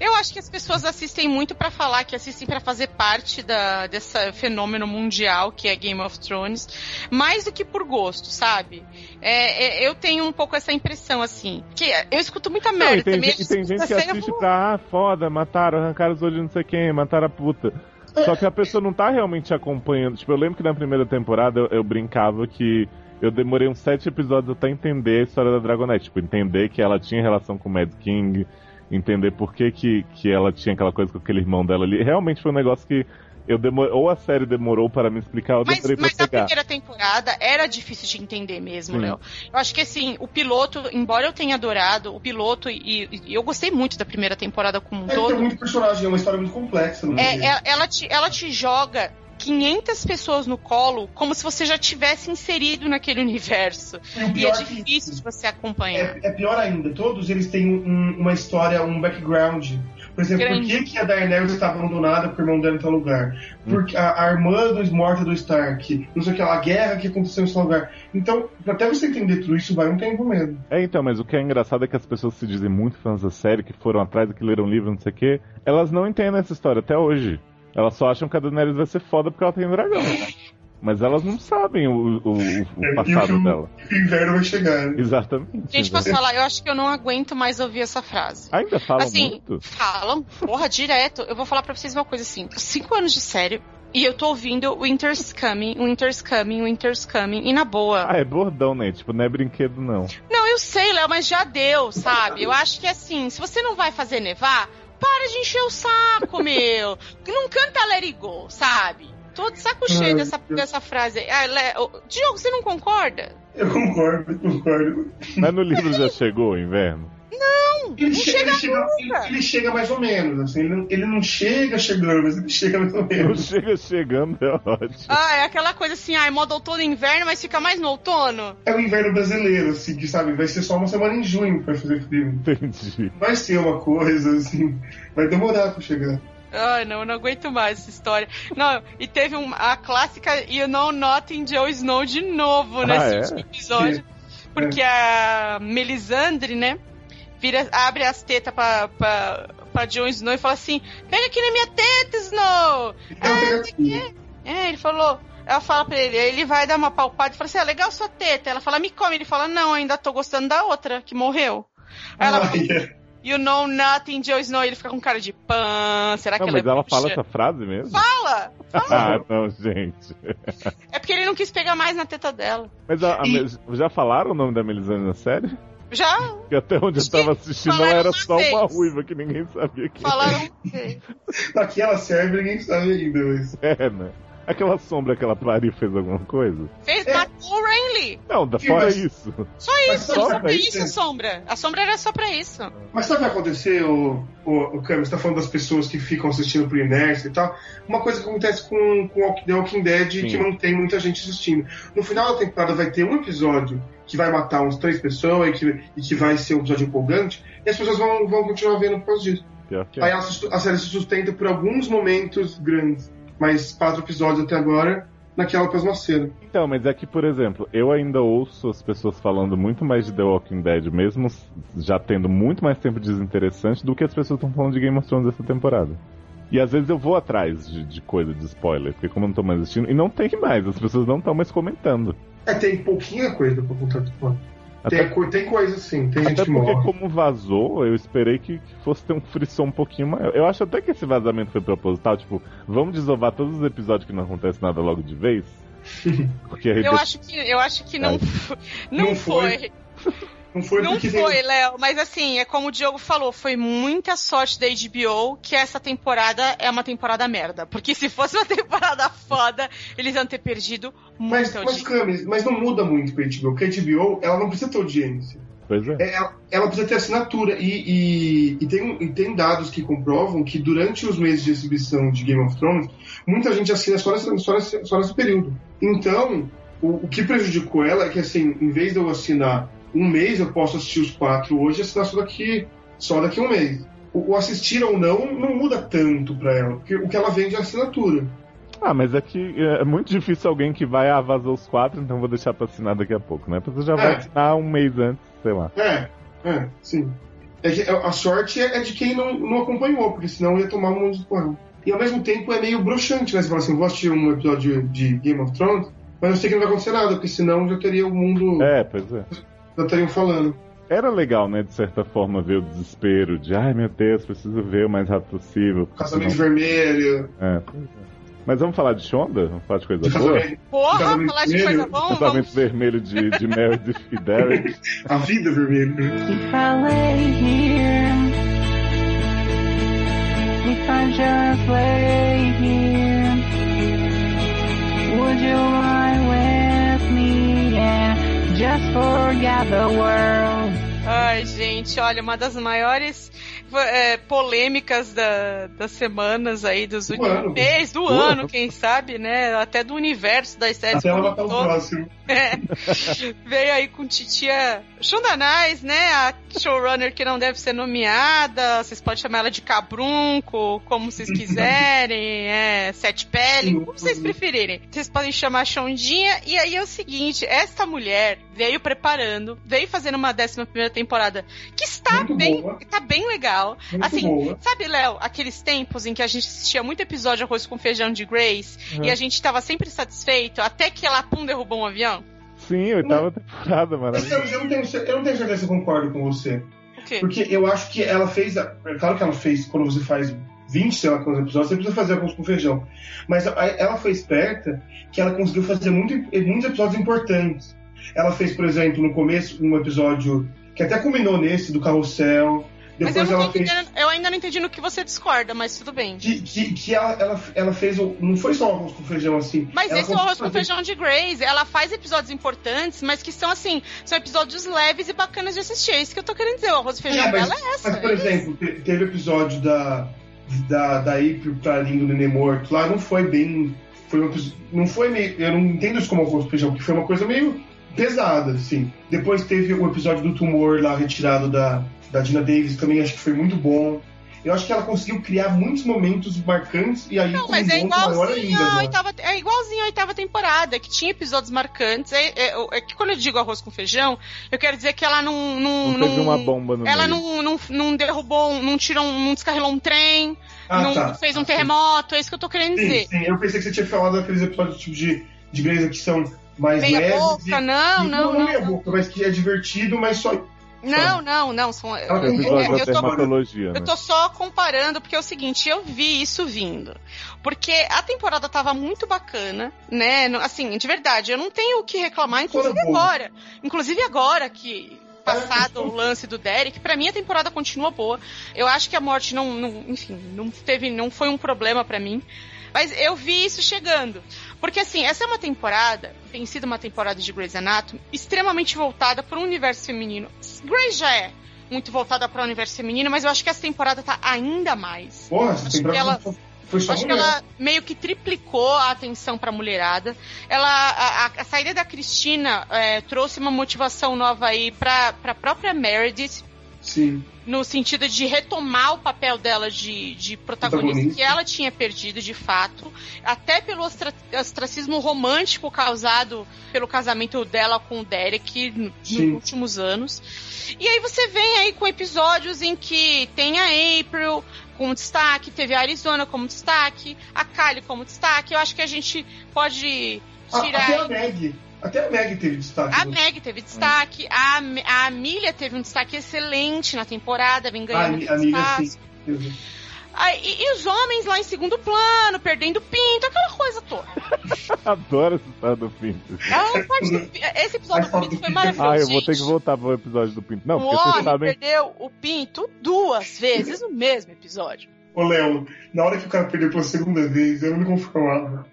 Eu acho que as pessoas assistem muito pra falar que assistem pra fazer parte da, desse fenômeno mundial que é Game of Thrones, mais do que por gosto, sabe? É, é, eu tenho um pouco essa impressão, assim, que eu escuto muita Não, merda e tem, também. gente- e tem gente que assiste pra, ah, foda, mataram, arrancaram os olhos de não sei quem, mataram a puta. Só que a pessoa não tá realmente acompanhando. Tipo, eu lembro que na primeira temporada eu, eu brincava que eu demorei uns sete episódios até entender a história da Dragonette. Tipo, entender que ela tinha relação com o Mad King, entender por que, que, que ela tinha aquela coisa com aquele irmão dela ali. Realmente foi um negócio que eu demorei. Ou a série demorou para me explicar, ou eu Mas, demorei pra mas a primeira temporada era difícil de entender mesmo. Léo. Eu acho que assim, o piloto, embora eu tenha adorado, o piloto, e, e eu gostei muito da primeira temporada como um É todo. tem muito personagem, é uma história muito complexa. Não É, tem? é- ela, te, ela te joga 500 pessoas no colo como se você já tivesse inserido naquele universo. E o E é pior que- difícil de você acompanhar. É, é pior ainda, todos eles têm um- uma história, um background. Por exemplo, Grande. por que, que a Daenerys está abandonada porque o irmão dela em tal lugar? Porque a, a irmã do morta do Stark, não sei o que, a guerra que aconteceu em tal lugar. Então, até você entender tudo isso, vai um tempo mesmo. É, então, mas o que é engraçado é que as pessoas se dizem muito fãs da série, que foram atrás, que leram livro, não sei o quê, elas não entendem essa história até hoje. Elas só acham que a Daenerys vai ser foda porque ela tem dragão. Mas elas não sabem o, o, o É, passado e o, dela. o inverno vai chegar. né? Exatamente. Gente, posso falar? Eu acho que eu não aguento mais ouvir essa frase. Ainda fala assim, muito. falam, porra, direto. Eu vou falar pra vocês uma coisa assim: cinco anos de série. E eu tô ouvindo Winter's Coming, Winter's Coming, Winter's Coming, e na boa. Ah, é bordão, né? Tipo, não é brinquedo, não. Não, eu sei, Léo, mas já deu, sabe? Eu acho que assim, se você não vai fazer nevar, para de encher o saco, meu. Não canta Let It Go, sabe? Tô de saco cheio Ai, dessa, dessa frase. Ah, Léo, Diogo, você não concorda? Eu concordo, eu concordo. Mas no livro já chegou o inverno? Ele Não chega, chega ele, chega, ele, ele chega mais ou menos, assim, ele, não- ele não chega chegando, mas ele chega mais ou Não menos. chega chegando, é ótimo. Ah, é aquela coisa assim, ah, é modo outono e inverno, mas fica mais no outono. É o inverno brasileiro, assim, que sabe, vai ser só uma semana em junho que vai fazer frio. Entendi. Vai ser uma coisa, assim, vai demorar pra chegar. Ai, não, eu não aguento mais essa história. Não, e teve um, a clássica You Know Nothing Joe Snow de novo nesse é? último episódio. Porque a Melisandre, né, vira, abre as tetas pra, pra, pra Jon Snow e fala assim: pega aqui na minha teta, Snow! Então, pega aqui. É, ele falou. Ela fala pra ele, aí ele vai dar uma palpada e fala assim: ah, legal sua teta. Ela fala, me come. Ele fala, não, ainda tô gostando da outra, que morreu. Aí ela Ai, é. You know nothing, Jon Snow. Ele fica com cara de pan. Será que Não, ela mas é ela bruxa? fala essa frase mesmo? Fala! Ah, não, gente. É porque ele não quis pegar mais na teta dela. Mas a- a E- já falaram o nome da Melisandre na série? Já Porque até onde eu tava assistindo ela era uma só uma vez. ruiva que ninguém sabia que falaram. Aqui ela serve, ninguém sabe ainda, mas... é, né? Aquela sombra que ela pariu fez alguma coisa? Fez, É. matou o Renly. Não, da Sim, fora mas- isso. Só isso, só só pra isso, isso, né? Sombra. A Sombra era só pra isso. Mas sabe o que aconteceu, o, o, o? Você tá falando das pessoas que ficam assistindo pro Inércia e tal. Uma coisa que acontece com, com The Walking Dead Sim. que não tem muita gente assistindo. No final da temporada vai ter um episódio que vai matar uns três pessoas e que, e que vai ser um episódio empolgante, e as pessoas vão, vão continuar vendo por causa disso. Aí é. ela se- a série se sustenta por alguns momentos grandes, mas quatro episódios até agora, naquela mesma cena. Então, mas é que, por exemplo, eu ainda ouço as pessoas falando muito mais de The Walking Dead, mesmo já tendo muito mais tempo desinteressante do que as pessoas estão falando de Game of Thrones essa temporada. E às vezes eu vou atrás de, de coisa de spoiler, porque como eu não tô mais assistindo, e não tem mais, as pessoas não estão mais comentando. É, tem pouquinha coisa pra contar. Tipo, Até, tem, tem coisa sim, tem até gente que porque, morre. como vazou, eu esperei que, que fosse ter um frisson um pouquinho maior. Eu acho até que esse vazamento foi proposital, tipo, vamos desovar todos os episódios que não acontece nada logo de vez. Porque aí Eu acho que, eu acho que não, não, Não foi. foi. Não foi Não foi, Léo. Mas assim, é como o Diogo falou, foi muita sorte da HBO que essa temporada é uma temporada merda. Porque se fosse uma temporada foda, eles iam ter perdido Mas, muita mas, audiência. Camis, mas não muda muito pra HBO, porque a HBO ela não precisa ter audiência. Pois é. É, Ela, ela precisa ter assinatura. E, e, e tem, e tem dados que comprovam que durante os meses de exibição de Game of Thrones, muita gente assina só nesse, só nesse, só nesse período. Então, o, o que prejudicou ela é que, assim, em vez de eu assinar um mês, eu posso assistir os quatro hoje e assinar só daqui, só daqui a um mês. O, o assistir ou não não muda tanto pra ela, porque o que ela vende é assinatura. Ah, mas é que é muito difícil alguém que vai, ah, vazou os quatro, então vou deixar pra assinar daqui a pouco, né? A pessoa já vai É. assinar um mês antes, sei lá. É, é, sim. É que a sorte é é de quem não, não acompanhou, porque senão ia tomar um monte de porrada. E ao mesmo tempo é meio broxante, né? Você fala assim, vou assistir um episódio de Game of Thrones, mas eu sei que não vai acontecer nada, porque senão já teria o mundo. É, pois é. Já estariam falando. Era legal, né, de certa forma, ver o desespero de, ai meu Deus, preciso ver o mais rápido possível. Casamento vermelho, É. Mas vamos falar de Shonda? Vamos falar de coisa de boa? casamento, Porra, Casamento falar de coisa boa, Casamento vamos. vermelho de, de Meredith e Derek. a vida vermelha. If I lay here, if I just lay here, would you lie with me and just forget the world? Ai, gente, olha, uma das maiores é, polêmicas da- das semanas aí, dos Do últimos meses, do Do ano, ano. quem sabe, né? Até do universo das séries. Até ela todo. próximo. É. Veio aí com titia Nice, né? A showrunner que não deve ser nomeada, vocês podem chamar ela de cabrunco, como vocês quiserem, é, sete pele, como vocês preferirem. Vocês podem chamar Shondinha, e aí é o seguinte, esta mulher veio preparando, veio fazendo uma décima primeira temporada, que está Muito bem, boa. tá bem legal. Muito assim, boa. sabe, Léo, aqueles tempos em que a gente assistia muito episódio Arroz com Feijão de Grace, Uhum. e a gente tava sempre satisfeito, até que ela, pum, derrubou um avião? Sim, oitava temporada, Mas eu, maravilhoso. eu não tenho, eu não tenho certeza se eu concordo com você. Porque eu acho que ela fez. a- É claro que ela fez, quando você faz 20, sei lá quantos episódios, você precisa fazer alguns com feijão. Mas a- ela foi esperta que ela conseguiu fazer muito, muitos episódios importantes. Ela fez, por exemplo, no começo, um episódio que até culminou nesse, do carrossel. Mas Depois eu, não ela fez. entendendo, eu ainda não entendi no que você discorda, mas tudo bem. Que, que, que ela, ela, ela fez. o- Não foi só arroz com feijão assim. Mas ela esse é o arroz com conseguiu feijão de Grace. Ela faz episódios importantes, mas que são assim, são episódios leves e bacanas de assistir. É isso que eu tô querendo dizer. O arroz e feijão É, mas, dela é essa. mas, por é exemplo, te- teve episódio da, da, da April pra Lindo Nenê Morto. Lá não foi bem. Foi um episódio, não foi meio. Eu não entendo isso como arroz com feijão, porque foi uma coisa meio pesada, assim. Depois teve o episódio do tumor lá retirado da, da Dina Davis, também acho que foi muito bom. Eu acho que ela conseguiu criar muitos momentos marcantes e aí Não, com mas um é igualzinho, ainda. a né? oitava, é igualzinho a oitava temporada, que tinha episódios marcantes. É, é- é que quando eu digo arroz com feijão, eu quero dizer que ela não. Não, Não teve uma bomba no Ela não, não, não derrubou, não tirou, não descarrilou um trem, Ah, não tá. fez um terremoto, é isso que eu tô querendo Sim, dizer. sim. Eu pensei que você tinha falado daqueles episódios tipo de, de Grey's que são mais Meia leves. boca, e- não, e- não, não. meia boca, mas que é divertido, mas só. Não, não, não. São, eu, É eu- eu tô Eu né? tô só comparando, porque é o seguinte, eu vi isso vindo. Porque a temporada tava muito bacana, né? Assim, de verdade, eu não tenho o que reclamar, inclusive agora. Inclusive agora que. Passado o lance do Derek, pra mim a temporada continua boa. Eu acho que a morte não, não enfim, não teve, não foi um problema pra mim. Mas eu vi isso chegando. Porque assim, essa é uma temporada, tem sido uma temporada de Grey's Anatomy, extremamente voltada para o universo feminino. Grey's já é muito voltada para o universo feminino, mas eu acho que essa temporada tá ainda mais. Porra, Acho temporada que ela- foi- só Acho que ela meio que triplicou a atenção pra mulherada. Ela, a, a- a saída da Cristina é, trouxe uma motivação nova aí pra, pra própria Meredith, Sim. no sentido de retomar o papel dela de, de protagonista, Protagonista. que ela tinha perdido de fato, até pelo ostra- ostracismo romântico causado pelo casamento dela com o Derek no- nos Sim. últimos anos. E aí você vem aí com episódios em que tem a April como destaque, teve a Arizona como destaque, a Kylie como destaque. Eu acho que a gente pode tirar. até a Meg. Até a Meg teve destaque. A né? Meg teve destaque, a, a Amelia teve um destaque excelente na temporada, vem a, ganhando a espaço. sim. Aí, e, e os homens lá em segundo plano, perdendo pinto, aquela coisa toda. Adoro essa história do Pinto. Não pode ter- Esse episódio do pinto foi maravilhoso. Ah, eu vou ter que voltar pro episódio do Pinto. Não, o porque vocês homem sabem. perdeu o pinto duas vezes no mesmo episódio. Ô, Léo, na hora que o cara perdeu pela segunda vez, eu não me conformava.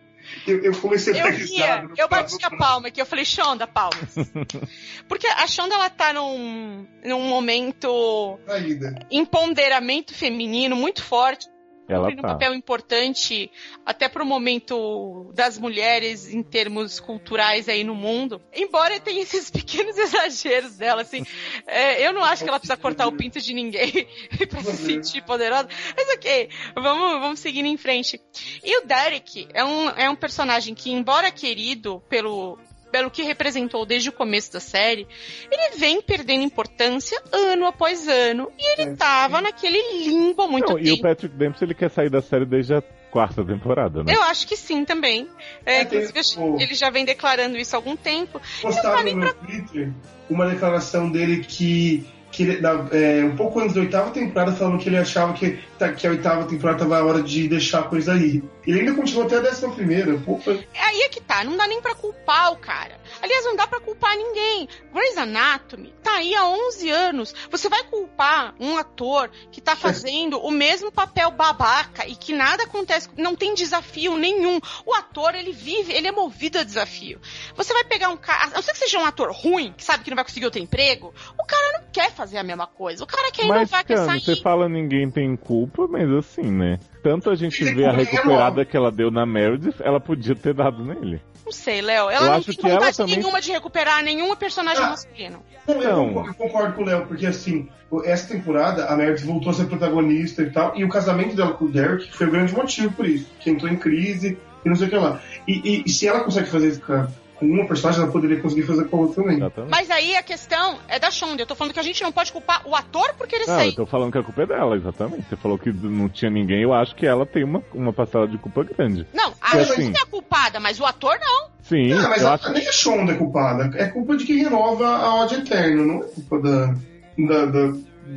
Eu, eu comecei a Eu dar risada. eu bati a palma aqui, eu falei, Shonda, palmas. Porque a Shonda, ela tá num, num momento Traída. empoderamento feminino muito forte. Ela cumprindo um tá. papel importante até pro momento das mulheres em termos culturais aí no mundo. Embora tenha esses pequenos exageros dela, assim, é, eu não acho que ela precisa cortar o pinto de ninguém pra se sentir poderosa. Mas ok, vamos, vamos seguindo em frente. E o Derek é um, é um personagem que, embora querido pelo pelo que representou desde o começo da série, ele vem perdendo importância ano após ano. E ele É. tava naquele limbo há muito Não, tempo. e o Patrick Dempsey ele quer sair da série desde a quarta temporada, né? Eu acho que sim também. É, É, tem- inclusive, acho- o- ele já vem declarando isso há algum tempo. Postaram no meu Twitter uma declaração dele que, que ele- na- é, um pouco antes da oitava temporada, falando que ele achava que, tá- que a oitava temporada tava a hora de deixar a coisa aí. Ele ainda continuou até a décima primeira. Pô, Aí é que tá, não dá nem pra culpar o cara. Aliás, não dá pra culpar ninguém. Grey's Anatomy tá aí há 11 anos. Você vai culpar um ator que tá fazendo o mesmo papel babaca e que nada acontece, não tem desafio nenhum. O ator, ele vive, ele é movido a desafio. Você vai pegar um cara, a não ser que seja um ator ruim, que sabe que não vai conseguir outro emprego, o cara não quer fazer a mesma coisa. O cara quer Mas, inovar, quer Cano, sair. você fala ninguém tem culpa, mas assim, né? Tanto a gente vê a é recuperada que ela deu na Meredith, ela podia ter dado nele. Não sei, Léo. Eu Ela não acho tem que ela vontade também- nenhuma de recuperar nenhum personagem Ah. masculino. Não, eu, Então. concordo, eu concordo com o Léo, porque assim, essa temporada a Meredith voltou a ser protagonista e tal, e o casamento dela com o Derek foi o grande motivo por isso, que entrou em crise e não sei o que lá. E, e- e se ela consegue fazer isso com, com uma personagem, ela poderia conseguir fazer com a outra também. Exatamente. Mas aí a questão é da Shonda. Eu tô falando que a gente não pode culpar o ator porque ele Não, eu tô falando que a culpa é dela, exatamente. Você falou que não tinha ninguém, eu acho que ela tem uma, uma parcela de culpa grande. Não, a Shonda assim. é a culpada, mas o ator não. Sim, Ah, mas eu a, acho nem a Shonda é culpada, é culpa de quem renova a ódio eterno, não é culpa da, da, da,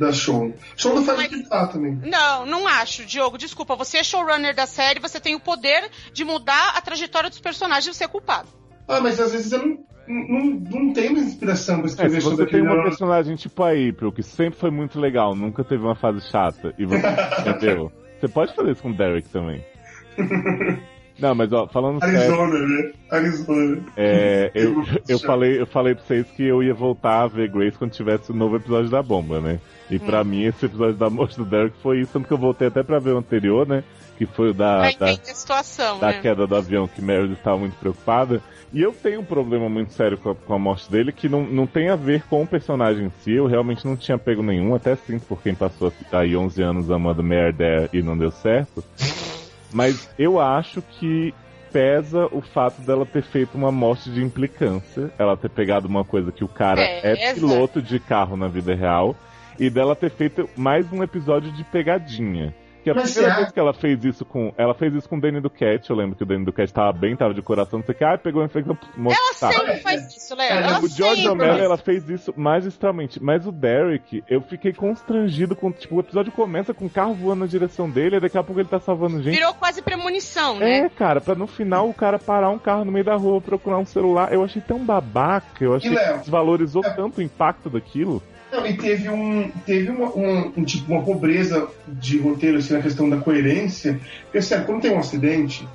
da Shonda. Shonda faz o que dá também. Não, não acho, Diogo. Desculpa, você é showrunner da série, você tem o poder de mudar a trajetória dos personagens e você é culpado. Ah, mas às vezes eu não, não, não tenho mais inspiração pra É, escrever se sobre você tem uma personagem tipo a April, que sempre foi muito legal, nunca teve uma fase chata, e você entendeu? Você pode fazer isso com o Derek também. Não, mas ó, falando sério, Arizona, né? Arizona. é, eu, eu, falei, eu falei pra vocês que eu ia voltar a ver Grace quando tivesse o novo episódio da bomba, né? E pra mim esse episódio da morte do Derek foi isso, tanto que eu voltei até pra ver o anterior, né? Que foi o da, da, situação, da né? queda do avião que Meredith estava muito preocupada. E eu tenho um problema muito sério com a, com a morte dele que não, não tem a ver com o personagem em si. Eu realmente não tinha pego nenhum, até sim, por quem passou aí 11 anos amando Meredith e não deu certo. Mas eu acho que pesa o fato dela ter feito uma morte de implicância. Ela ter pegado uma coisa que o cara É, é, piloto de carro na vida real. E dela ter feito mais um episódio de pegadinha. Que a Mas primeira vez que ela fez isso com. Ela fez isso com o Danny Duquette. Eu lembro que o Danny Duquette tava bem, tava de coração, não sei o que. Ah, pegou a infecção. Ela tá. sempre faz isso, Léo. É, Ela O George faz ela fez isso magistralmente. Mas o Derek, eu fiquei constrangido com. Tipo, o episódio começa com o carro voando na direção dele, e daqui a pouco ele tá salvando gente. Virou quase premonição, né? É, cara, pra no final o cara parar um carro no meio da rua procurar um celular. Eu achei tão babaca, eu achei E, Léo, que desvalorizou é- tanto o impacto daquilo. Não, e teve um. Teve uma, um, um tipo, uma pobreza de roteiro, assim, na questão da coerência. Porque, sério, quando tem um acidente,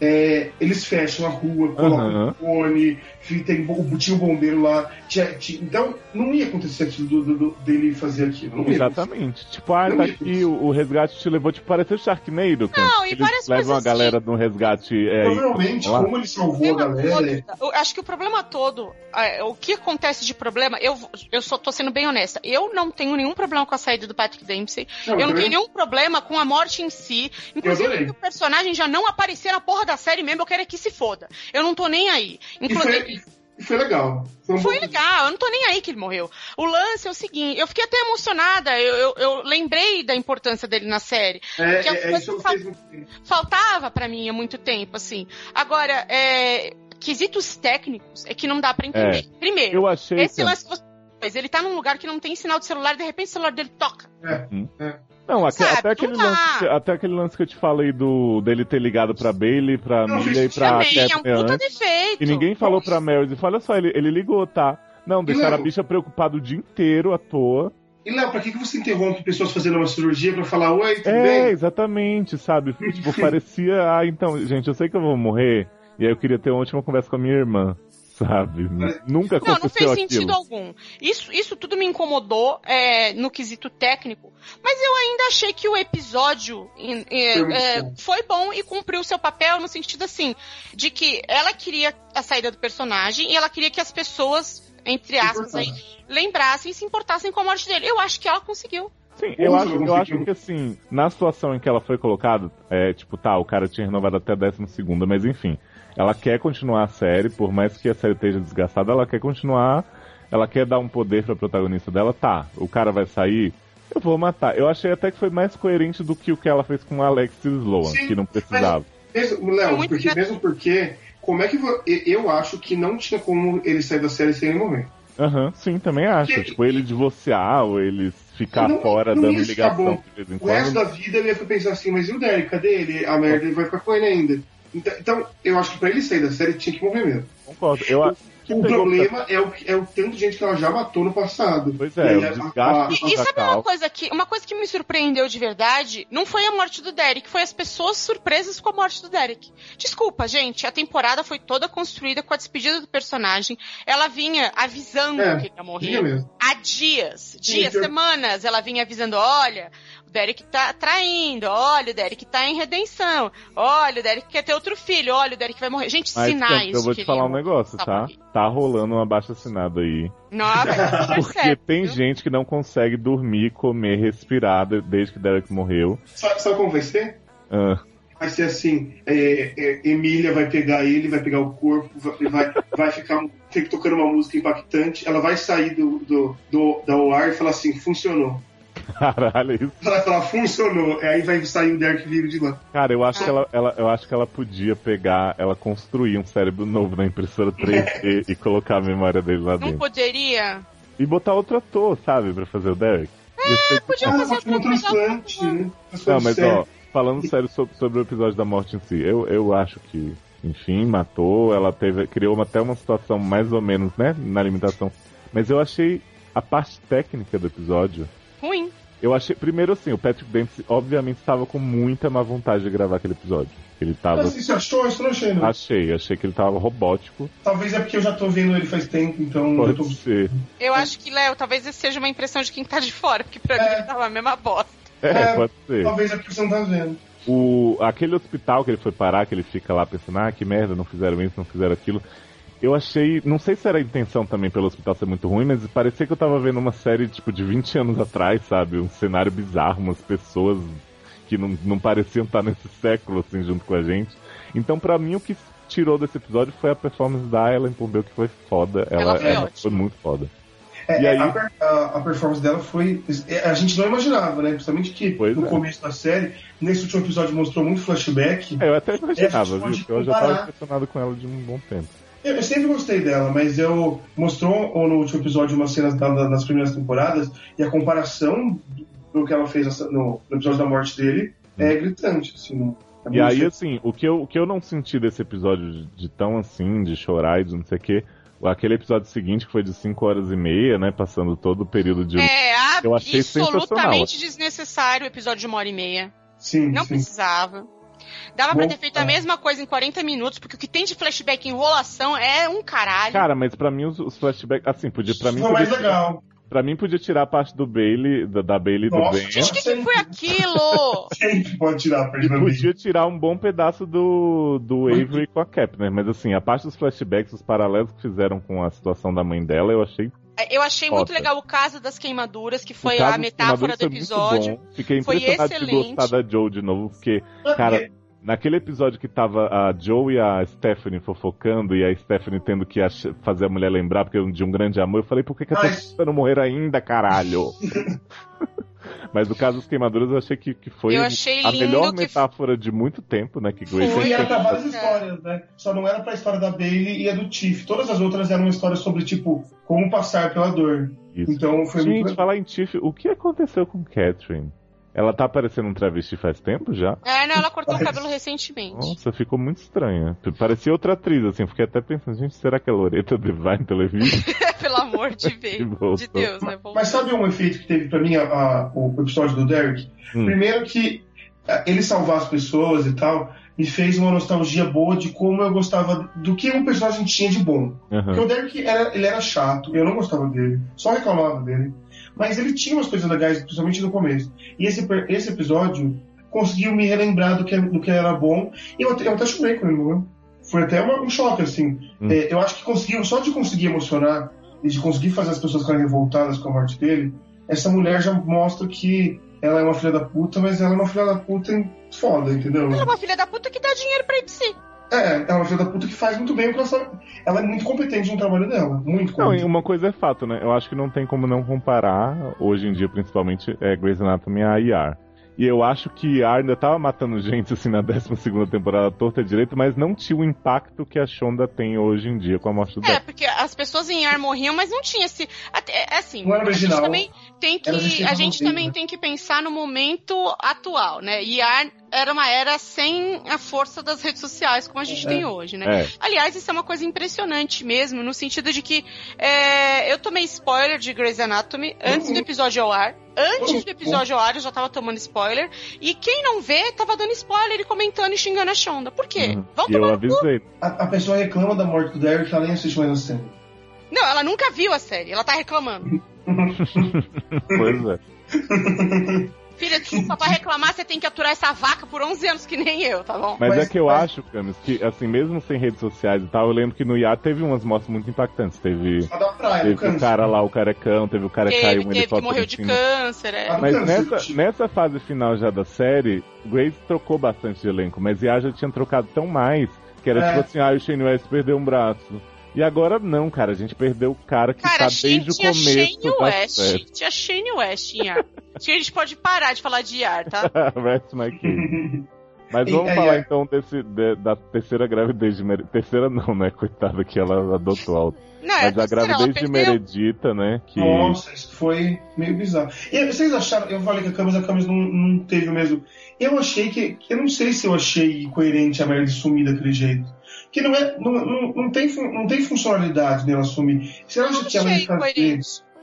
é, eles fecham a rua, colocam Aham. o fone, tem, tinha o bombeiro lá. tinha- tinha- então, não ia acontecer aquilo do, do- do- dele fazer aquilo. Não ia Exatamente. Tipo, ah, Não tá aqui, o, o resgate te levou, tipo, pareceu Sharknado, cara. Não, e várias levam coisas a galera no resgate. É, Provavelmente, como ele salvou a galera. todo- eu acho que o problema todo, é, o que acontece de problema, eu, eu só tô sendo bem honesta. Eu não tenho nenhum problema com a saída do Patrick Dempsey. Não, eu não também- tenho nenhum problema com a morte em si. Inclusive, o personagem já não aparecer na porra da série mesmo, eu quero é que se foda. Eu não tô nem aí. Inclusive. Foi, e foi legal. Foi, um Foi bom- legal, eu não tô nem aí que ele morreu. O lance é o seguinte, eu fiquei até emocionada, eu, eu, eu lembrei da importância dele na série. É, que é uma é, é coisa isso bem. Faltava pra mim há muito tempo, assim. Agora, é, quesitos técnicos é que não dá pra entender. Primeiro, eu achei. esse que- lance que você fez, ele tá num lugar que não tem sinal de celular e de repente o celular dele toca. Não, aque- Sabe, até, aquele lance, que- até aquele lance que eu te falei do dele ter ligado pra Bailey, pra Milha e pra Também é um puta antes. defeito. E ninguém falou pra Meredith, olha só, ele, ele ligou, tá? Não, deixaram a bicha preocupada o dia inteiro à toa. E Léo, pra que, que você interrompe pessoas fazendo uma cirurgia pra falar oi, tudo É, bem? exatamente, sabe? Tipo, parecia, ah, então, gente, eu sei que eu vou morrer, e aí eu queria ter uma última conversa com a minha irmã, sabe? Nunca Não, não aconteceu fez aquilo. sentido algum. Isso, isso tudo me incomodou é, no quesito técnico, mas eu ainda achei que o episódio é, é, bom. foi bom e cumpriu seu papel no sentido assim, de que ela queria a saída do personagem e ela queria que as pessoas, entre aspas, aí, lembrassem e se importassem com a morte dele. Eu acho que ela conseguiu. Sim, eu acho, não eu acho que assim, na situação em que ela foi colocada, é, tipo, tá, o cara tinha renovado até a décima segunda, mas enfim, ela quer continuar a série, por mais que a série esteja desgastada, ela quer continuar, ela quer dar um poder pra protagonista dela, tá, o cara vai sair, eu vou matar. Eu achei até que foi mais coerente do que o que ela fez com o Alex Sloan, Sim, que não precisava. Mesmo, Léo, muito porque, mesmo porque, como é que eu acho que não tinha como ele sair da série sem ele morrer. Aham, sim, também acho. Que- Tipo, ele divorciar ou ele ficar Não- fora não dando ligação de vez em O resto quando. da vida ele ia pensar assim, mas e o Derek, cadê ele? A merda ele vai ficar com ele ainda. Então, então, eu acho que pra ele sair da série tinha que morrer mesmo. Concordo. Eu, O pegou problema é o, é o tanto de gente que ela já matou no passado. Pois E é, aí o a- desgaste E, e sabe uma coisa que uma coisa que me surpreendeu de verdade? Não foi a morte do Derek, foi as pessoas surpresas com a morte do Derek. Desculpa, gente, a temporada foi toda construída com a despedida do personagem. Ela vinha avisando É, que ele ia morrer há dias, dias, Sim, eu- semanas. Ela vinha avisando: olha, o Derek tá traindo, olha, o Derek tá em redenção, olha, o Derek quer ter outro filho, olha, o Derek vai morrer. Gente, Mas, sinais. Eu vou te que falar um negócio, tá tá? Tá rolando uma baixa assinada aí. Não, velho, Porque percebe, tem viu? gente que não consegue dormir, comer, respirar de- desde que Derek morreu. Sabe, sabe como vai ser? Ah, Vai ser assim, é, é, Emília vai pegar ele, vai pegar o corpo, vai, vai, vai ficar fica tocando uma música impactante, ela vai sair do, do, do, da OAR e falar assim, funcionou. Caralho, isso. Ela vai falar, funcionou. Aí vai sair o Derek vivo de lá. Cara, eu acho, Ah. que ela, ela- eu acho que ela podia pegar, ela construir um cérebro novo na impressora 3D e colocar a memória dele lá Não dentro. poderia. E botar outro ator, sabe, pra fazer o Derek. Ser- Podia Ah, fazer um outra coisa. transplante, né? Não, mas ó, falando sério sobre, sobre o episódio da morte em si, eu, eu acho que, enfim, matou, ela teve, criou uma- até uma situação mais ou menos, né, na limitação. Mas eu achei a parte técnica do episódio. Ruim. Eu achei, primeiro assim, o Patrick Dempsey obviamente estava com muita má vontade de gravar aquele episódio. Ele tava. Mas você achou? Isso eu não achei, não. Achei, achei que ele tava robótico. Talvez é porque eu já tô vendo ele faz tempo, então eu tô... Pode ser. Eu acho que, Léo, talvez esse seja uma impressão de quem tá de fora, porque pra É. mim tava a mesma bosta. É, É, pode ser. Talvez é porque você não tá vendo. O, aquele hospital que ele foi parar, que ele fica lá pensando, ah, que merda, não fizeram isso, não fizeram aquilo. Eu achei, não sei se era a intenção também pelo hospital ser muito ruim, mas parecia que eu tava vendo uma série, tipo, de 20 anos atrás, sabe? Um cenário bizarro, umas pessoas que não, não pareciam estar nesse século, assim, junto com a gente. Então, pra mim, o que tirou desse episódio foi a performance da Ellen Pompeu, que foi foda. Ela, Ela foi ela foi muito foda. É, E aí? a, a- a performance dela foi. A gente não imaginava, né? Principalmente que Pois no é. começo da série, nesse último episódio mostrou muito flashback. É, eu até imaginava, É, viu? Eu já tava impressionado com ela de um bom tempo. Eu, sempre gostei dela, mas eu mostrou no último episódio umas cenas da- da- das primeiras temporadas e a comparação do que ela fez no, no episódio da morte dele é gritante, assim. não- é E aí, assim, o que, eu, o que eu não senti desse episódio de, de tão assim, de chorar e de não sei o quê, aquele episódio seguinte, que foi de 5 horas e meia, né? Passando todo o período de. É Eu achei absolutamente desnecessário o episódio de uma hora e meia. Sim, Não sim. precisava. Dava pra Bom, ter feito a é. mesma coisa em 40 minutos, porque o que tem de flashback e enrolação é um caralho. Cara, mas pra mim os, os flashbacks. Assim, podia. Pra mim, mais podia, legal. pra mim podia tirar a parte do Bailey, da, da Bailey e do Nossa, Ben. Gente, o que, que foi aquilo? Sempre pode tirar a E perda podia tirar um bom pedaço do, do Avery com a Cap, né? Mas assim, a parte dos flashbacks, os paralelos que fizeram com a situação da mãe dela, eu achei. Eu achei muito legal o caso das queimaduras, que foi a metáfora do queimadores foi muito episódio. bom. Fiquei Foi impressionado de excelente. gostar da Joe de novo, porque Cara, naquele episódio que tava a Joe e a Stephanie fofocando e a Stephanie tendo que fazer a mulher lembrar porque de um grande amor, eu falei, por que, que essa pessoa não morrer ainda, caralho? Mas no caso das queimaduras eu achei que, que foi a melhor que- metáfora de muito tempo, né? Que Grace Foi. E era pra várias histórias, né? Só não era pra história da Bailey e a do Tiff. Todas as outras eram histórias sobre, tipo, como passar pela dor. Isso. Então foi Gente, muito. falar em Tiff, o que aconteceu com Catherine? Ela tá aparecendo um travesti faz tempo já? É, não, ela cortou o cabelo recentemente. Nossa, ficou muito estranha. Parecia outra atriz, assim. Fiquei até pensando, gente, será que é Loreta Devine Television? Pelo amor de, de Deus, né? Voltou. Mas sabe um efeito que teve pra mim a- a- o episódio do Derek? Hum. Primeiro que eh, ele salvar as pessoas e tal me fez uma nostalgia boa de como eu gostava do que um personagem tinha de bom. Aham. Porque o Derek era, ele era chato, eu não gostava dele, só reclamava dele. Mas ele tinha umas coisas legais, principalmente no começo. E esse, esse episódio conseguiu me relembrar do que, do que era bom. E eu, até- eu até chorei quando ele morreu. Foi até uma- um choque, assim. Hum. É, eu acho que conseguiu, só de conseguir emocionar e de conseguir fazer as pessoas ficarem revoltadas com a morte dele, essa mulher já mostra que ela é uma filha da puta, mas ela é uma filha da puta foda, entendeu? Ela é uma filha da puta que dá dinheiro pra IPC. É, ela é uma filha da puta que faz muito bem o que ela sabe. Ela é muito competente no trabalho dela. Muito Não, e competente. uma coisa é fato, né? Eu acho que não tem como não comparar, hoje em dia, principalmente, é Grey's Anatomy a ER. E eu acho que ER ainda tava matando gente, assim, na 12 temporada, torta direito, mas não tinha o impacto que a Shonda tem hoje em dia com a morte do É, porque as pessoas em ar morriam, mas não tinha esse. até- É assim, Não era a gente também tem que. A gente também né? tem que pensar no momento atual, né? E ar era uma era sem a força das redes sociais como a gente É. tem hoje, né? É. Aliás, isso é uma coisa impressionante mesmo, no sentido de que é, eu tomei spoiler de Grey's Anatomy antes do episódio ao ar. Antes do episódio ao ar, eu já tava tomando spoiler. E quem não vê, tava dando spoiler e comentando e xingando a Shonda. Por quê? Uhum. Vão E eu avisei. A, a pessoa reclama da morte do Derek, ela nem assiste mais a série. Não, ela nunca viu a série, ela tá reclamando. Pois é. Filha, desculpa, pra reclamar você tem que aturar essa vaca por 11 anos que nem eu, tá bom? Mas, Mas- é que eu mas- acho, Camis, que assim, mesmo sem redes sociais e tal, eu lembro que no IA teve umas mortes muito impactantes. Teve, praia, teve o câncer. cara lá, o carecão, teve o cara que caiu Teve, teve que morreu de câncer, é. Mas nessa, tipo. nessa fase final já da série, Grace trocou bastante de elenco, mas IA já tinha trocado tão mais, que era É. tipo assim, ah, o Shane West perdeu um braço. E agora não, cara, a gente perdeu o cara que Cara, tá desde o tinha começo Shane da West. série. Tinha Shane West em ar. Acho que a gente pode parar de falar de ar, tá? Rest my case. Mas vamos é, falar é. então desse, de- da terceira gravidez de Meredith. Terceira não, né? Coitada que ela adotou alto. Não, é Mas a terceira, ela gravidez de. Meredita, né? Que. Nossa, isso foi meio bizarro. E vocês acharam, eu falei que a Camis, a Camis não, não teve o mesmo. Eu achei que, que- eu não sei se eu achei coerente a Meredith sumir daquele jeito. Que não é, não, não, não tem, não tem funcionalidade nela sumir. Se ela Eu ela achei ia fazer,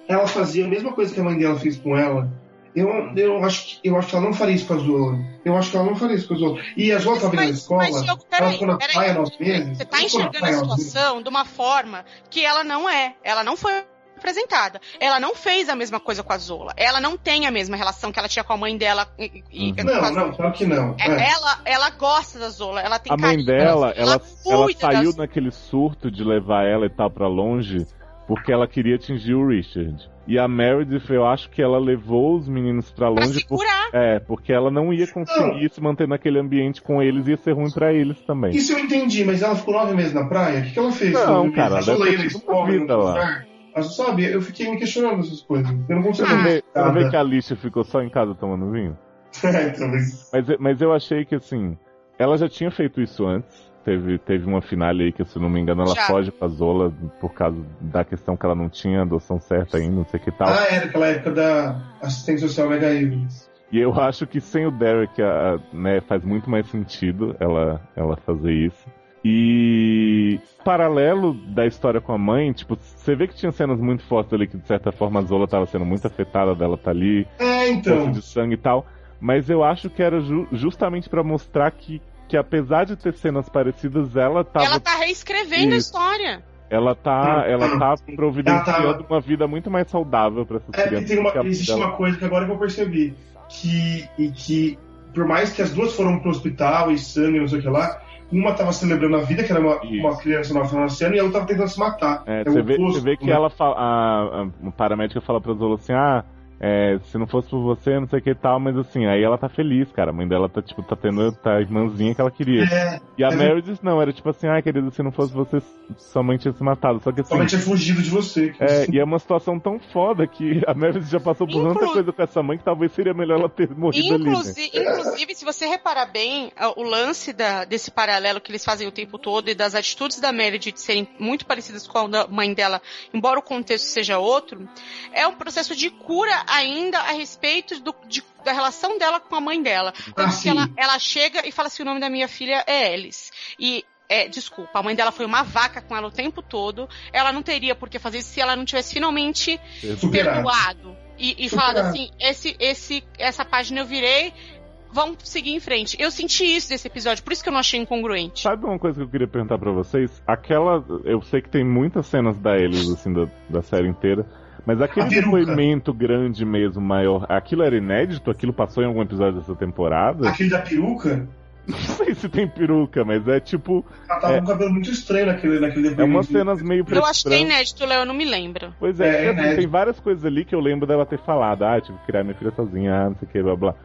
ela fazia a mesma coisa que a mãe dela fez com ela. Eu, eu, acho que, eu acho que ela não faria isso com a Zola. Eu acho que ela não faria isso com a Zola. E a Zola estava na escola, mas, ela peraí, ficou na praia nove meses. Você tá ela na enxergando a situação de uma forma que ela não é. Ela não foi apresentada. Ela não fez a mesma coisa com a Zola. Ela não tem a mesma relação que ela tinha com a mãe dela. E, e- Uhum. Não, não, claro que não. É, É. Ela, ela gosta da Zola, ela tem A mãe carinho dela, ela, ela cuida saiu das- naquele surto de levar ela e tal pra longe porque ela queria atingir o Richard. E a Meredith, eu acho que ela levou os meninos pra pra longe por... segurar. É, porque ela não ia conseguir se manter naquele ambiente com eles, ia ser ruim pra eles também. Isso eu entendi, mas ela ficou nove meses na praia? O que, que ela fez? Não, meses? cara, tido escola, uma vida lá. lugar? Mas sabe, eu fiquei me questionando essas coisas. Eu não consigo Ah, Você vê, você vê que a Alicia ficou só em casa tomando vinho? É, talvez. Mas, mas eu achei que, assim, ela já tinha feito isso antes. Teve, teve uma finale aí que, se não me engano, ela Já. foge pra Zola por causa da questão que ela não tinha adoção certa ainda, não sei o que tal. Ah, era aquela época da assistente social Mega Evil. E eu acho que sem o Derek, a- a- né, faz muito mais sentido ela, ela fazer isso. E paralelo da história com a mãe, tipo, você vê que tinha cenas muito fortes ali que de certa forma a Zola tava sendo muito afetada dela tá ali, É, então. de sangue e tal. Mas eu acho que era ju- justamente pra mostrar que, que apesar de ter cenas parecidas, ela tava Ela tá reescrevendo a Isso. história. ela tá ela tá providenciando Ela uma vida muito mais saudável pra essas É, porque crianças. tem uma, a existe dela- uma coisa que agora que eu percebi. Que, e que, por mais que as duas foram pro hospital e sangue, não sei o que lá, uma tava celebrando a vida, que era uma, uma criança nova nascendo, e a outra tava tentando se matar. É, É você vê, você vê que né? ela fala, a, a, a paramédica fala pra Zola assim, ah, é, se não fosse por você, não sei o que e tal, mas assim, aí ela tá feliz, cara. A mãe dela tá, tipo, tá tendo tá a irmãzinha que ela queria. É, E a é. Meredith não, era tipo assim, ai querida, se não fosse você, sua mãe tinha se matado. Só que assim. somente é fugido de você. que É, e é uma situação tão foda que a Meredith já passou por tanta Inclu- coisa com essa mãe que talvez seria melhor ela ter morrido ali. Né? Inclusive, inclusive, se você reparar bem, a- o lance da- desse paralelo que eles fazem o tempo todo e das atitudes da Meredith serem muito parecidas com a da mãe dela, embora o contexto seja outro, é um processo de cura ainda a respeito do- de- da relação dela com a mãe dela. Tanto Ah, que sim. ela, ela chega e fala assim, o nome da minha filha é Alice. E é, desculpa, a mãe dela foi uma vaca com ela o tempo todo. Ela não teria por que fazer isso se ela não tivesse finalmente Superado. perdoado e, e falado assim, esse, esse, essa página eu virei, vamos seguir em frente. Eu senti isso desse episódio, por isso que eu não achei incongruente. Sabe uma coisa que eu queria perguntar pra vocês? Aquela. Eu sei que tem muitas cenas da Elis, assim, da, da série inteira. Mas aquele depoimento grande mesmo, maior, aquilo era inédito? Aquilo passou em algum episódio dessa temporada? Aquele da peruca, Não sei se tem peruca, mas é tipo. ela tava É. com um cabelo muito estranho naquele, naquele É depoimento. umas cenas meio Eu acho que é inédito, Léo, eu não me lembro. Pois é, É, inédito. tem várias coisas ali que eu lembro dela ter falado. Ah, tive que criar minha filha sozinha, ah, não sei o que, blá blá.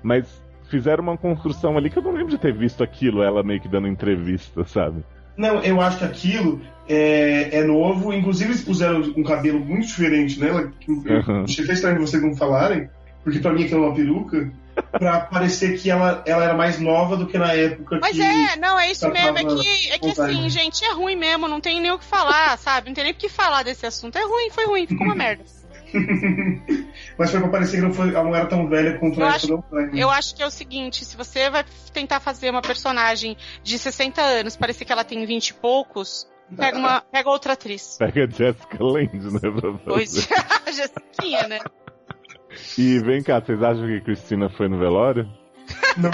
Mas fizeram uma construção ali que eu não lembro de ter visto aquilo, ela meio que dando entrevista, sabe? Não, eu acho que aquilo é, é novo. Inclusive, eles puseram um cabelo muito diferente nela. Que eu Uhum. achei até estranho vocês não falarem, porque pra mim aquilo é uma peruca. Pra parecer que ela, ela era mais nova do que na época Mas que. é, não, é isso mesmo. É que, é que assim, gente, é ruim mesmo, não tem nem o que falar, sabe? Não tem nem o que falar desse assunto. É ruim, foi ruim, ficou uma merda. Mas foi pra parecer que não, foi, ela não era tão velha quanto Eu a acho-. Eu acho que é o seguinte, se você vai tentar fazer uma personagem de 60 anos, parecer que ela tem 20 e poucos, pega, uma, pega outra atriz. Pega a Jessica Lange, né? Pra fazer. Pois, a Jessiquinha, né? E vem cá, vocês acham que Cristina foi no velório? Não,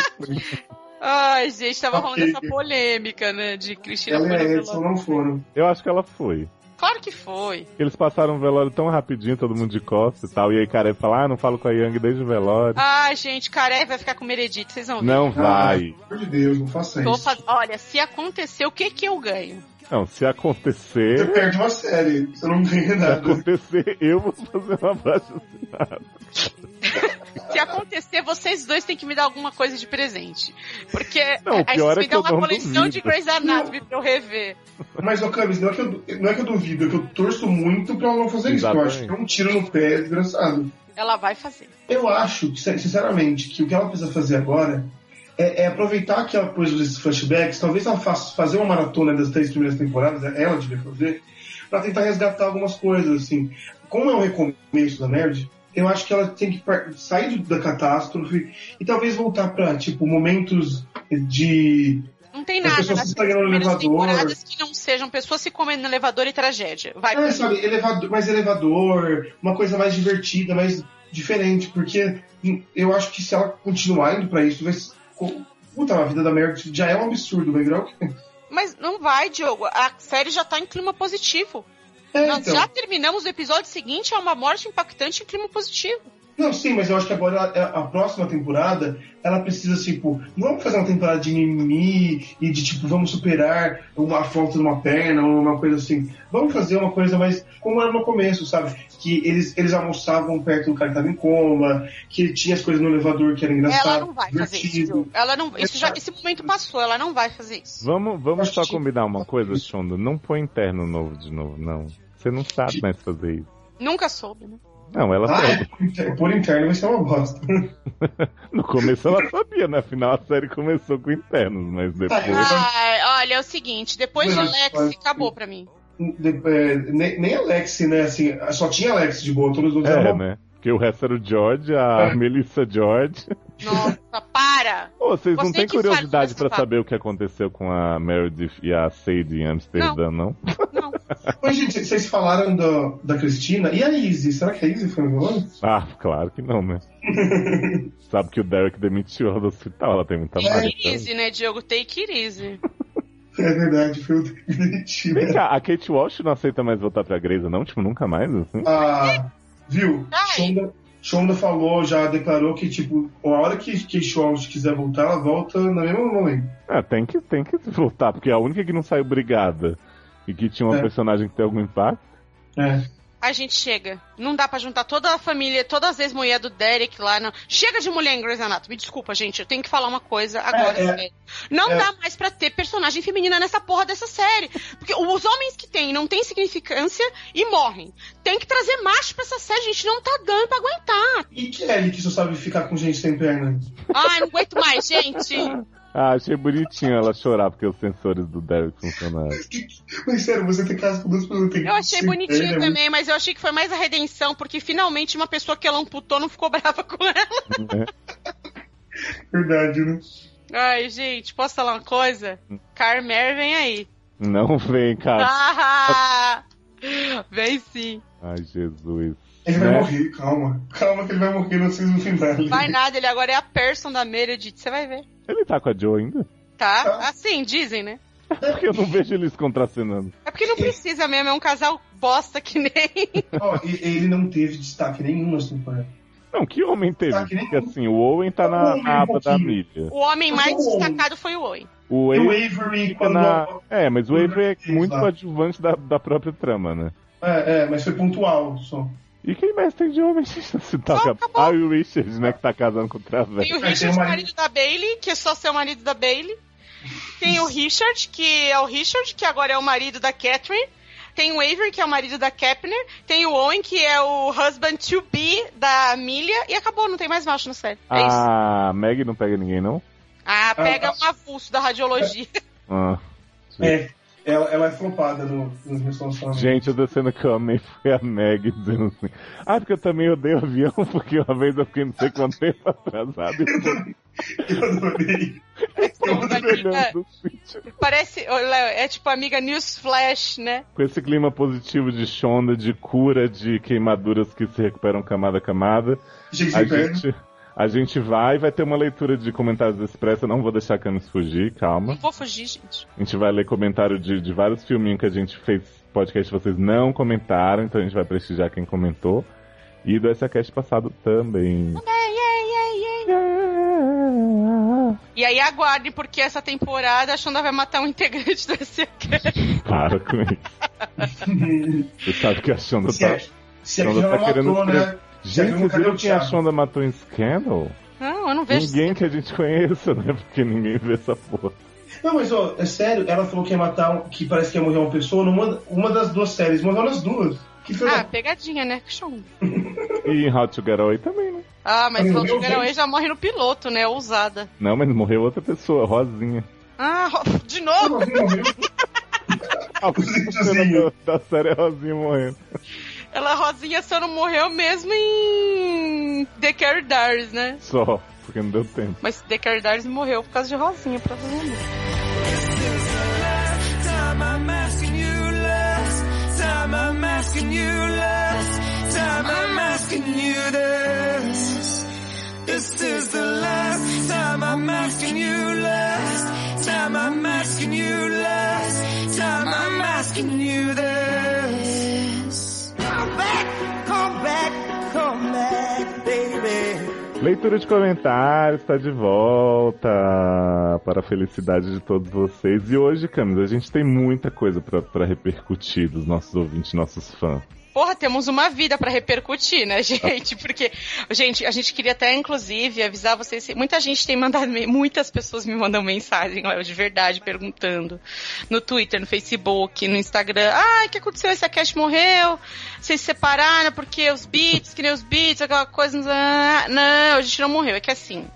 Ai, gente, tava rolando essa polêmica, né? De Cristina ela foi no Edson velório. não foram. Eu acho que ela foi. Claro que foi. Eles passaram o velório tão rapidinho, todo mundo de costas e tal. E aí, cara, fala, ah, não falo com a Yang desde o velório. Ai, gente, Caré vai ficar com Meredith, vocês vão ver. Não vai. Pelo amor de Deus, não faça Tô isso. faz- Olha, se acontecer, o que que eu ganho? Não, se Você acontecer, perde uma série, você não ganha se nada. acontecer, eu vou fazer um abraço assinado. Se acontecer, vocês dois têm que me dar alguma coisa de presente. Porque Não, aí vocês é me dão uma não coleção duvido. de Grey's Anatomy pra eu rever. Mas, ô Camis, não, é que eu, não é que eu duvido, é que eu torço muito pra ela não fazer isso. porque Eu acho que é um tiro no pé desgraçado. Ela vai fazer. Eu acho, sinceramente, que o que ela precisa fazer agora é, é aproveitar que ela pôs esses flashbacks, talvez ela faça fazer uma maratona das três primeiras temporadas, ela devia fazer, pra tentar resgatar algumas coisas, assim. Como é um recomeço da Nerd, eu acho que ela tem que sair da catástrofe e talvez voltar pra, tipo, momentos de Não tem As nada pessoas se pegando no primeiras elevador. temporadas que não sejam pessoas se comendo no elevador e tragédia. Vai, É, sabe, elevador, mais elevador, uma coisa mais divertida, mais diferente, porque eu acho que se ela continuar indo pra isso, vai Puta, a vida da Meredith já é um absurdo, o quê? Mas não vai, Diogo. A série já tá em clima positivo. É, Nós então. já terminamos o episódio seguinte, é uma morte impactante em clima positivo. Não, sim, mas eu acho que agora ela- a próxima temporada, ela precisa, tipo, não vamos fazer uma temporada de mimimi e de, tipo, vamos superar uma falta de uma perna ou uma coisa assim. Vamos fazer uma coisa mais como era no começo, sabe? Que eles, eles almoçavam perto do cara que tava em coma, que tinha as coisas no elevador que era engraçado. ela não vai fazer isso, divertido. Ela não, isso já, esse momento passou, ela não vai fazer isso. Vamos, vamos só combinar uma coisa, Shonda. Não põe interno novo de novo, não. Você não sabe mais fazer isso. Nunca soube, né? Não, ela Ah, sabe. por inter- por interno vai ser uma bosta. No começo ela sabia, né? Afinal a série começou com internos, mas depois. Ai, olha, é o seguinte, depois de Não, Lex, pode- acabou pra mim. É, nem, nem Alex, né? Assim, só tinha Alex de boa, todos os outros É, eram né? Porque o resto era o George, a É. Melissa George. Nossa, para! Ô, vocês não Você têm que faz curiosidade papo. saber o que aconteceu com a Meredith e a Sadie em Amsterdã, não? Não. Mas, gente, vocês falaram da, da Cristina. E a Izzy? Será que a Izzy foi no velório? Ah, claro que não, né? Sabe que o Derek demitiu ela do hospital, ela tem muita Take marca. it easy, né, Diogo? Take it easy. É verdade, foi o definitivo. Vem cá, a Kate Walsh não aceita mais voltar pra Grey's, não? Tipo, nunca mais, assim? Ah, viu? Ai. Shonda, Shonda falou, já declarou que, tipo, a hora que, que Shonda quiser voltar, ela volta no mesmo momento. Ah, tem que, tem que voltar, porque a única que não saiu brigada e que tinha uma É. personagem que tem algum impacto. É. A gente chega. Não dá pra juntar toda a família, todas as ex-mulheres do Derek lá. Não. Chega de mulher em Grey's Anatomy. Desculpa, gente. Eu tenho que falar uma coisa agora. É, é. Não É. dá mais pra ter personagem feminina nessa porra dessa série. Porque os homens que tem não tem significância e morrem. Tem que trazer macho pra essa série, gente. Não tá dando pra aguentar. E Kelly, que só sabe ficar com gente sem perna? Ai, não aguento mais, gente. Ah, achei bonitinho ela chorar porque os sensores do Derek funcionaram. Mas sério, você tem casa com duas pessoas. tem Eu achei bonitinho é muito- também, mas eu achei que foi mais a redenção, porque finalmente uma pessoa que ela amputou não ficou brava com ela. né? Verdade, né? Ai, gente, posso falar uma coisa? Carmer vem aí. Não vem, cara. Ah, vem sim. Ai, Jesus. Ele vai Né? morrer, calma. Calma que ele vai morrer no season final. Vai nada, ele agora é a person da Meredith, você vai ver. Ele tá com a Joe ainda? Tá? Tá. Assim, dizem, né? Porque eu não vejo eles contracenando. É porque não precisa mesmo, é um casal bosta que nem. Ó, e- ele não teve destaque nenhum nessa temporada. Não, que homem teve? Tá, Porque assim, o Owen tá O na, na um aba da pouquinho. mídia. O homem mais Mas o destacado foi o Owen. O E o Avery Avery, quando. na... É, mas o Avery é muito coadjuvante da, da própria trama, né? É, é, mas foi pontual só. E quem mais tem de homem? Se tá a- acabou. Ah, e o Richard, né, que tá casando com o Tem Travesti. o tem Richard, o marido da Bailey, que é só ser o marido da Bailey. Tem o Richard, que é o Richard, que agora é o marido da Catherine. Tem o Avery, que é o marido da Kepner. Tem o Owen, que é o husband to be da Amelia. E acabou, não tem mais macho na série. É isso. A Meg não pega ninguém, não? Ah, pega Ah, um avulso da radiologia. Ah, É, ela, ela é flopada no, nos meus relacionamentos. Gente, eu descendo que eu amei foi a Meg dizendo assim. Ah, porque eu também odeio avião, porque uma vez eu fiquei não sei quanto tempo atrasado. Eu adorei. É. Parece, Léo, é tipo a amiga Newsflash, né? Com esse clima positivo de Shonda, de cura, de queimaduras que se recuperam camada a camada, Gente, a gente, a gente vai, vai ter uma leitura de comentários do Expresso, eu não vou deixar a Camis fugir, calma. Não vou fugir, gente. A gente vai ler comentário de, de vários filminhos que a gente fez podcast vocês não comentaram, então a gente vai prestigiar quem comentou. E do SACast passado também. E aí aguarde, porque essa temporada a Shonda vai matar um integrante do SK. Para com isso. Você sabe que a Shonda tá. se Shonda tá querendo matou, né? Gente, viu o quem a? Shonda matou em Scandal? Não, eu não vejo. Ninguém que a gente conheça, né? Porque ninguém vê essa porra. Não, mas ó, é sério, ela falou que ia matar, um- que parece que ia morrer uma pessoa numa uma das duas séries, morreu nas duas. Ah, da- pegadinha, né? Shonda. E em How to Get Away também, né? Ah, mas Ai, o meu Walter Deus. Garaway já morre no piloto, né? Ousada. Não, mas morreu outra pessoa, Rosinha. Ah, ro- de novo? Morreu. A da série é Rosinha morrendo. Ela, Rosinha, só não morreu mesmo em The Carrie Dars, né? Só, porque não deu tempo. Mas The Carrie Dars morreu por causa de Rosinha, provavelmente. This is the last time I'm asking you last time I'm asking you last time I'm asking you this. Leitura de comentários está de volta para a felicidade de todos vocês. E hoje, Camis, a gente tem muita coisa pra repercutir dos nossos ouvintes, nossos fãs. Porra, temos uma vida pra repercutir, né, gente? Porque, gente, a gente queria até, inclusive, avisar vocês. Muita gente tem mandado, muitas pessoas me mandam mensagem, Léo, de verdade, perguntando. No Twitter, no Facebook, no Instagram. Ah, o que aconteceu? Esse Cash morreu? Vocês se separaram porque os beats, que nem os beats, aquela coisa. Não, a gente não morreu. É que assim.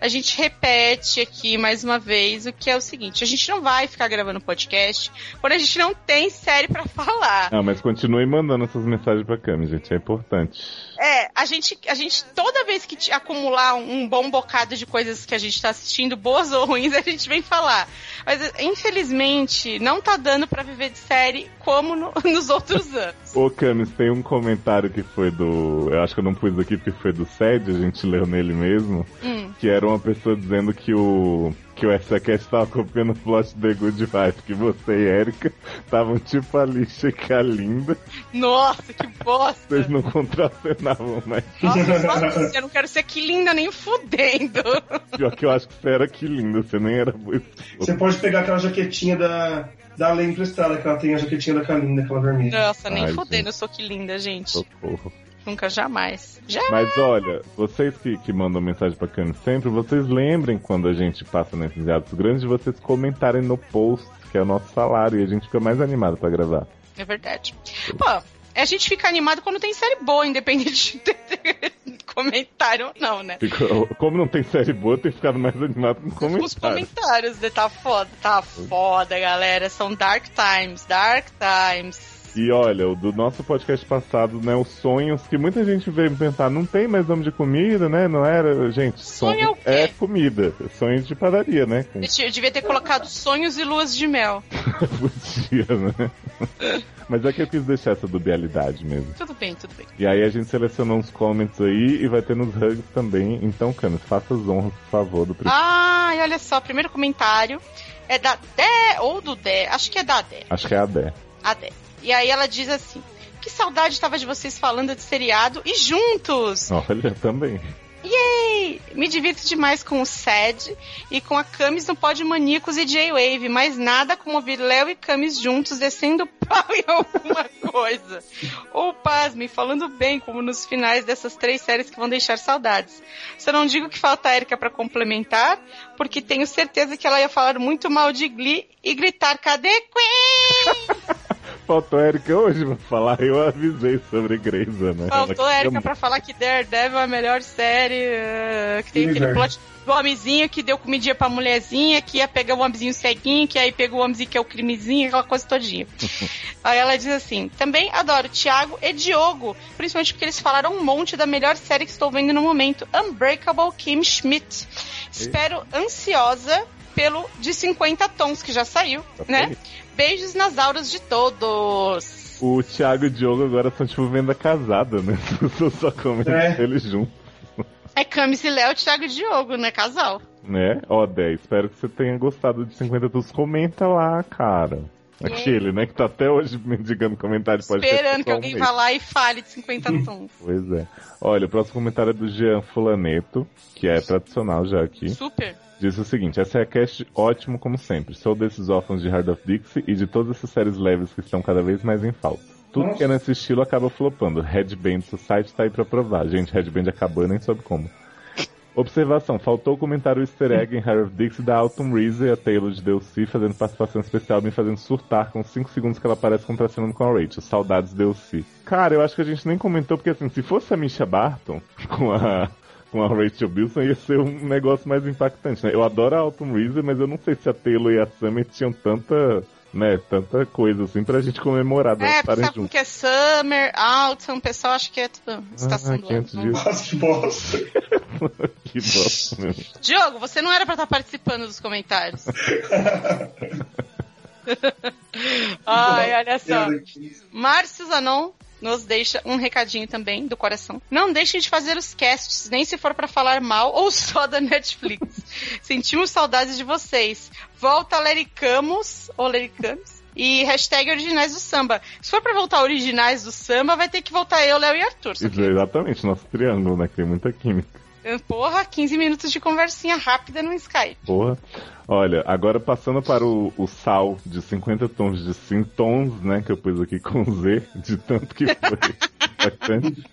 A gente repete aqui mais uma vez o que é o seguinte: a gente não vai ficar gravando podcast quando a gente não tem série pra falar. Não, mas continue mandando essas mensagens pra Camis, gente, é importante. É, a gente, a gente, toda vez que te- acumular um, um bom bocado de coisas que a gente tá assistindo, boas ou ruins, a gente vem falar. Mas, infelizmente, não tá dando pra viver de série como no- nos outros anos. Ô, Camis, tem um comentário que foi do. Eu acho que eu não pus aqui porque foi do SED, a gente leu nele mesmo. Hum. Que era uma pessoa dizendo que o. Que o SACast tava copiando o plot The Good Wife, que você e Erika estavam tipo a lixa e que a linda. Nossa, que bosta! Vocês não contracenavam, mas Nossa, eu não quero ser que linda nem fudendo. pior que eu acho que você era que linda, você nem era esposa. Você pode pegar aquela jaquetinha da, da Lei emprestada, que ela tem a jaquetinha da Kalinda, aquela vermelha. Nossa, nem Ai, fudendo, gente. eu sou que linda, gente. Socorro. Nunca, jamais. Mas olha, vocês que, que mandam mensagem pra Camis sempre, vocês lembrem quando a gente passa nesses atos grandes de vocês comentarem no post, que é o nosso salário, e a gente fica mais animado pra gravar. É verdade. Pô, a gente fica animado quando tem série boa, independente de ter comentário ou não, né? Como não tem série boa, tem ficado mais animado com Os comentários. comentários, né? Tá foda, tá foda, galera. São dark times, dark times. E olha, o do nosso podcast passado, né, os sonhos, que muita gente veio pensar, não tem mais nome de comida, né? Não era, gente, Sonho é o quê? é comida. Sonho de padaria, né? Com eu devia ter colocado sonhos e luas de mel. podia, né? Mas é que eu quis deixar essa dubialidade mesmo. Tudo bem, tudo bem. E aí a gente selecionou uns comments aí e vai ter nos hugs também. Então, Camis, faça as honras, por favor, do primeiro. Ah, e olha só, primeiro comentário é da Dé, ou do Dé, acho que é da Dé, Acho que é a Dé. a Dé. E aí ela diz assim, que saudade tava de vocês falando de seriado e juntos! Olha, também. Yay! Me divirto demais com o Sad e com a Camis no Pod Maníacos e J-Wave, mas nada como ouvir Léo e Camis juntos descendo pau em alguma coisa. Ou pasme, falando bem, como nos finais dessas três séries que vão deixar saudades. Só não digo que falta a Erika pra complementar, porque tenho certeza que ela ia falar muito mal de Glee e gritar, cadê Queen? faltou a Erika hoje pra falar, eu avisei sobre Grey's, né? Faltou a Erika pra falar que Daredevil é a melhor série, uh, que tem aquele Universo. plot do homenzinho que deu comidinha pra mulherzinha, que ia pegar o homenzinho ceguinho, que aí pegou o homenzinho que é o crimezinho, aquela coisa todinha. aí ela diz assim, também adoro Thiago e Diogo, principalmente porque eles falaram um monte da melhor série que estou vendo no momento, Unbreakable Kim Schmidt. Espero ansiosa pelo de 50 tons, que já saiu, Tá né? feliz. Beijos nas auras de todos. O Thiago e o Diogo agora são tipo venda casada, né? Eu só comento É. eles juntos, É Camis e Léo, Thiago e Diogo, né? Casal. né? Ó, 10, espero que você tenha gostado de 50 tons. Comenta lá, cara. Aquele, né? Que tá até hoje mendigando comentário. Esperando que alguém vá lá e fale de 50 tons. Pois é. Olha, o próximo comentário é do Jean Fulaneto, que é tradicional já aqui. Super. Diz o seguinte, essa é a cast ótimo como sempre. Sou desses órfãos de Hard of Dixie e de todas essas séries leves que estão cada vez mais em falta. Tudo Nossa. que é nesse estilo acaba flopando. Headband Society tá aí pra provar. Gente, Headband acabou, nem soube como. Observação, faltou o comentário easter egg em Hard of Dixie da Autumn Reese e a Taylor de Delcy fazendo participação especial, me fazendo surtar com 5 segundos que ela aparece contracenando com a Rachel. Saudades Delcy. Cara, eu acho que a gente nem comentou, porque assim, se fosse a Misha Barton com a com a Rachel Bilson ia ser um negócio mais impactante, né? Eu adoro a Autumn Reese, mas eu não sei se a Taylor e a Summer tinham tanta, né, tanta coisa assim pra gente comemorar É, estarem sabe juntas. que é Summer, Autumn, o pessoal acha que é tudo estação Ah, do 500 ano. dias. Que bosta. que bosta mesmo. Diogo, você não era pra estar participando dos comentários. Ai, olha só. Márcio Zanon nos deixa um recadinho também do coração. Não deixem de fazer os casts, nem se for pra falar mal ou só da Netflix. Sentimos saudades de vocês. Volta Lericamos, ou Lericamos. E hashtag originais do samba. Se for pra voltar originais do samba, vai ter que voltar eu, Léo e Arthur. Isso que, exatamente, nosso triângulo, né? Que tem muita química. porra, 15 minutos de conversinha rápida no Skype. Porra. Olha, agora passando para o, o sal de 50 tons de sintons, né? Que eu pus aqui com Z, de tanto que foi bastante.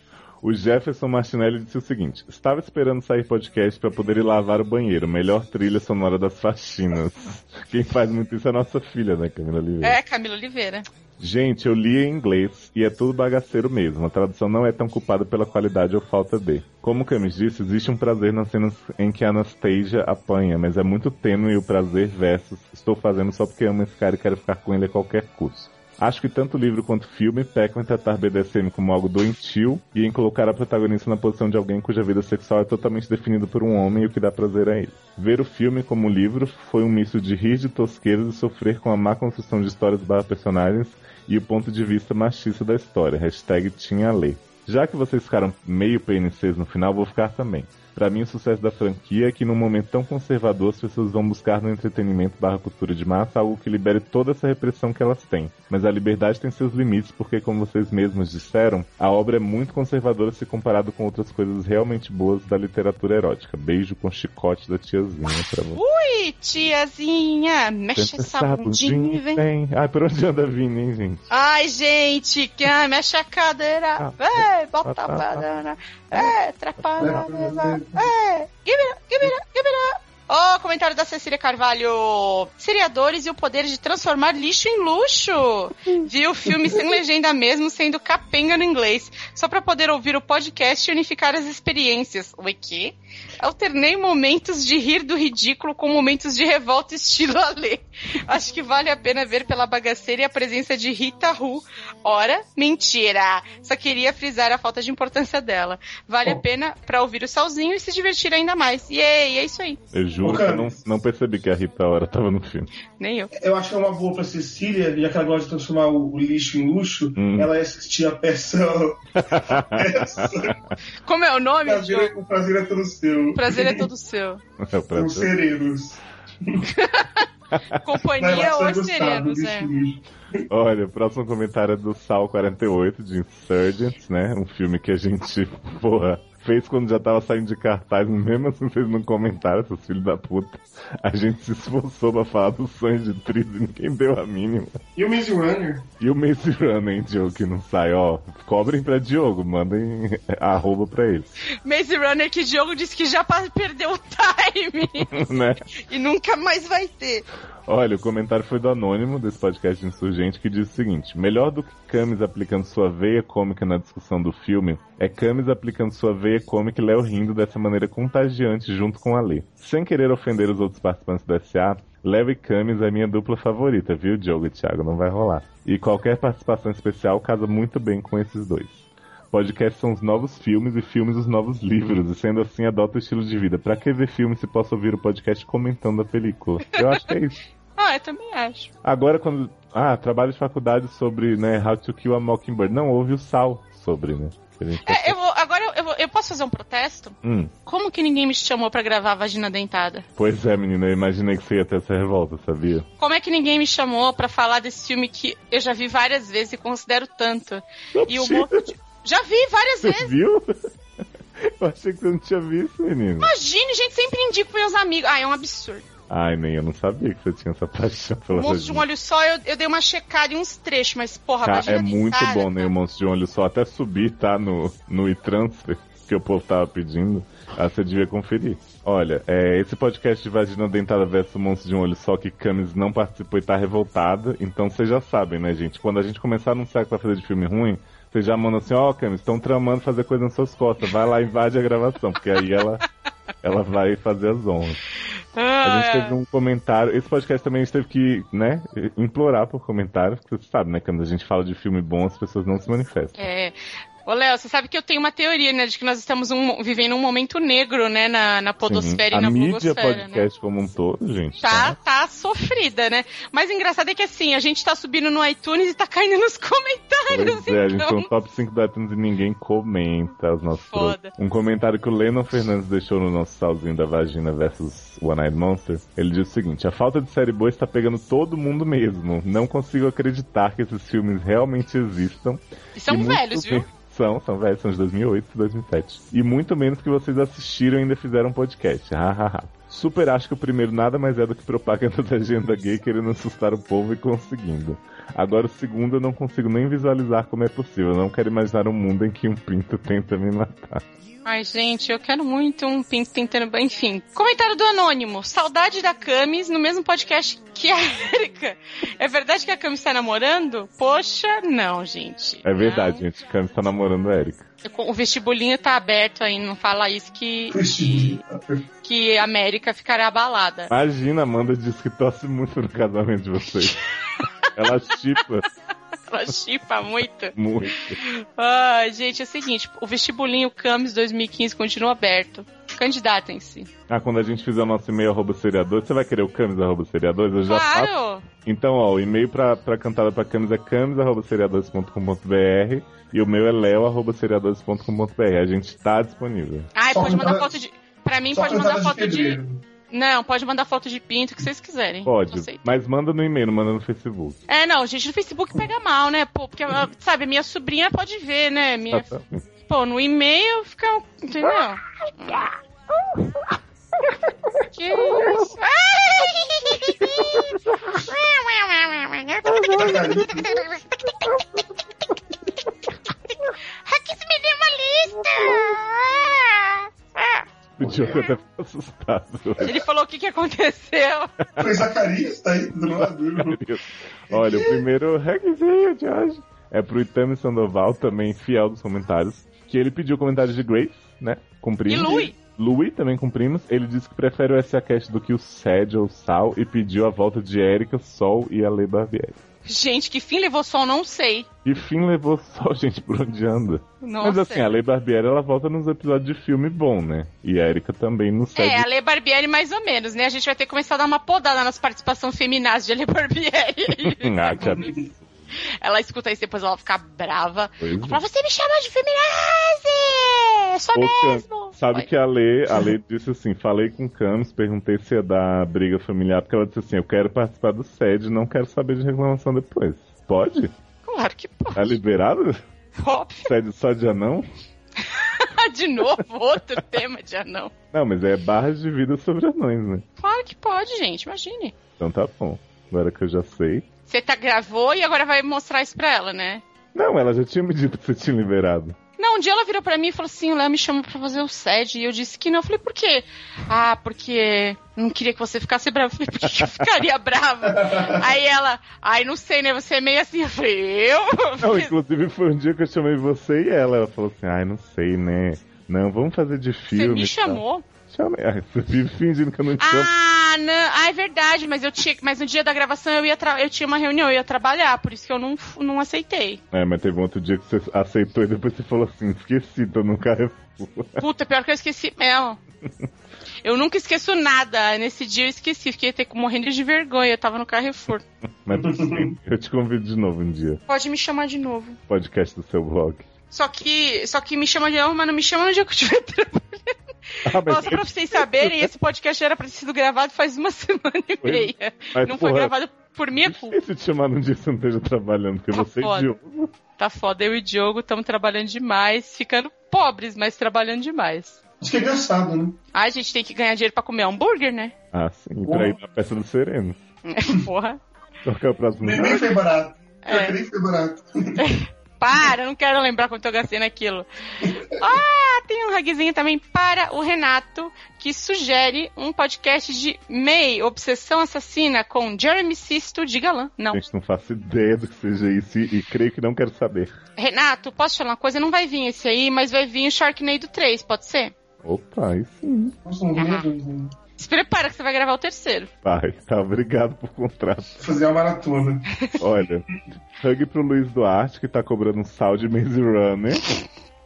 O Jefferson Martinelli disse o seguinte: Estava esperando sair podcast para poder ir lavar o banheiro. Melhor trilha sonora das faxinas. Quem faz muito isso é a nossa filha, né, Camila Oliveira? É, Camila Oliveira. Gente, eu li em inglês e é tudo bagaceiro mesmo. A tradução não é tão culpada pela qualidade ou falta de. Como o Camis disse, existe um prazer nas cenas em que a Anastasia apanha, mas é muito tênue o prazer versus estou fazendo só porque amo esse cara e quero ficar com ele a qualquer custo. Acho que tanto o livro quanto o filme pecam em tratar BDSM como algo doentio e em colocar a protagonista na posição de alguém cuja vida sexual é totalmente definida por um homem e o que dá prazer a ele. Ver o filme como livro foi um misto de rir de tosqueiras e sofrer com a má construção de histórias barra personagens e o ponto de vista machista da história. Hashtag tinha. Já que vocês ficaram meio PNCs no final, vou ficar também. Pra mim, o sucesso da franquia é que num momento tão conservador, as pessoas vão buscar no entretenimento barra cultura de massa algo que libere toda essa repressão que elas têm. Mas a liberdade tem seus limites, porque, como vocês mesmos disseram, a obra é muito conservadora se comparado com outras coisas realmente boas da literatura erótica. Beijo com chicote da tiazinha pra você. Ui, tiazinha, mexe Tenta essa bundinha vem. vem. Ai, por onde anda vindo, hein, gente? Ai, gente, que ai, mexe a cadeira. Ah, Ei, bota tá, a tá, tá. banana. É, trepa É, give it up, give it up, give it up. Ó, comentário da Cecília Carvalho. Seriadores e o poder de transformar lixo em luxo. Vi o filme sem legenda mesmo, sendo capenga no inglês. Só pra poder ouvir o podcast e unificar as experiências. O quê? Alternei momentos de rir do ridículo com momentos de revolta estilo Alê. Acho que vale a pena ver pela bagaceira e a presença de Rita Ru. Ora, mentira! Só queria frisar a falta de importância dela. Vale a pena pra ouvir o Salzinho e se divertir ainda mais. E é isso aí. Eu juro Ô, que eu não, não percebi que a Rita Ora tava no filme. Nem eu. Eu acho que é uma boa pra Cecília, já que ela gosta de transformar o, lixo em luxo, Hum. ela ia assistir a peça. peça Como é o nome? prazer, o prazer é todo seu. O prazer é todo seu. É o Com prazer. serenos. Companhia ou serenos, é. Olha, o próximo comentário é do Sal 48, de Insurgents, né? Um filme que a gente, porra, fez quando já tava saindo de cartaz, mesmo assim vocês não comentaram, seus filhos da puta. A gente se esforçou pra falar dos sonhos de Tris e ninguém deu a mínima. E o Maze Runner? E o Maze Runner, hein, Diogo, que não sai, ó. Cobrem pra Diogo, mandem arroba pra eles. Maze Runner que Diogo disse que já perdeu o time né? e nunca mais vai ter. Olha, o comentário foi do Anônimo, desse podcast insurgente, que diz o seguinte: Melhor do que Camis aplicando sua veia cômica na discussão do filme, é Camis aplicando sua veia cômica e Léo rindo dessa maneira contagiante junto com a Lê. Sem querer ofender os outros participantes do SA, Léo e Camis é minha dupla favorita, viu, Diogo e Thiago? Não vai rolar. E qualquer participação especial casa muito bem com esses dois. Podcast são os novos filmes e filmes os novos livros, e sendo assim adota o estilo de vida. Pra que ver filme se posso ouvir o podcast comentando a película? Eu acho que é isso. Ah, eu também acho. Agora quando. Ah, trabalho de faculdade sobre, né, How to Kill a Mockingbird. Não, houve o Sal sobre, né? É, eu vou, agora eu, vou- eu posso fazer um protesto? Hum, Como que ninguém me chamou pra gravar a Vagina Dentada? pois é, menina, eu imaginei que você ia ter essa revolta, sabia? Como é que ninguém me chamou pra falar desse filme que eu já vi várias vezes e considero tanto? E o mo- Já vi várias Você vezes. viu? Eu achei que você não tinha visto, menina. Imagine, gente, sempre indico pros meus amigos. Ah, é um absurdo. Ai, nem eu não sabia que você tinha essa paixão pela Monstro de um olho só, eu, eu dei uma checada em uns trechos, mas porra, Cara, é muito Dentada, bom, né, cara. o Monstro de um Olho Só. Até subir, tá, no, no e-transfer, que o povo tava pedindo. Ah, você devia conferir. Olha, é, esse podcast de Vagina Dentada versus Monstro de um Olho Só, que Camis não participou e tá revoltada. Então vocês já sabem, né, gente? Quando a gente começar a anunciar que vai fazer de filme ruim, vocês já mandam assim, ó, Camis, estão tramando fazer coisa nas suas costas. Vai lá e invade a gravação, porque aí ela, ela vai fazer as honras. A gente Ah, teve um comentário. Esse podcast também a gente teve que, né, implorar por comentário, porque você sabe, né, quando a gente fala de filme bom, as pessoas não se manifestam. É. Ô, Léo, você sabe que eu tenho uma teoria, né, de que nós estamos um- vivendo um momento negro, né, na, na podosfera Sim. e na a mídia né? podcast como um todo, gente. Tá, tá sofrida, né? Mas o engraçado é que assim, a gente tá subindo no iTunes e tá caindo nos comentários. Pois é, a gente então... foi no top 5 do iTunes e ninguém comenta os nossos Foda. Um comentário que o Lennon Fernandes deixou no nosso salzinho da vagina versus One Eyed Monster. Ele diz o seguinte: a falta de série boa está pegando todo mundo mesmo. Não consigo acreditar que esses filmes realmente existam. E são E velhos, viu? São, são velhos, são de 2008 e 2007. E muito menos que vocês assistiram e ainda fizeram um podcast. Hahaha. Super acho que o primeiro nada mais é do que propaganda da agenda gay querendo assustar o povo e conseguindo. Agora o segundo eu não consigo nem visualizar como é possível. Eu não quero imaginar um mundo em que um pinto tenta me matar. Ai, gente, eu quero muito um pinto tentando. Enfim. Comentário do Anônimo. Saudade da Camis no mesmo podcast que a Erika. É verdade que a Camis tá namorando? Poxa, não, gente. É verdade, Não. gente. Cami tá namorando a Erika. O vestibulinho tá aberto aí, não fala isso que, que, que a América ficará abalada. Imagina, a Amanda disse que torce muito no casamento de vocês. Ela chipa Ela chipa muito. muito. Ai, gente, é o seguinte: o vestibulinho Camis 2015 continua aberto. Candidatem-se. Ah, quando a gente fizer o nosso e-mail arroba seriador, você vai querer o camis arroba seriadores? Eu já faço. Claro! Então, ó, o e-mail pra, pra cantada pra camis é camis arroba seriadores.com.br e o meu é leo arroba seriadores.com.br. A gente tá disponível. Só pode mandar foto de. Pra mim, Só pode mandar foto de. pedreiro. Não, pode mandar foto de pinto, o que vocês quiserem. Pode, aceito. mas manda no e-mail, não manda no Facebook. É, não, gente, no Facebook pega mal, né? Pô, porque, ah, sabe, minha sobrinha pode ver, né? Minha, pô, no e-mail fica. Entendeu? Que isso? Aqui se me deu uma lista! O Diogo até ficou assustado. Ele falou o que, que aconteceu. Foi Zacarias, tá aí do lado. Olha, o primeiro requisito de hoje é pro Itami Sandoval, também fiel dos comentários, que ele pediu comentários de Grace, né? E Cumprimos. Lui? Louis também cumprimos. Ele disse que prefere o SACast do que o Sed ou Sal e pediu a volta de Erika, Sol e Ale Barbieri. Gente, que fim levou sol, não sei. E fim levou Sol, gente, por onde anda. Nossa. Mas assim, a Lei Barbieri ela volta nos episódios de filme bom, né? E a Erika também no Sed. É, a Lei Barbieri mais ou menos, né? A gente vai ter que começar a dar uma podada nas participações feminazes de Ale Barbieri. ah, que absurdo. Ela escuta isso, depois ela vai ficar brava. Pois é. Fala, você me chama de feminazi! É só Ô, Cam, mesmo! Sabe Oi. que a Lei, a Lei disse assim, falei com o Camis, perguntei se ia dar briga familiar, porque ela disse assim, eu quero participar do SED, não quero saber de reclamação depois. Pode? Claro que pode. Tá liberado? Óbvio. SED só de anão? de novo, outro tema de anão. Não, mas é barras de vida sobre anões, né? Claro que pode, gente, imagine. Então tá bom. Agora que eu já sei. Você tá gravou e agora vai mostrar isso pra ela, né? Não, ela já tinha me dito que você tinha liberado. Não, um dia ela virou pra mim e falou assim: o Léo me chamou pra fazer o SED. E eu disse que não. Eu falei, por quê? Ah, porque não queria que você ficasse brava. Eu falei, por que eu ficaria brava? Aí ela, ai, não sei, né? Você é meio assim. Eu falei, eu? Não, inclusive foi um dia que eu chamei você e ela. Ela falou assim, ai, não sei, né? Não, vamos fazer de Você filme. me e tal. chamou? Chamei. Ai, você vive fingindo que eu não te chamo. Ah, não. Ah, é verdade, mas eu tinha. Mas no dia da gravação eu ia eu tinha uma reunião, eu ia trabalhar, por isso que eu não, não aceitei. É, mas teve um outro dia que você aceitou e depois você falou assim, esqueci, tô no Carrefour. Puta, pior que eu esqueci mesmo. Eu nunca esqueço nada. Nesse dia eu esqueci, fiquei até morrendo de vergonha. Eu tava no Carrefour. Mas sim, eu te convido de novo um dia. Pode me chamar de novo. Podcast do seu blog. Só que, só que me chama de novo, mas não me chama no dia que eu estiver trabalhando. Ah, mas Nossa, pra vocês saberem, esse podcast era pra ter sido gravado faz uma semana e Foi. meia. Mas, Não foi porra, gravado por minha culpa. E se te chamar num dia que você não esteja trabalhando, porque Tá você é foda. idiota. Tá foda, eu e Diogo estamos trabalhando demais, ficando pobres, mas trabalhando demais. Acho que é engraçado, né? Ai, a gente tem que ganhar dinheiro pra comer hambúrguer, né? Ah, sim, pra ir na peça do Sereno. Porra. Que é o próximo? Nem, nem foi barato. É. Nem foi barato. Para, não quero lembrar quanto eu gastei naquilo. Ah, tem um rugzinho também para o Renato, que sugere um podcast de May, Obsessão Assassina, com Jeremy Sisto de Galã. Não. Gente, não faço ideia do que seja isso e, e creio que não quero saber. Renato, posso te falar uma coisa? Não vai vir esse aí, mas vai vir o Sharknado 3, pode ser? Opa, aí sim. Nossa, não. Se prepara que você vai gravar o terceiro. Pai, tá, obrigado por contrato. fazer uma maratona. Olha, hug pro Luiz Duarte, que tá cobrando um sal de Maze Runner.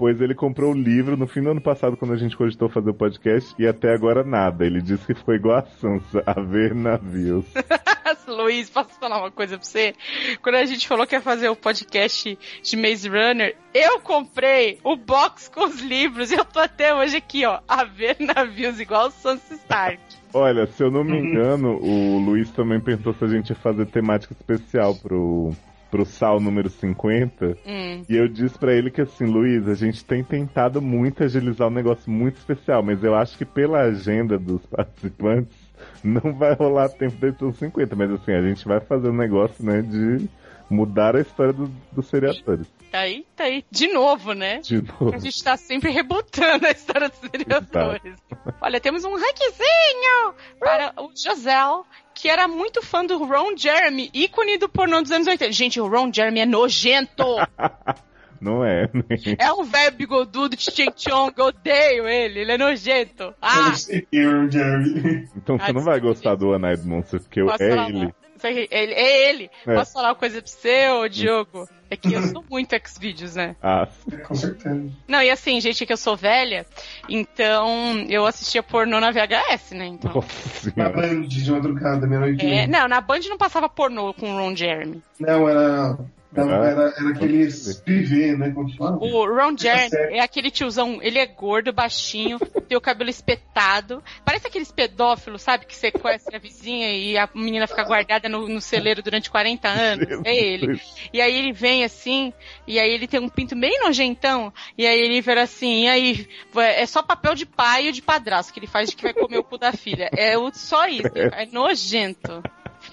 Pois ele comprou o livro no fim do ano passado, quando a gente cogitou fazer o podcast, e até agora nada. Ele disse que ficou igual a Sansa, a ver navios. Luiz, posso falar uma coisa pra você? Quando a gente falou que ia fazer o podcast de Maze Runner, eu comprei o box com os livros e eu tô até hoje aqui, ó, a ver navios igual o Sansa Stark. Olha, se eu não me engano, o Luiz também pensou se a gente ia fazer temática especial pro, pro Sal número 50. Hum. E eu disse pra ele que assim, Luiz, a gente tem tentado muito agilizar um negócio muito especial, mas eu acho que pela agenda dos participantes não vai rolar tempo dentro dos 50. Mas assim, a gente vai fazer um negócio, né, de mudar a história do- dos seriadores. Tá aí, tá aí. De novo, né? De novo. A gente tá sempre rebutando a história dos seriadores. Olha, temos um rankzinho para o Josel, que era muito fã do Ron Jeremy, ícone do pornô dos anos 80. Gente, o Ron Jeremy é nojento! Não é, né? É um velho bigodudo de Chong, eu odeio ele, ele é nojento. Ah, é o Jeremy. Então você Ah, não vai gostar do One Eyed Monster, porque eu- posso é falar ele. Ele- É ele. É. Posso falar uma coisa pra você, ô Diogo? É que eu sou muito X-Videos, né? Ah, Com certeza. Não, e assim, gente, é que eu sou velha, então eu assistia pornô na VHS, né? Então. nossa Na. Band de madrugada, meia-noite. É, não, na Band não passava pornô com o Ron Jeremy. Não, era. Não, Ah. era, era aqueles privê, né? Como que fala? O Ron Jeremy série. é aquele tiozão, ele é gordo, baixinho, tem o cabelo espetado. Parece aqueles pedófilos, sabe? Que sequestra a vizinha e a menina fica guardada no, no celeiro durante 40 anos. É ele. E aí ele vem assim, e aí ele tem um pinto bem nojentão, e aí ele vira assim, e aí é só papel de pai ou de padrasto que ele faz de que vai comer o cu da filha. É o- só isso, é nojento.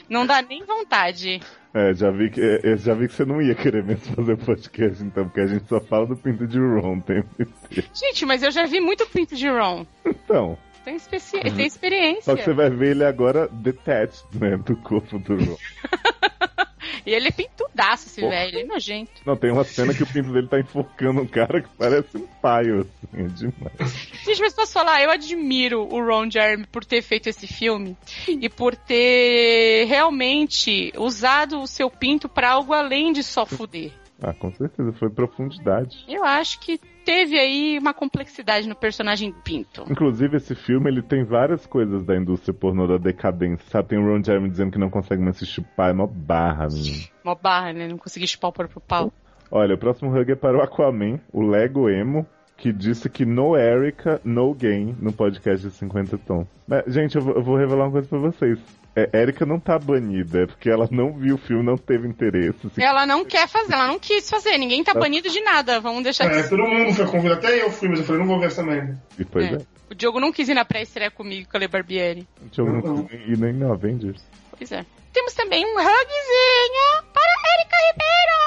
Não dá nem vontade. É, já vi, que, é, eu já vi que você não ia querer mesmo fazer podcast, então, porque a gente só fala do pinto de Ron o tempo inteiro. Gente, mas eu já vi muito pinto de Ron. Então, Tem, especi... tem experiência. só que você vai ver ele agora detached, né, do corpo do Ron. E ele é pintudaço, esse Pô. velho. Ele é nojento. Não, tem uma cena que o pinto dele tá enforcando um cara que parece um paio, assim, é demais. Gente, mas posso falar, eu admiro o Ron Jeremy por ter feito esse filme e por ter realmente usado o seu pinto pra algo além de só fuder. Ah, com certeza, foi profundidade. Eu acho que teve aí uma complexidade no personagem Pinto. Inclusive, esse filme, ele tem várias coisas da indústria pornô da decadência, sabe? Tem o Ron Jeremy dizendo que não consegue mais se chupar, é mó barra, menino. Uma barra, né? Não consegui chupar o próprio pau. Olha, o próximo hug é para o Aquaman, o Lego Emo, que disse que no Erika, no game no podcast de 50 tons. Mas, gente, eu vou, eu vou revelar uma coisa pra vocês. É, Erika não tá banida, é porque ela não viu o filme, não teve interesse. assim. Ela não quer fazer, ela não quis fazer. Ninguém tá banido de nada. Vamos deixar É, de todo mundo foi convidado, até eu fui, mas eu falei, não vou ver essa merda. E pois É. é. O Diogo não quis ir na pré-estreia comigo com a Le Barbieri. Gente, eu não quis ir nem no Avengers. Pois é. Temos também um hugzinho para Erika Ribeiro,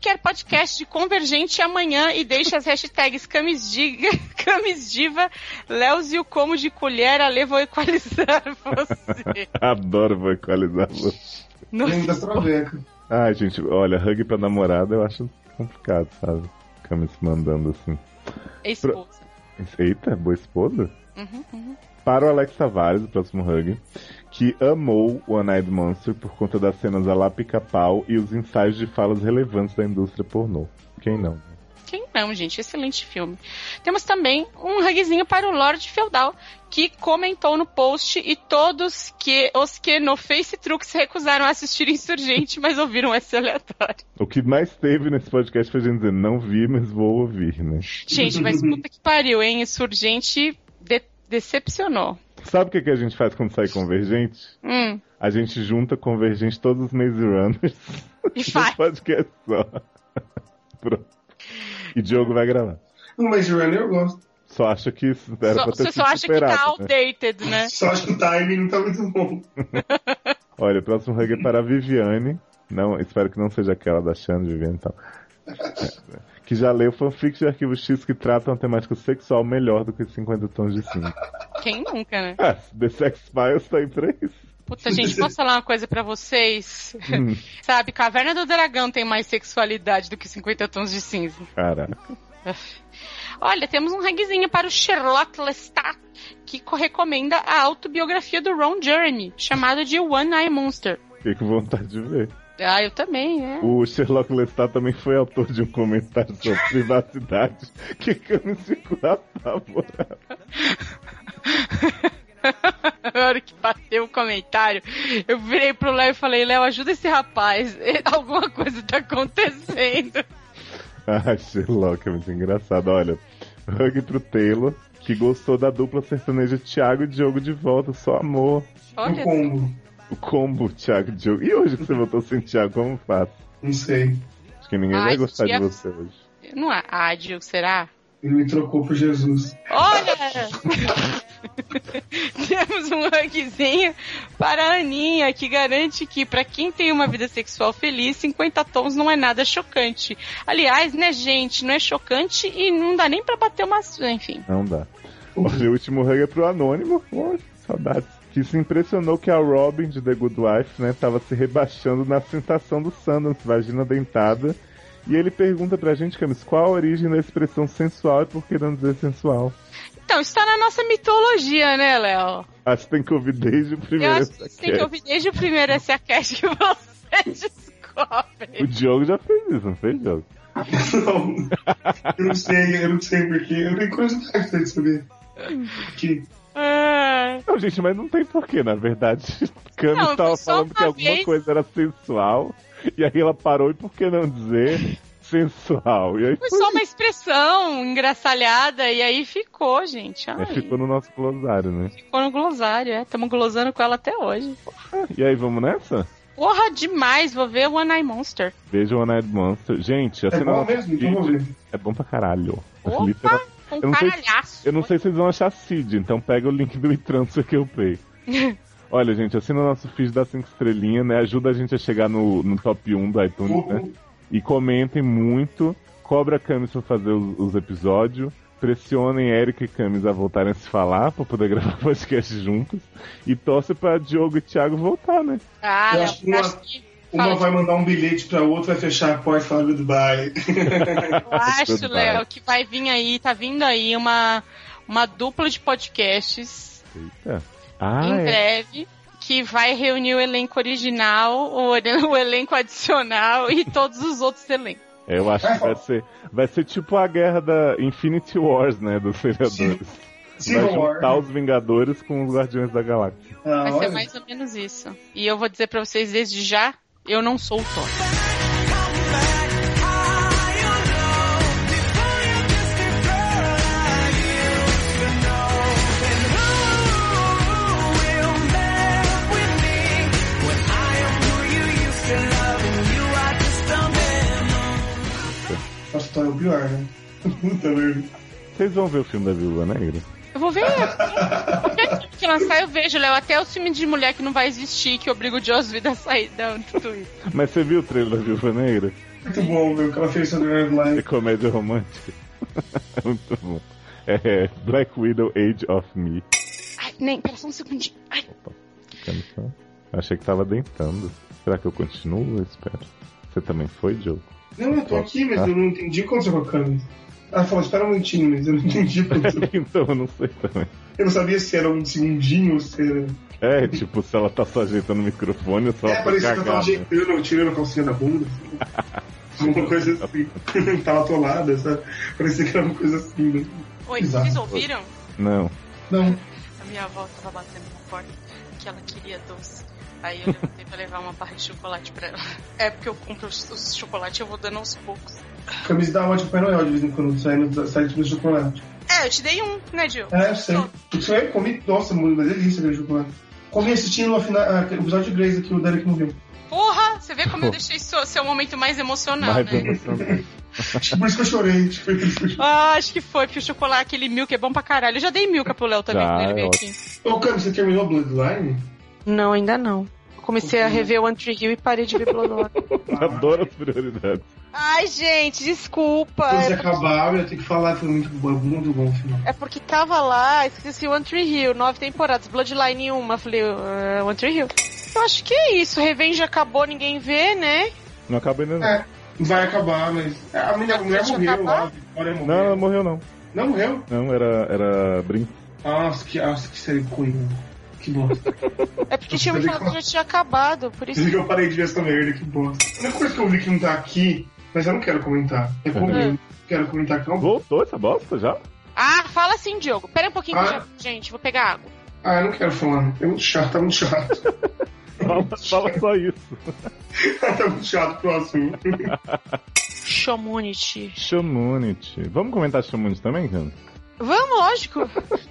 quer podcast de Convergente amanhã e deixa as hashtags Camisdiga, Camisdiva, Léus e o Como de Colher, Ale vou equalizar você. Adoro vocalizar você. Nossa, Nem das travecas. Ai, gente, olha, hug pra namorada eu acho complicado, sabe? Ficar me mandando assim. esposa. Eita, boa esposa? Uhum, uhum. Para o Alex Tavares, o próximo hug, que amou o One-Eyed Monster por conta das cenas a lá pica-pau e os ensaios de falas relevantes da indústria pornô. Quem não? Quem não, gente? Excelente filme. Temos também um hugzinho para o Lorde Feudal, que comentou no post e todos que os que no Face Truques recusaram a assistir Insurgente, mas ouviram esse aleatório. O que mais teve nesse podcast foi a gente dizer, não vi, mas vou ouvir, né? Gente, mas puta que pariu, hein? Insurgente de- decepcionou. Sabe o que, que a gente faz quando sai Convergente? Hum, A gente junta Convergente todos os Maze Runners e faz. podcast só. Pronto. E Diogo vai gravar. No Maze Runner eu gosto. Só acho que isso era Só- pra ter Você só acha que tá né? outdated, né? Só acho que o timing não tá muito bom. Olha, o próximo hug é para a Viviane. Não, espero que não seja aquela da Xande, Viviane e tal. Que já leu fanfics de Arquivo X que tratam a temática sexual melhor do que 50 tons de cinza. Quem nunca, né? Ah, The Sex Files tá aí pra isso. Puta, gente, posso falar uma coisa pra vocês? Hum, Sabe, Caverna do Dragão tem mais sexualidade do que 50 tons de cinza. Caraca. Olha, temos um ragzinho para o Sherlock Lestat, que co- recomenda a autobiografia do Ron Jeremy, chamado de One Eye Monster. Fiquei com vontade de ver. Ah, eu também, né? O Sherlock Lestat também foi autor de um comentário sobre privacidade que Camis ficou apavorado. Na hora que bateu o comentário, eu virei pro Léo e falei, Léo, ajuda esse rapaz. Alguma coisa tá acontecendo. Ah, Sherlock é muito engraçado. Olha, hug pro Taylor, que gostou da dupla sertaneja Thiago e Diogo de volta, só amor. Olha, combo. O combo Thiago e Diogo. E hoje que você voltou sem Thiago, como faz? Não sei. Acho que ninguém Ai, vai gostar tia- de você hoje. não é ágil, será? Ele me trocou por Jesus. Olha! Temos um rankzinho para a Aninha, que garante que para quem tem uma vida sexual feliz, 50 tons não é nada chocante. Aliás, né, gente, não é chocante e não dá nem para bater uma... Enfim. Não dá. Olha, o último hug é pro Anônimo. Poxa, saudades. Que se impressionou que a Robin de The Good Wife, né, tava se rebaixando na sensação do Sundance, vagina dentada. E ele pergunta pra gente, Camis, qual a origem da expressão sensual e por que não dizer sensual? Então, está na nossa mitologia, né, Léo? Acho que tem que ouvir desde o Eu primeiro. acho que você tem que ouvir desde o primeiro essa cast que você descobre. O Diogo já fez isso, não fez, Diogo? Não. Eu não sei, eu não sei porque. Eu tenho curiosidade de saber. Que. Ah, Não, gente, mas não tem porquê, na verdade. Camis Não, tava foi só falando que uma alguma vez. coisa era sensual, e aí ela parou, e por que não dizer sensual? E aí foi só uma expressão engraçalhada e aí ficou, gente. É, Ai, ficou no nosso glossário, né? ficou no glossário, é. Estamos glosando com ela até hoje. E aí, vamos nessa? Porra, demais. Vou ver One Eye Monster. Veja o One Eyed Monster. Gente, É assina bom mesmo? Ver. É bom pra caralho. Opa, Com Eu não sei- caralhaço. Eu não sei se vocês vão achar seed, então pega o link do e-transfer que eu pay. Olha, gente, assina o nosso feed da 5 estrelinhas, né? Ajuda a gente a chegar no, no top 1 do iTunes, né? Uhum. E comentem muito. Cobra a Camis pra fazer os, os episódios. Pressionem Eric e Camis a voltarem a se falar pra poder gravar podcast juntos. E torce pra Diogo e Thiago voltar, né? Ah, Eu acho que. Uma Fala, vai mandar um bilhete pra outra, vai fechar a porta e falar goodbye. Eu acho. Léo, que vai vir aí, tá vindo aí uma, uma dupla de podcasts Eita. Ah, em é. breve. Que vai reunir o elenco original, o, o elenco adicional e todos os outros elencos. É, Eu acho que vai ser, vai ser tipo a guerra da Infinity Wars, né? Dos seriadores. Vai War. juntar os Vingadores com os Guardiões da Galáxia. Ah, Vai ser mais ou menos isso. E eu vou dizer pra vocês desde já, eu não sou o Thor. Thor é o pior, né? Vocês vão ver o filme da Viúva Negra? Eu vou ver. Lançar eu vejo, Léo. Até o filme de mulher que não vai existir, que obriga o Joss Whedon a sair da Twitter. Mas você viu o trailer da Viúva Negra? Muito bom, meu, que ela fez sobre Red É Line. comédia romântica. Muito bom. É Black Widow Age of Me. Ai, nem, pera só um segundinho. Ai, Ficando só. Achei que tava dentando. Será que eu continuo? Eu espero. Você também foi, Diogo? Não, eu tô aqui, mas eu não entendi quando você colocou a câmera. Ela falou, espera um minutinho, mas eu não entendi quando você... então eu não sei também. Eu não sabia se era um segundinho ou se era... É, tipo, se ela tá só ajeitando o microfone, eu só É, parecia que ela tava ajeitando, tirando a calcinha da bunda. Assim. Uma coisa assim. tava atolada, sabe? Parecia que era uma coisa assim, né? oi, Exato. vocês ouviram? Não. Não. A minha avó tava batendo na porta que ela queria doce. Aí eu levantei pra levar uma barra de chocolate pra ela. É porque eu compro os, os chocolates e eu vou dando aos poucos. Camisa da ótima Pai Noel de vez em quando, saindo da site do chocolate. É, eu te dei um, né, Gil? É, eu sei. Isso aí, comi, nossa, uma delícia aquele chocolate. Comi assistindo aquele episódio de Grey's que o Derek morreu. Porra, você vê como eu deixei seu, seu momento mais emocional, Mais né? emocionante. Acho que por isso que eu chorei. Ah, acho que foi, porque o chocolate, aquele milk é bom pra caralho. Eu já dei milk pro Léo também Já, quando ele é veio ótimo. aqui. Ô, Cami, você terminou Bloodline? Não, ainda não. Comecei a rever o One Tree Hill e parei de ver Bloodline. Adoro as prioridades. Ai, gente, desculpa. Quando você É, acabar, eu ia ter que falar, foi muito bom, muito bom o final. é porque tava lá, esqueci One Tree Hill, nove temporadas, Bloodline uma, falei, uh, One Tree Hill. Eu acho que é isso, Revenge acabou, ninguém vê, né? Não acaba ainda não. É, vai acabar, mas. A mulher, a mulher morreu acabar? lá, a Vitória morreu. Não, ela morreu não. Não morreu? Não, era, era brin... Nossa, que, nossa, que série ruim. Que bosta. É porque tinha me falado que já tinha acabado, por isso. Desde que eu parei de ver essa merda, que bosta. A única coisa que eu vi que não tá aqui, mas eu não quero comentar. É como Uhum. eu quero comentar que não. Voltou essa bosta já? Ah, fala assim, Diogo. Pera um pouquinho, que Ah. eu já... gente, vou pegar água. Ah, eu não quero falar. É muito chato, tá muito chato. Fala, fala só isso. tá muito chato pro assunto. Showmunity. Shamunity. Vamos comentar Shamunity também, cara? Vamos, lógico.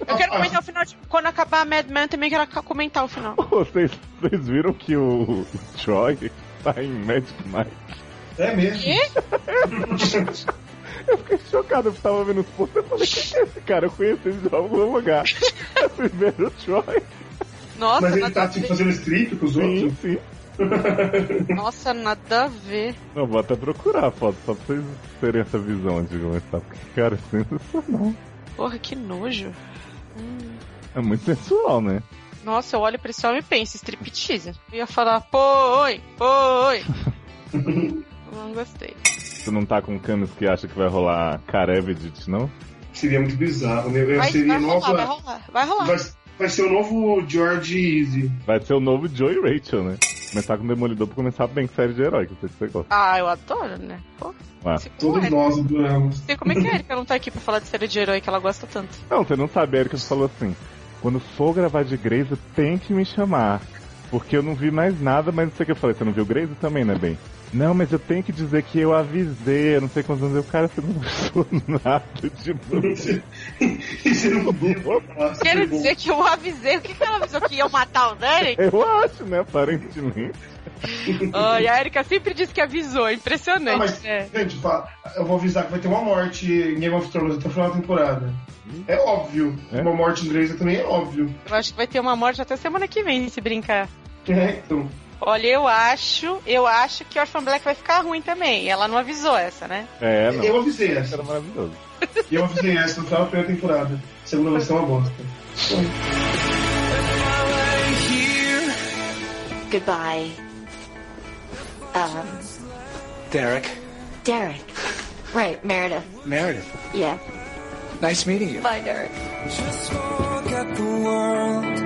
Eu quero comentar o final de... Quando acabar a Mad Men, também quero comentar o final. Vocês, vocês viram que o, Troy tá em Magic Mike? É mesmo. Quê? Eu fiquei chocado, eu tava vendo os posts eu falei, quem é esse cara? Eu conheci ele de algum lugar. Ver o Troy. Nossa, Mas ele tá assim, fazendo strip com os Sim, outros? sim. Nossa, nada a ver. Não, vou até procurar a foto, só pra vocês terem essa visão de começar. Porque, cara, é sensacional. Porra, que nojo. É muito sensual, né? Nossa, eu olho pra esse homem e penso, striptease. Eu ia falar, pô, oi, pô, oi. Não gostei. Você não tá com canos que acha que vai rolar Karevedit, não? Seria muito bizarro, né? Eu Vai, seria vai rolar, nova. vai rolar, vai rolar. Vai, vai ser o novo George Easy. Vai ser o novo Joe e Rachel, né? Começar com o Demolidor pra começar bem com série de herói, que eu sei que você gosta. Ah, eu adoro, né? Pô, Ah. Todos é. nós adoramos. Sei como é que é, Erika não tá aqui pra falar de série de herói que ela gosta tanto. Não, você não sabe, a Erika falou assim: quando for gravar de Grace, tem que me chamar. Porque eu não vi mais nada, mas não sei o que eu falei. Você não viu Grace também, né, bem? Não, mas eu tenho que dizer que eu avisei, eu não sei quantos anos eu, cara, você não avisou nada de novo. e você não podia falar. Quero dizer que eu avisei. O que, que ela avisou? Que ia matar o Derek? Eu acho, né, aparentemente. Ai, a Erika sempre diz que avisou. é Impressionante, Ah, mas, né? gente, fala, eu vou avisar que vai ter uma morte em Game of Thrones até o final da temporada. É óbvio. É? Uma morte em Grey's também é óbvio. Eu acho que vai ter uma morte até semana que vem, se brincar. É, então. Olha, eu acho, eu acho que Orphan Black vai ficar ruim também. Ela não avisou essa, né? É, não. Eu avisei essa. Era maravilhoso. E eu avisei essa no final da primeira temporada. A segunda vai ser uma bosta. Goodbye. Um, Derek. Derek. Right, Meredith. Meredith. Yeah. Nice meeting you. Bye, Derek. Just forget the world.